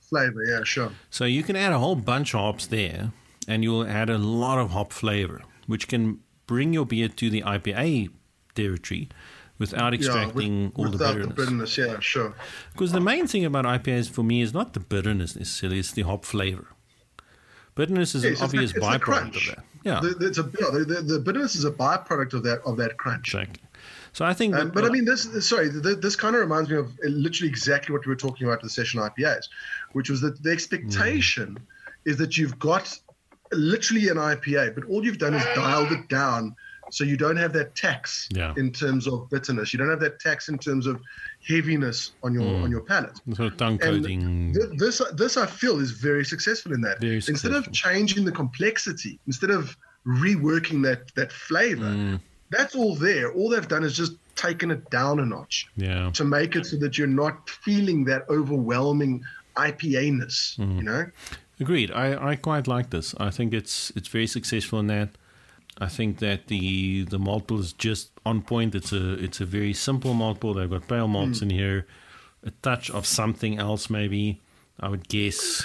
Flavor, yeah, sure. So you can add a whole bunch of hops there, and you'll add a lot of hop flavor, which can bring your beer to the IPA territory without Yeah, extracting with- all the without bitterness. the bitterness, yeah, sure. Because the main thing about IPAs for me is not the bitterness necessarily; it's the hop flavor. Bitterness is Yes, an the- obvious the byproduct of that. Yeah, The, the, it's a, yeah, the, the, the bitterness is a byproduct of that of that crunch. exactly. So I think, Um, that- but I mean, this sorry, this kind of reminds me of uh, literally exactly what we were talking about with the session IPAs, which was that the expectation is that you've got literally an IPA, but all you've done is dialed it down so you don't have that tax Yeah. in terms of bitterness. You don't have that tax in terms of heaviness on your on your palate. of tongue coating. th- this this I feel is very successful in that. Very instead of changing the complexity, instead of reworking that that flavor, Mm. that's all there. All they've done is just taken it down a notch yeah, to make it so that you're not feeling that overwhelming IPA-ness, Mm. you know? Agreed. I, I quite like this. I think it's it's very successful in that. I think that the the malt bill is just on point. It's a it's a very simple malt bill. They've got pale malts hmm. in here, a touch of something else maybe. I would guess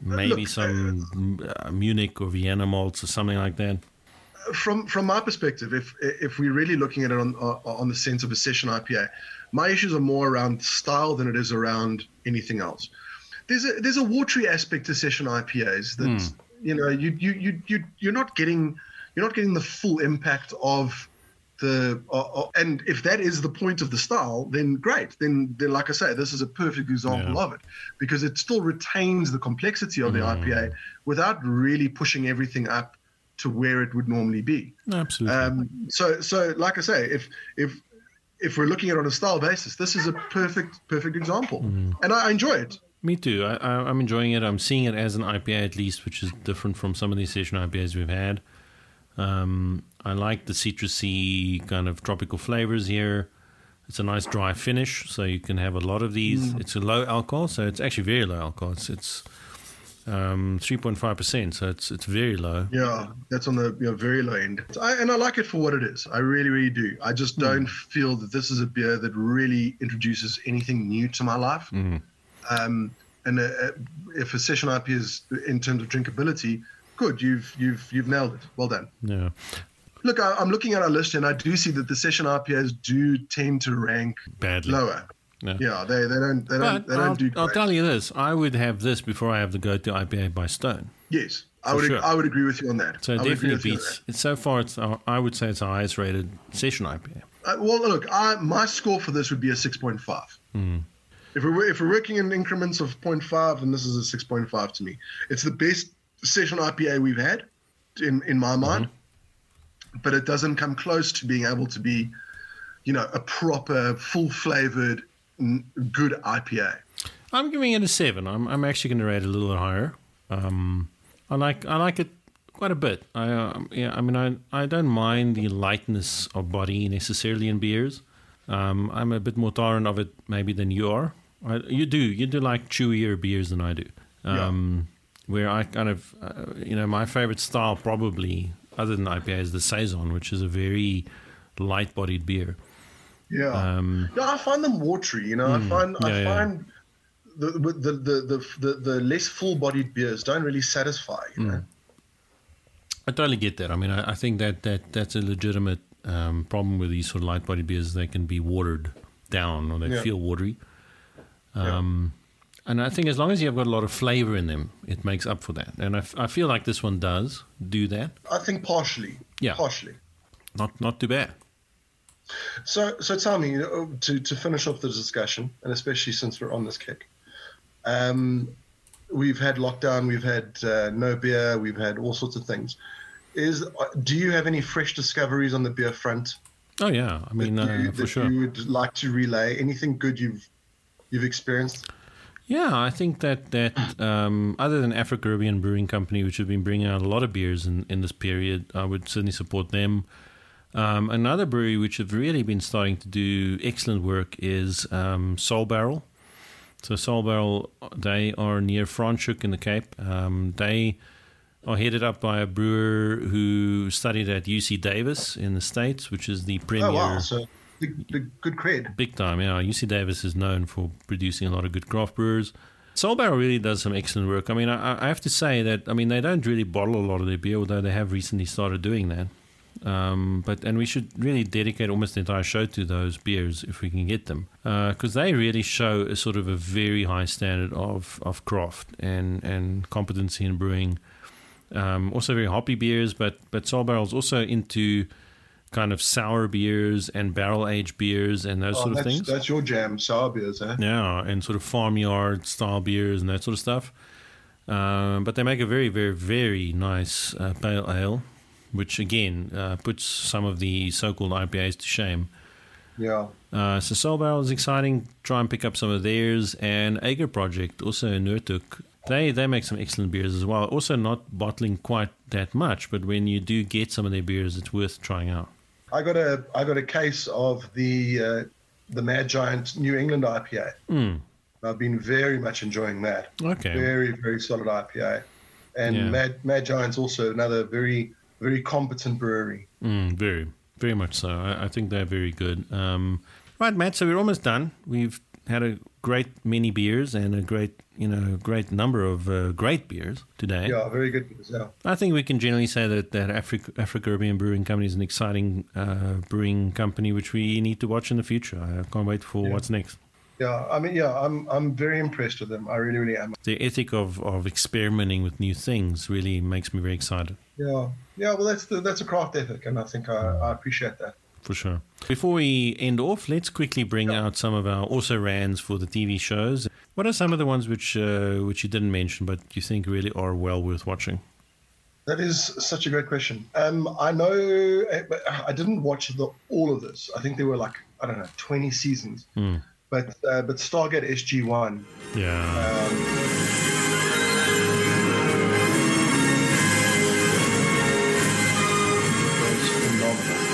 maybe Look, some uh, Munich or Vienna malts or something like that. From from my perspective, if if we're really looking at it on uh, on the sense of a session IPA, my issues are more around style than it is around anything else. There's a there's a watery aspect to session IPAs that hmm. you know you you you you you're not getting you're not getting the full impact of the uh, uh, and if that is the point of the style, then great. Then then like I say, this is a perfect example Yeah. of it because it still retains the complexity of the IPA without really pushing everything up to where it would normally be. Absolutely. Um, so so like I say, if if if we're looking at it on a style basis, this is a perfect perfect example, and I enjoy it. Me too. I, I, I'm enjoying it. I'm seeing it as an IPA at least, which is different from some of the session IPAs we've had. Um, I like the citrusy kind of tropical flavors here. It's a nice dry finish, so you can have a lot of these. It's a low alcohol, so it's actually very low alcohol. It's it's um, 3.5 percent, so it's it's very low. Yeah, that's on the you know, very low end. I, and I like it for what it is. I really, really do. I just don't feel that this is a beer that really introduces anything new to my life. Um, and uh, uh, if a session IP is in terms of drinkability, good. You've you've you've nailed it. Well done. Yeah, Look, I, I'm looking at our list and I do see that the session IPAs do tend to rank badly. lower. Yeah. Yeah, they, they don't they don't they I'll, don't do. I'll tell you this: I would have this before I have the go-to IPA by Stone. Yes, I would sure. I would agree with you on that. So I it would agree definitely with you on beats. So far. It's uh, I would say it's the highest rated session IPA. Uh, well, look, I, my score for this would be a six point five. Hmm. If we're if we're working in increments of 0.5, then this is a six point five to me. It's the best session IPA we've had, in in my mind. Mm-hmm. But it doesn't come close to being able to be, you know, a proper, full flavored, good IPA. I'm giving it a seven. I'm, I'm actually going to rate it a little higher. Um, I like I like it quite a bit. I um, yeah. I mean, I I don't mind the lightness of body necessarily in beers. Um, I'm a bit more tolerant of it maybe than you are. I, you do you do like chewier beers than I do. Um, Where I kind of uh, you know my favorite style probably other than IPA is the saison, which is a very light-bodied beer. Yeah. Um, No, I find them watery. You know, I find Yeah, I yeah. find the, the, the, the, the, less full-bodied beers don't really satisfy. You know? I totally get that. I mean, I, I think that, that that's a legitimate um, problem with these sort of light bodied beers. They can be watered down or they Yeah. feel watery. Um, And I think as long as you've got a lot of flavor in them, it makes up for that. And I, f- I feel like this one does do that. I think partially. Yeah. Partially. Not not too bad. So, so tell me, to, to finish off the discussion, and especially since we're on this kick, um, we've had lockdown, we've had uh, no beer, we've had all sorts of things. Is do you have any fresh discoveries on the beer front? Oh yeah, I mean that you, uh, for that sure. you would like to relay? Anything good you've you've experienced? Yeah, I think that that um, other than Afro-Caribbean Brewing Company, which have been bringing out a lot of beers in, in this period, I would certainly support them. Um, another brewery which have really been starting to do excellent work is um, Soul Barrel. So Soul Barrel, they are near Franschhoek in the Cape. Um, they are headed up by a brewer who studied at UC Davis in the States, which is the premier. Oh wow! So the, the good cred. Big time, yeah. UC Davis is known for producing a lot of good craft brewers. Soul Barrel really does some excellent work. I mean, I, I have to say that I mean they don't really bottle a lot of their beer, although they have recently started doing that. Um, but and we should really dedicate almost the entire show to those beers if we can get them, because uh, they really show a sort of a very high standard of of craft and and competency in brewing. Um, also very hoppy beers, but but Soul Barrel's also into kind of sour beers and barrel aged beers and those Oh, sort of things. that's your jam, sour beers, eh? Yeah, and sort of farmyard style beers and that sort of stuff. Um, but they make a very, very, very nice uh, pale ale, which again uh, puts some of the so-called IPAs to shame. Yeah. Uh, so Soul Barrel is exciting. Try and pick up some of theirs. And Aegir Project, also in Noordhoek, they they make some excellent beers as well. Also not bottling quite that much, but when you do get some of their beers, it's worth trying out. I got a I got a case of the uh, the Mad Giant New England IPA. Mm. I've been very much enjoying that. Okay. Very very solid IPA, and Yeah. Mad Mad Giant's also another very very competent brewery. Mm, very, very much so. I, I think they're very good. Um, right, Matt. So we're almost done. We've had a great many beers and a great, you know, a great number of uh, great beers today. Yeah, very good. Yeah. I think we can generally say that that Africa, Afro-Caribbean Brewing Company is an exciting uh, brewing company which we need to watch in the future. I can't wait for Yeah. what's next. Yeah, I mean, yeah, I'm I'm very impressed with them. I really, really am. The ethic of, of experimenting with new things really makes me very excited. Yeah, yeah. Well, that's the that's a craft ethic, and I think I, I appreciate that. For sure. Before we end off, let's quickly bring out some of our also rans for the TV shows. What are some of the ones which uh, which you didn't mention but you think really are well worth watching? That is such a great question. Um, I know, I didn't watch the, all of this. I think there were like I don't know, 20 seasons. Hmm. But uh, but Stargate SG One. Yeah. Um.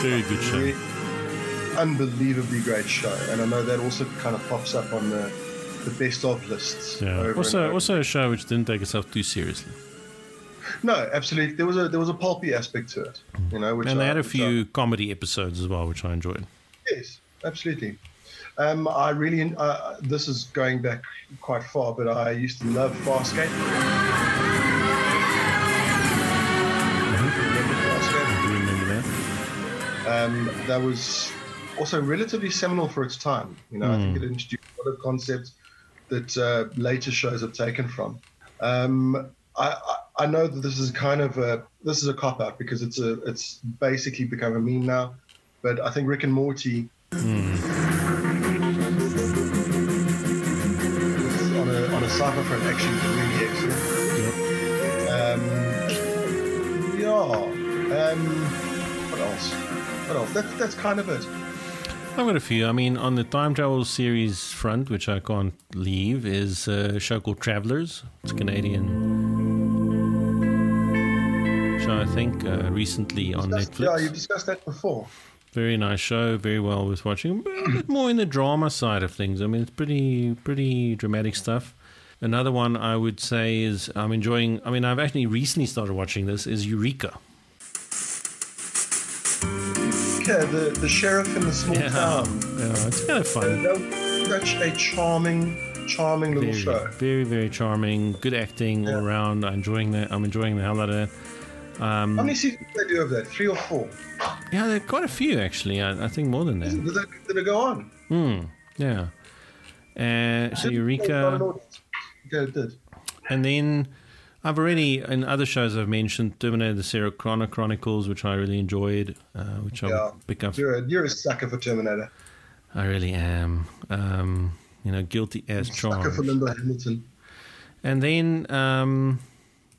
Very good show. Unbelievably great show, and I know that also kind of pops up on the the best of lists. Yeah. Also also a show which didn't take itself too seriously. no, absolutely. There was a there was a pulpy aspect to it, you know. Which and they I- had a few I- comedy episodes as well, which I enjoyed. Yes, absolutely. Um, I really, uh, this is going back quite far, but I used to love Farscape. Remember Farscape? Do you remember that? Um, that was also relatively seminal for its time. You know, I think it introduced a lot of concepts that uh, later shows have taken from. Um, I, I, know that this is kind of a this is a cop out because it's a it's basically become a meme now. But I think Rick and Morty on a on a front actually really excellent. Um, yeah. Um, what else? What else? That's that's kind of it. I've got a few. I mean, on the time travel series front, which I can't leave, is a show called Travelers. It's a Canadian show, I think, uh, recently on Discussed- Yeah, Netflix. you've discussed that before. Very nice show, very well worth watching. A bit more in the drama side of things. I mean, it's pretty pretty dramatic stuff. Another one I would say is I'm enjoying. I mean, I've actually recently started watching this. Is Eureka? Yeah, the the sheriff in the small Yeah, town. yeah, it's kind of Uh, fun. that such a charming, charming little Very, show. very, very charming. Good acting all around. I'm enjoying that. I'm enjoying the hell out of it. How many seasons did they do of that? Three or four? Yeah, there are quite a few actually. I, I think more than that. Did it, did it go on? Hmm. Yeah. Uh, so Didn't they got an Eureka. Okay, it did. And then I've already, in other shows I've mentioned, Terminator the Sarah Connor Chronicles, which I really enjoyed, uh, which I Yeah. will pick up. You're a, you're a sucker for Terminator. I really am. Um, you know, guilty as charged. Sucker for. Linda Hamilton. And then, um,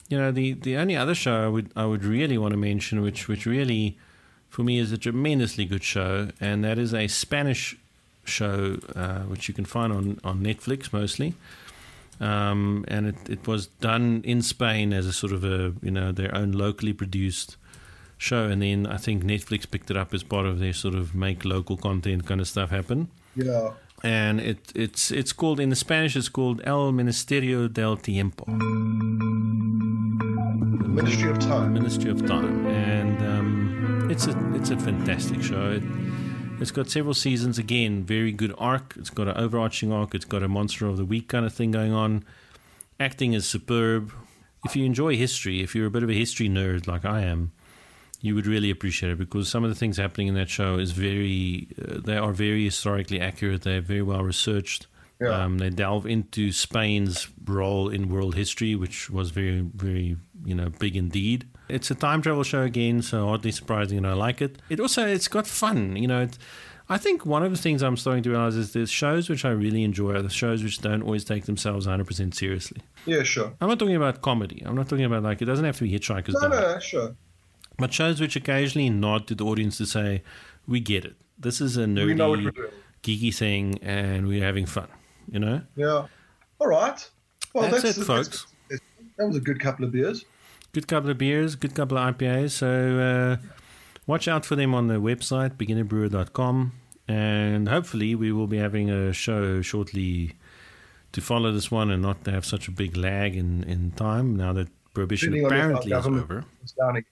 you know, the, the only other show I would I would really want to mention, which which really, for me, is a tremendously good show, and that is a Spanish show uh, which you can find on on Netflix mostly. Um, and it, it was done in Spain as a sort of a you know their own locally produced show, and then I think Netflix picked it up as part of their sort of make local content kind of stuff happen Yeah. and it, it's it's called in the Spanish it's called El Ministerio del Tiempo, Ministry of Time. Ministry of Time, and um, it's a it's a fantastic show. It, it's got several seasons. Again, very good arc. It's got an overarching arc. It's got a monster of the week kind of thing going on. Acting is superb. If you enjoy history, if you're a bit of a history nerd like I am, you would really appreciate it because some of the things happening in that show is very uh, they are very historically accurate they're very well researched Yeah. um, they delve into Spain's role in world history which was very very you know big indeed it's a time travel show again so oddly surprising and I like it it also it's got fun you know it's, I think one of the things I'm starting to realize is there's shows which I really enjoy are the shows which don't always take themselves 100% seriously Yeah, sure. I'm not talking about comedy I'm not talking about like it doesn't have to be Hitchhiker's No, no, sure. but shows which occasionally nod to the audience to say, "We get it. This is a nerdy, geeky thing, and we're having fun." You know, Yeah. All right. Well, That's that's, it, folks. that's- that was a good couple of beers. Good couple of beers, good couple of IPAs. So uh, watch out for them on the website beginnerbrewer.com, and hopefully we will be having a show shortly to follow this one and not have such a big lag in in time now that prohibition Depending on if our apparently is over. is down again.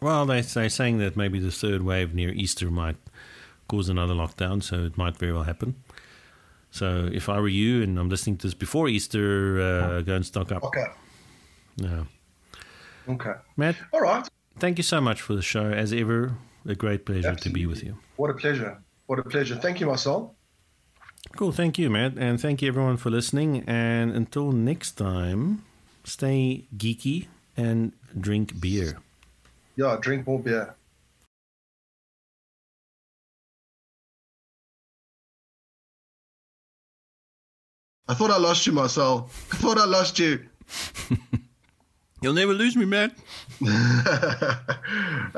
Well, they, they're saying that maybe the third wave near Easter might cause another lockdown, so it might very well happen. So if I were you and I'm listening to this before Easter, uh, go and stock up. Okay. Yeah. Okay. Matt, All right. thank you so much for the show. As ever, a great pleasure to be with you. What a pleasure. What a pleasure. Thank you, Marcel. Cool. Thank you, Matt. And thank you, everyone, for listening. And until next time, stay geeky and drink beer. Yeah, drink more beer. I thought I lost you, Marcel. I thought I lost you. You'll never lose me, Matt.